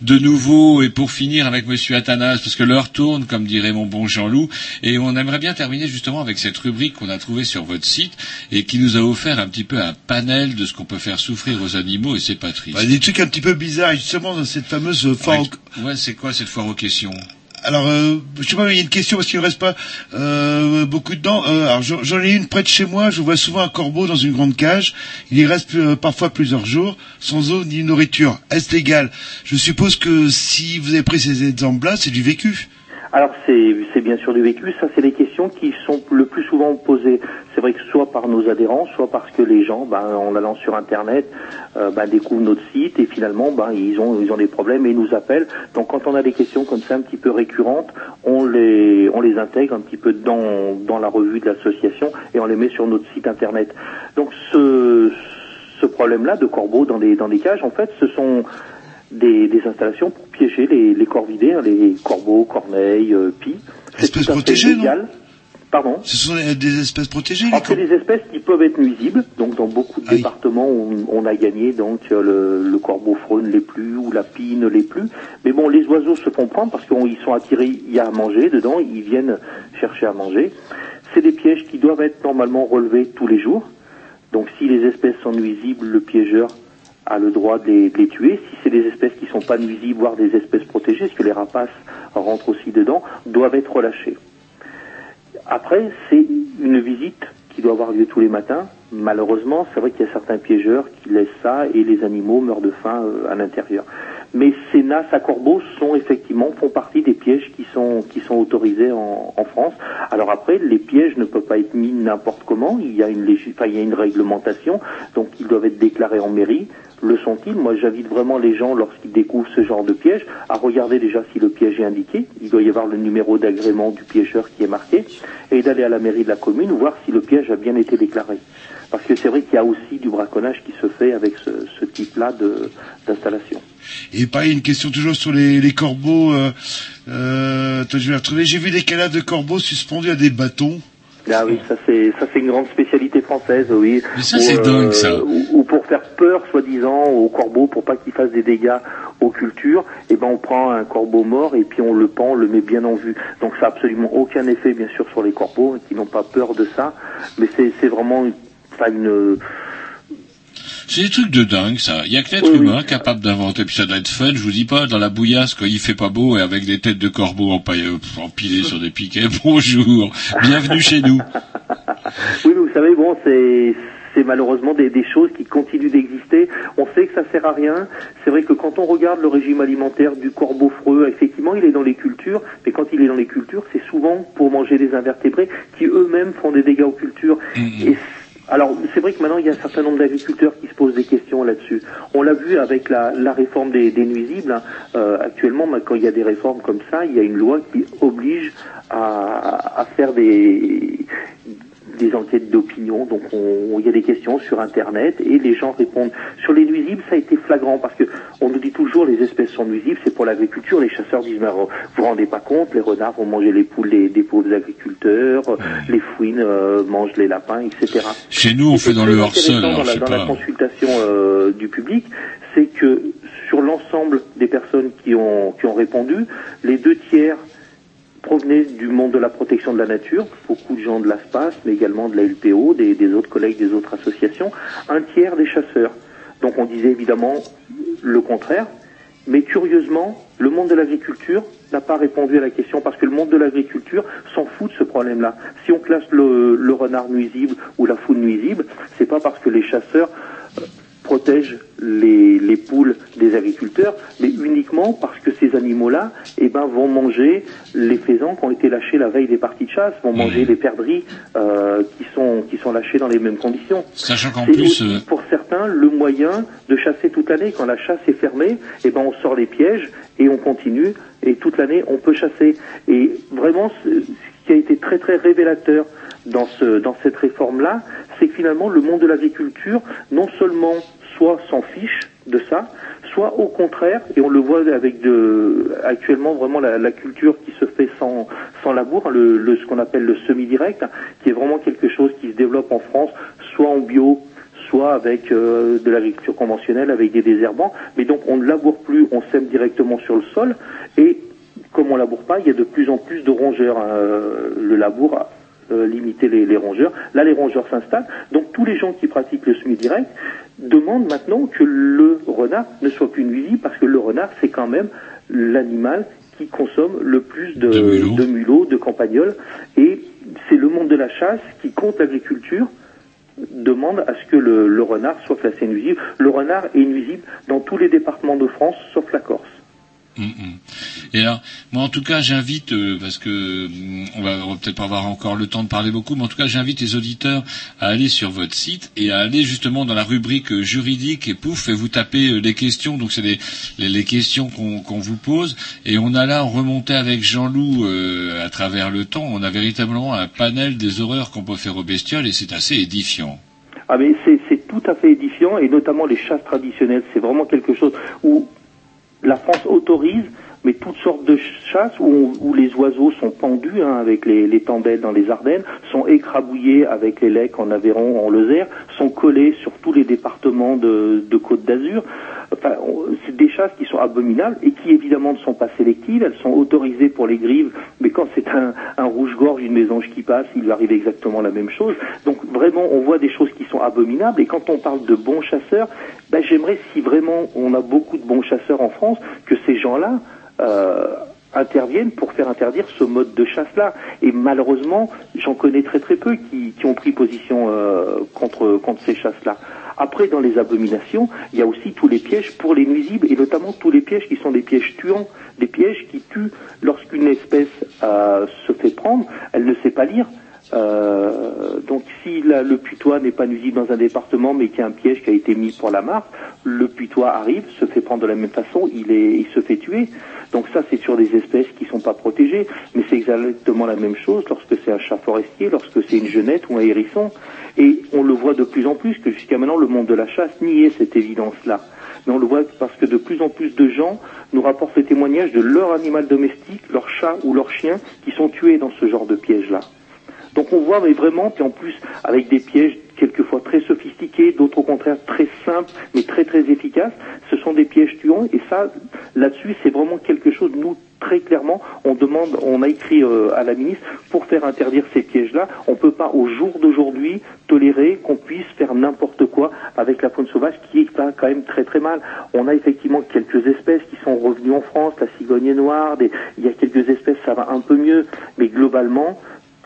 de nouveau, et pour finir avec Monsieur Athanas, parce que l'heure tourne, comme dirait mon bon Jean-Loup, et on aimerait bien terminer justement avec cette rubrique qu'on a trouvée sur votre site, et qui nous a offert un petit peu un panel de ce qu'on peut faire souffrir aux animaux, et c'est pas triste. Bah, des trucs un petit peu bizarres, justement, dans cette fameuse foire. au- Ouais, c'est quoi cette foire aux questions? Alors, euh, je sais pas, il y a une question parce qu'il ne reste pas euh, beaucoup de dents. Euh, alors, j'en ai une près de chez moi. Je vois souvent un corbeau dans une grande cage. Il y reste euh, parfois plusieurs jours sans eau ni nourriture. Est-ce légal? Je suppose que si vous avez pris ces exemples-là, c'est du vécu. Alors c'est bien sûr du vécu, ça c'est les questions qui sont le plus souvent posées. C'est vrai que soit par nos adhérents, soit parce que les gens, ben, en allant sur internet, euh, ben, découvrent notre site et finalement ben, ils ont ils ont des problèmes et ils nous appellent. Donc quand on a des questions comme ça un petit peu récurrentes, on les on les intègre un petit peu dans dans la revue de l'association et on les met sur notre site internet. Donc ce ce problème-là de corbeaux dans des dans cages, en fait, ce sont des, des installations pour piéger les, les corvidés, hein, les corbeaux, corneilles, euh, pies. C'est tout à fait protégées, non? légal. Pardon Ce sont des- des espèces protégées, les alors, c'est des espèces qui peuvent être nuisibles. Donc, dans beaucoup de départements, on, on a gagné donc euh, le, le corbeau frône les plus ou la pie ne l'est plus. Mais bon, les oiseaux se font prendre parce qu'ils sont attirés. Il y a à manger dedans. Ils viennent chercher à manger. C'est des pièges qui doivent être normalement relevés tous les jours. Donc, si les espèces sont nuisibles, le piégeur a le droit de les, de les tuer. Si c'est des espèces qui sont pas nuisibles, voire des espèces protégées, parce que les rapaces rentrent aussi dedans, doivent être relâchés. Après, c'est une visite qui doit avoir lieu tous les matins. Malheureusement, c'est vrai qu'il y a certains piégeurs qui laissent ça et les animaux meurent de faim euh, à l'intérieur. Mais ces nasses à corbeaux sont effectivement font partie des pièges qui sont qui sont autorisés en, en France. Alors après, les pièges ne peuvent pas être mis n'importe comment. Il y a une enfin, il y a une réglementation, donc ils doivent être déclarés en mairie. Le sont-ils Moi, j'invite vraiment les gens, lorsqu'ils découvrent ce genre de piège, à regarder déjà si le piège est indiqué. Il doit y avoir le numéro d'agrément du piégeur qui est marqué, et d'aller à la mairie de la commune voir si le piège a bien été déclaré. Parce que c'est vrai qu'il y a aussi du braconnage qui se fait avec ce, type-là d'installation. Et pareil, une question toujours sur les, corbeaux. Euh, euh, je vais retrouver. J'ai vu des cadavres de corbeaux suspendus à des bâtons. Ah oui, ça c'est ça c'est une grande spécialité française, oui. Mais ça, c'est dingue, ça. Ou, ou pour faire peur, soi-disant, aux corbeaux, pour pas qu'ils fassent des dégâts aux cultures, et ben on prend un corbeau mort et puis on le pend, on le met bien en vue. Donc ça a absolument aucun effet, bien sûr, sur les corbeaux qui n'ont pas peur de ça, mais c'est c'est vraiment une, enfin, une C'est des trucs de dingue, ça. Il y a que l'être humain capable d'inventer, puis ça doit être fun, je vous dis pas, dans la bouillasse, quand il fait pas beau, et avec des têtes de corbeaux euh, empilées sur des piquets. Bonjour, bienvenue chez nous. Oui, mais vous savez, bon, c'est c'est malheureusement des, des choses qui continuent d'exister. On sait que ça sert à rien. C'est vrai que quand on regarde le régime alimentaire du corbeau freux, effectivement, il est dans les cultures, mais quand il est dans les cultures, c'est souvent pour manger des invertébrés qui eux-mêmes font des dégâts aux cultures. Et c- alors, c'est vrai que maintenant, il y a un certain nombre d'agriculteurs qui se posent des questions là-dessus. On l'a vu avec la, la réforme des, des nuisibles. hein. Euh, actuellement, bah, quand il y a des réformes comme ça, il y a une loi qui oblige à, à faire des, des enquêtes d'opinion. Donc, on- il y a des questions sur Internet et les gens répondent. Sur les nuisibles, ça a été flagrant parce que on nous dit toujours les espèces sont nuisibles, c'est pour l'agriculture. Les chasseurs disent, mais vous vous rendez pas compte, les renards vont manger les poules des, des pauvres agriculteurs, euh, les fouines euh, mangent les lapins, etc. Chez nous, on Et fait dans le hors-sol, dans la, dans la pas. consultation euh, du public, c'est que sur l'ensemble des personnes qui ont, qui ont répondu, les deux tiers provenaient du monde de la protection de la nature, beaucoup de gens de l'ASPAS, mais également de la LPO, des, autres collègues des autres associations, un tiers des chasseurs. Donc on disait évidemment le contraire, mais curieusement, le monde de l'agriculture n'a pas répondu à la question parce que le monde de l'agriculture s'en fout de ce problème-là. Si on classe le, le renard nuisible ou la foule nuisible, c'est pas parce que les chasseurs protègent les, les poules des agriculteurs, mais uniquement parce que ces animaux-là, eh ben, vont manger les faisans qui ont été lâchés la veille des parties de chasse, vont manger les perdrix euh, qui sont qui sont lâchés dans les mêmes conditions. Sachant qu'en plus, aussi, euh, pour certains le moyen de chasser toute l'année. Quand la chasse est fermée, eh ben on sort les pièges et on continue et toute l'année on peut chasser. Et vraiment, ce ce qui a été très très révélateur dans ce dans cette réforme là, c'est que finalement le monde de l'agriculture non seulement soit s'en fiche de ça, soit au contraire, et on le voit avec actuellement vraiment la, la culture qui se fait sans, sans labour, hein, le, ce qu'on appelle le semi-direct, qui est vraiment quelque chose qui se développe en France soit en bio, soit avec euh, de l'agriculture conventionnelle, avec des désherbants. Mais donc on ne laboure plus, on sème directement sur le sol. Et comme on laboure pas, il y a de plus en plus de rongeurs. hein. Euh, le labour euh, limité les, les rongeurs. Là, les rongeurs s'installent. Donc tous les gens qui pratiquent le semi-direct demandent maintenant que le renard ne soit plus nuisible parce que le renard, c'est quand même l'animal qui consomme le plus de, de mulots, de campagnols. Et c'est le monde de la chasse qui compte l'agriculture demande à ce que le, le renard soit classé nuisible. Le renard est nuisible dans tous les départements de France, sauf la Corse. Mm, mm. Et alors, moi en tout cas, j'invite euh, parce que mm, on va, peut-être pas avoir encore le temps de parler beaucoup, mais en tout cas, j'invite les auditeurs à aller sur votre site et à aller justement dans la rubrique juridique et pouf, et vous tapez euh, les questions. Donc c'est les, les, questions qu'on vous pose et on a là remonté avec Jean-Loup euh, à travers le temps. On a véritablement un panel des horreurs qu'on peut faire aux bestioles et c'est assez édifiant. Ah mais c'est tout à fait édifiant et notamment les chasses traditionnelles. C'est vraiment quelque chose où la France autorise mais toutes sortes de chasses où, les oiseaux sont pendus hein, avec les, les tendelles dans les Ardennes, sont écrabouillés avec les lecs en Aveyron, en Lozère, sont collés sur tous les départements de, Côte d'Azur. Enfin, c'est des chasses qui sont abominables et qui évidemment ne sont pas sélectives. Elles sont autorisées pour les grives, mais quand c'est un, un rouge-gorge, une mésange qui passe, il lui arrive exactement la même chose. Donc vraiment, on voit des choses qui sont abominables. Et quand on parle de bons chasseurs, ben, j'aimerais si vraiment on a beaucoup de bons chasseurs en France, que ces gens-là interviennent pour faire interdire ce mode de chasse-là. Et malheureusement, j'en connais très très peu qui, qui ont pris position euh, contre, contre ces chasses-là. Après, dans les abominations, il y a aussi tous les pièges pour les nuisibles, et notamment tous les pièges qui sont des pièges tuants, des pièges qui tuent lorsqu'une espèce euh, se fait prendre, elle ne sait pas lire. Euh, donc si la- le putois n'est pas nuisible dans un département mais qu'il y a un piège qui a été mis pour la marque, le putois arrive, se fait prendre de la même façon, il, est, il se fait tuer. Donc ça c'est sur des espèces qui sont pas protégées, mais c'est exactement la même chose lorsque c'est un chat forestier, lorsque c'est une genette ou un hérisson. Et on le voit de plus en plus que jusqu'à maintenant le monde de la chasse niait cette évidence-là. Mais on le voit parce que de plus en plus de gens nous rapportent le témoignage de leur animal domestique, leur chat ou leur chien, qui sont tués dans ce genre de piège-là. Donc on voit mais vraiment, puis en plus avec des pièges quelquefois très sophistiqués, d'autres au contraire très simples, mais très très efficaces, ce sont des pièges tuants et ça, là-dessus, c'est vraiment quelque chose, nous, très clairement, on demande, on a écrit euh, à la ministre pour faire interdire ces pièges-là. On peut pas, au jour d'aujourd'hui, tolérer qu'on puisse faire n'importe quoi avec la faune sauvage qui va quand même très très mal. On a effectivement quelques espèces qui sont revenues en France, la cigogne noire, il y a quelques espèces, ça va un peu mieux, mais globalement,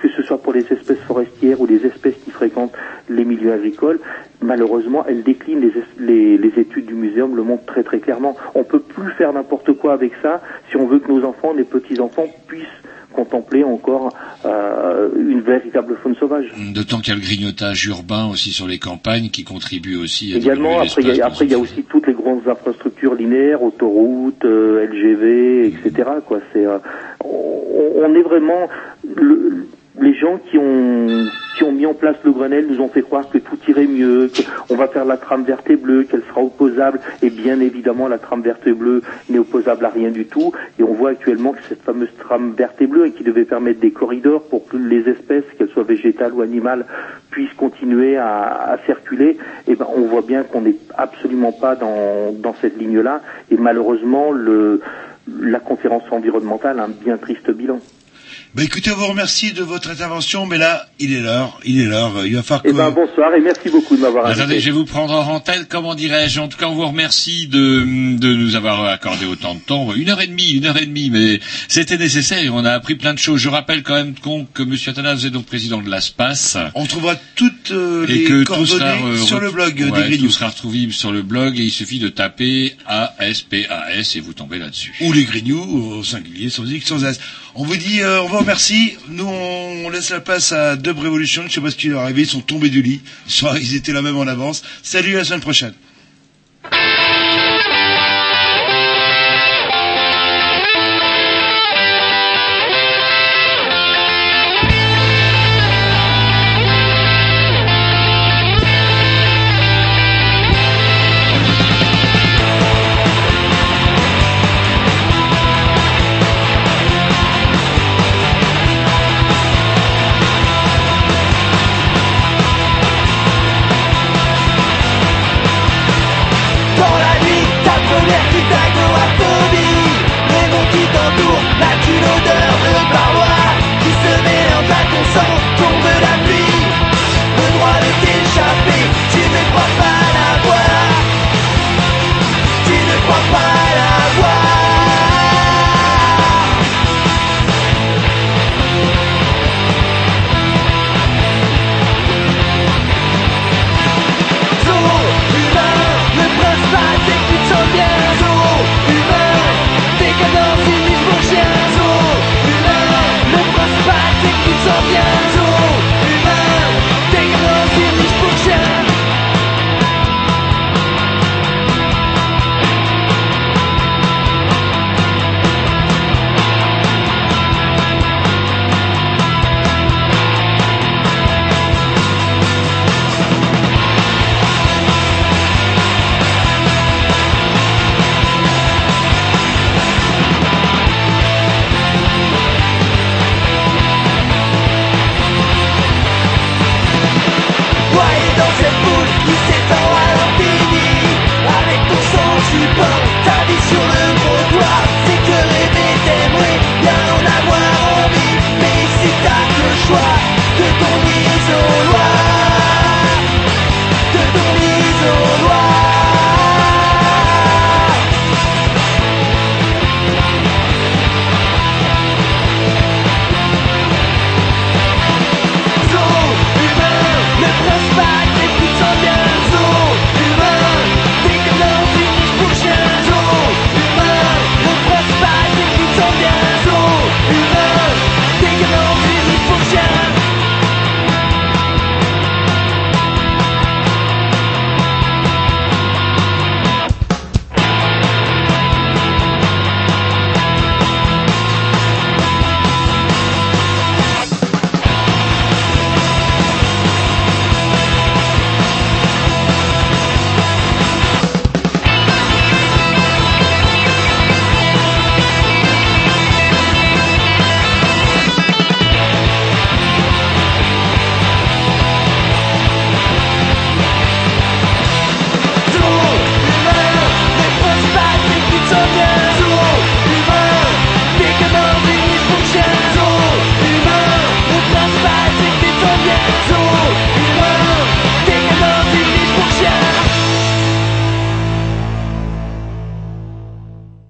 que ce soit pour les espèces forestières ou les espèces qui fréquentent les milieux agricoles, malheureusement, elles déclinent. Les, es- les, les études du muséum le montrent très très clairement. On peut plus faire n'importe quoi avec ça si on veut que nos enfants, les petits-enfants, puissent contempler encore euh, une véritable faune sauvage. D'autant qu'il y a le grignotage urbain aussi sur les campagnes qui contribue aussi à Également, après, il y a, après, il y a aussi toutes les grandes infrastructures linéaires, autoroutes, euh, LGV, etc. Quoi. C'est, euh, on, on est vraiment le- les gens qui ont qui ont mis en place le Grenelle nous ont fait croire que tout irait mieux, qu'on va faire la trame verte et bleue, qu'elle sera opposable, et bien évidemment la trame verte et bleue n'est opposable à rien du tout, et on voit actuellement que cette fameuse trame verte et bleue, et qui devait permettre des corridors pour que les espèces, qu'elles soient végétales ou animales, puissent continuer à, à circuler, et ben on voit bien qu'on n'est absolument pas dans, dans cette ligne-là, et malheureusement le la conférence environnementale a un bien triste bilan. Bah écoutez, on vous remercie de votre intervention, mais là, il est l'heure, il est l'heure, il va falloir que... Eh ben bonsoir et merci beaucoup de m'avoir invité. Attendez, je vais vous prendre en antenne, comment dirais-je? En tout cas, on vous remercie de, de nous avoir accordé autant de temps. Une heure et demie, une heure et demie, mais c'était nécessaire et on a appris plein de choses. Je rappelle quand même qu'on- que M. Athanas est donc président de l'ASPAS. On trouvera toutes euh, et les que tout sera, coordonnées euh, sur le blog ouais, des Grignoux. Tout sera retrouvé sur le blog et il suffit de taper ASPAS et vous tombez là-dessus. Ou les Grignoux, au singulier, sans X, sans S. On vous dit, euh, on vous remercie. Nous, on laisse la place à Dub Revolution. Je sais pas ce qui leur est arrivé. Ils sont tombés du lit. Ils étaient là même en avance. Salut, à la semaine prochaine.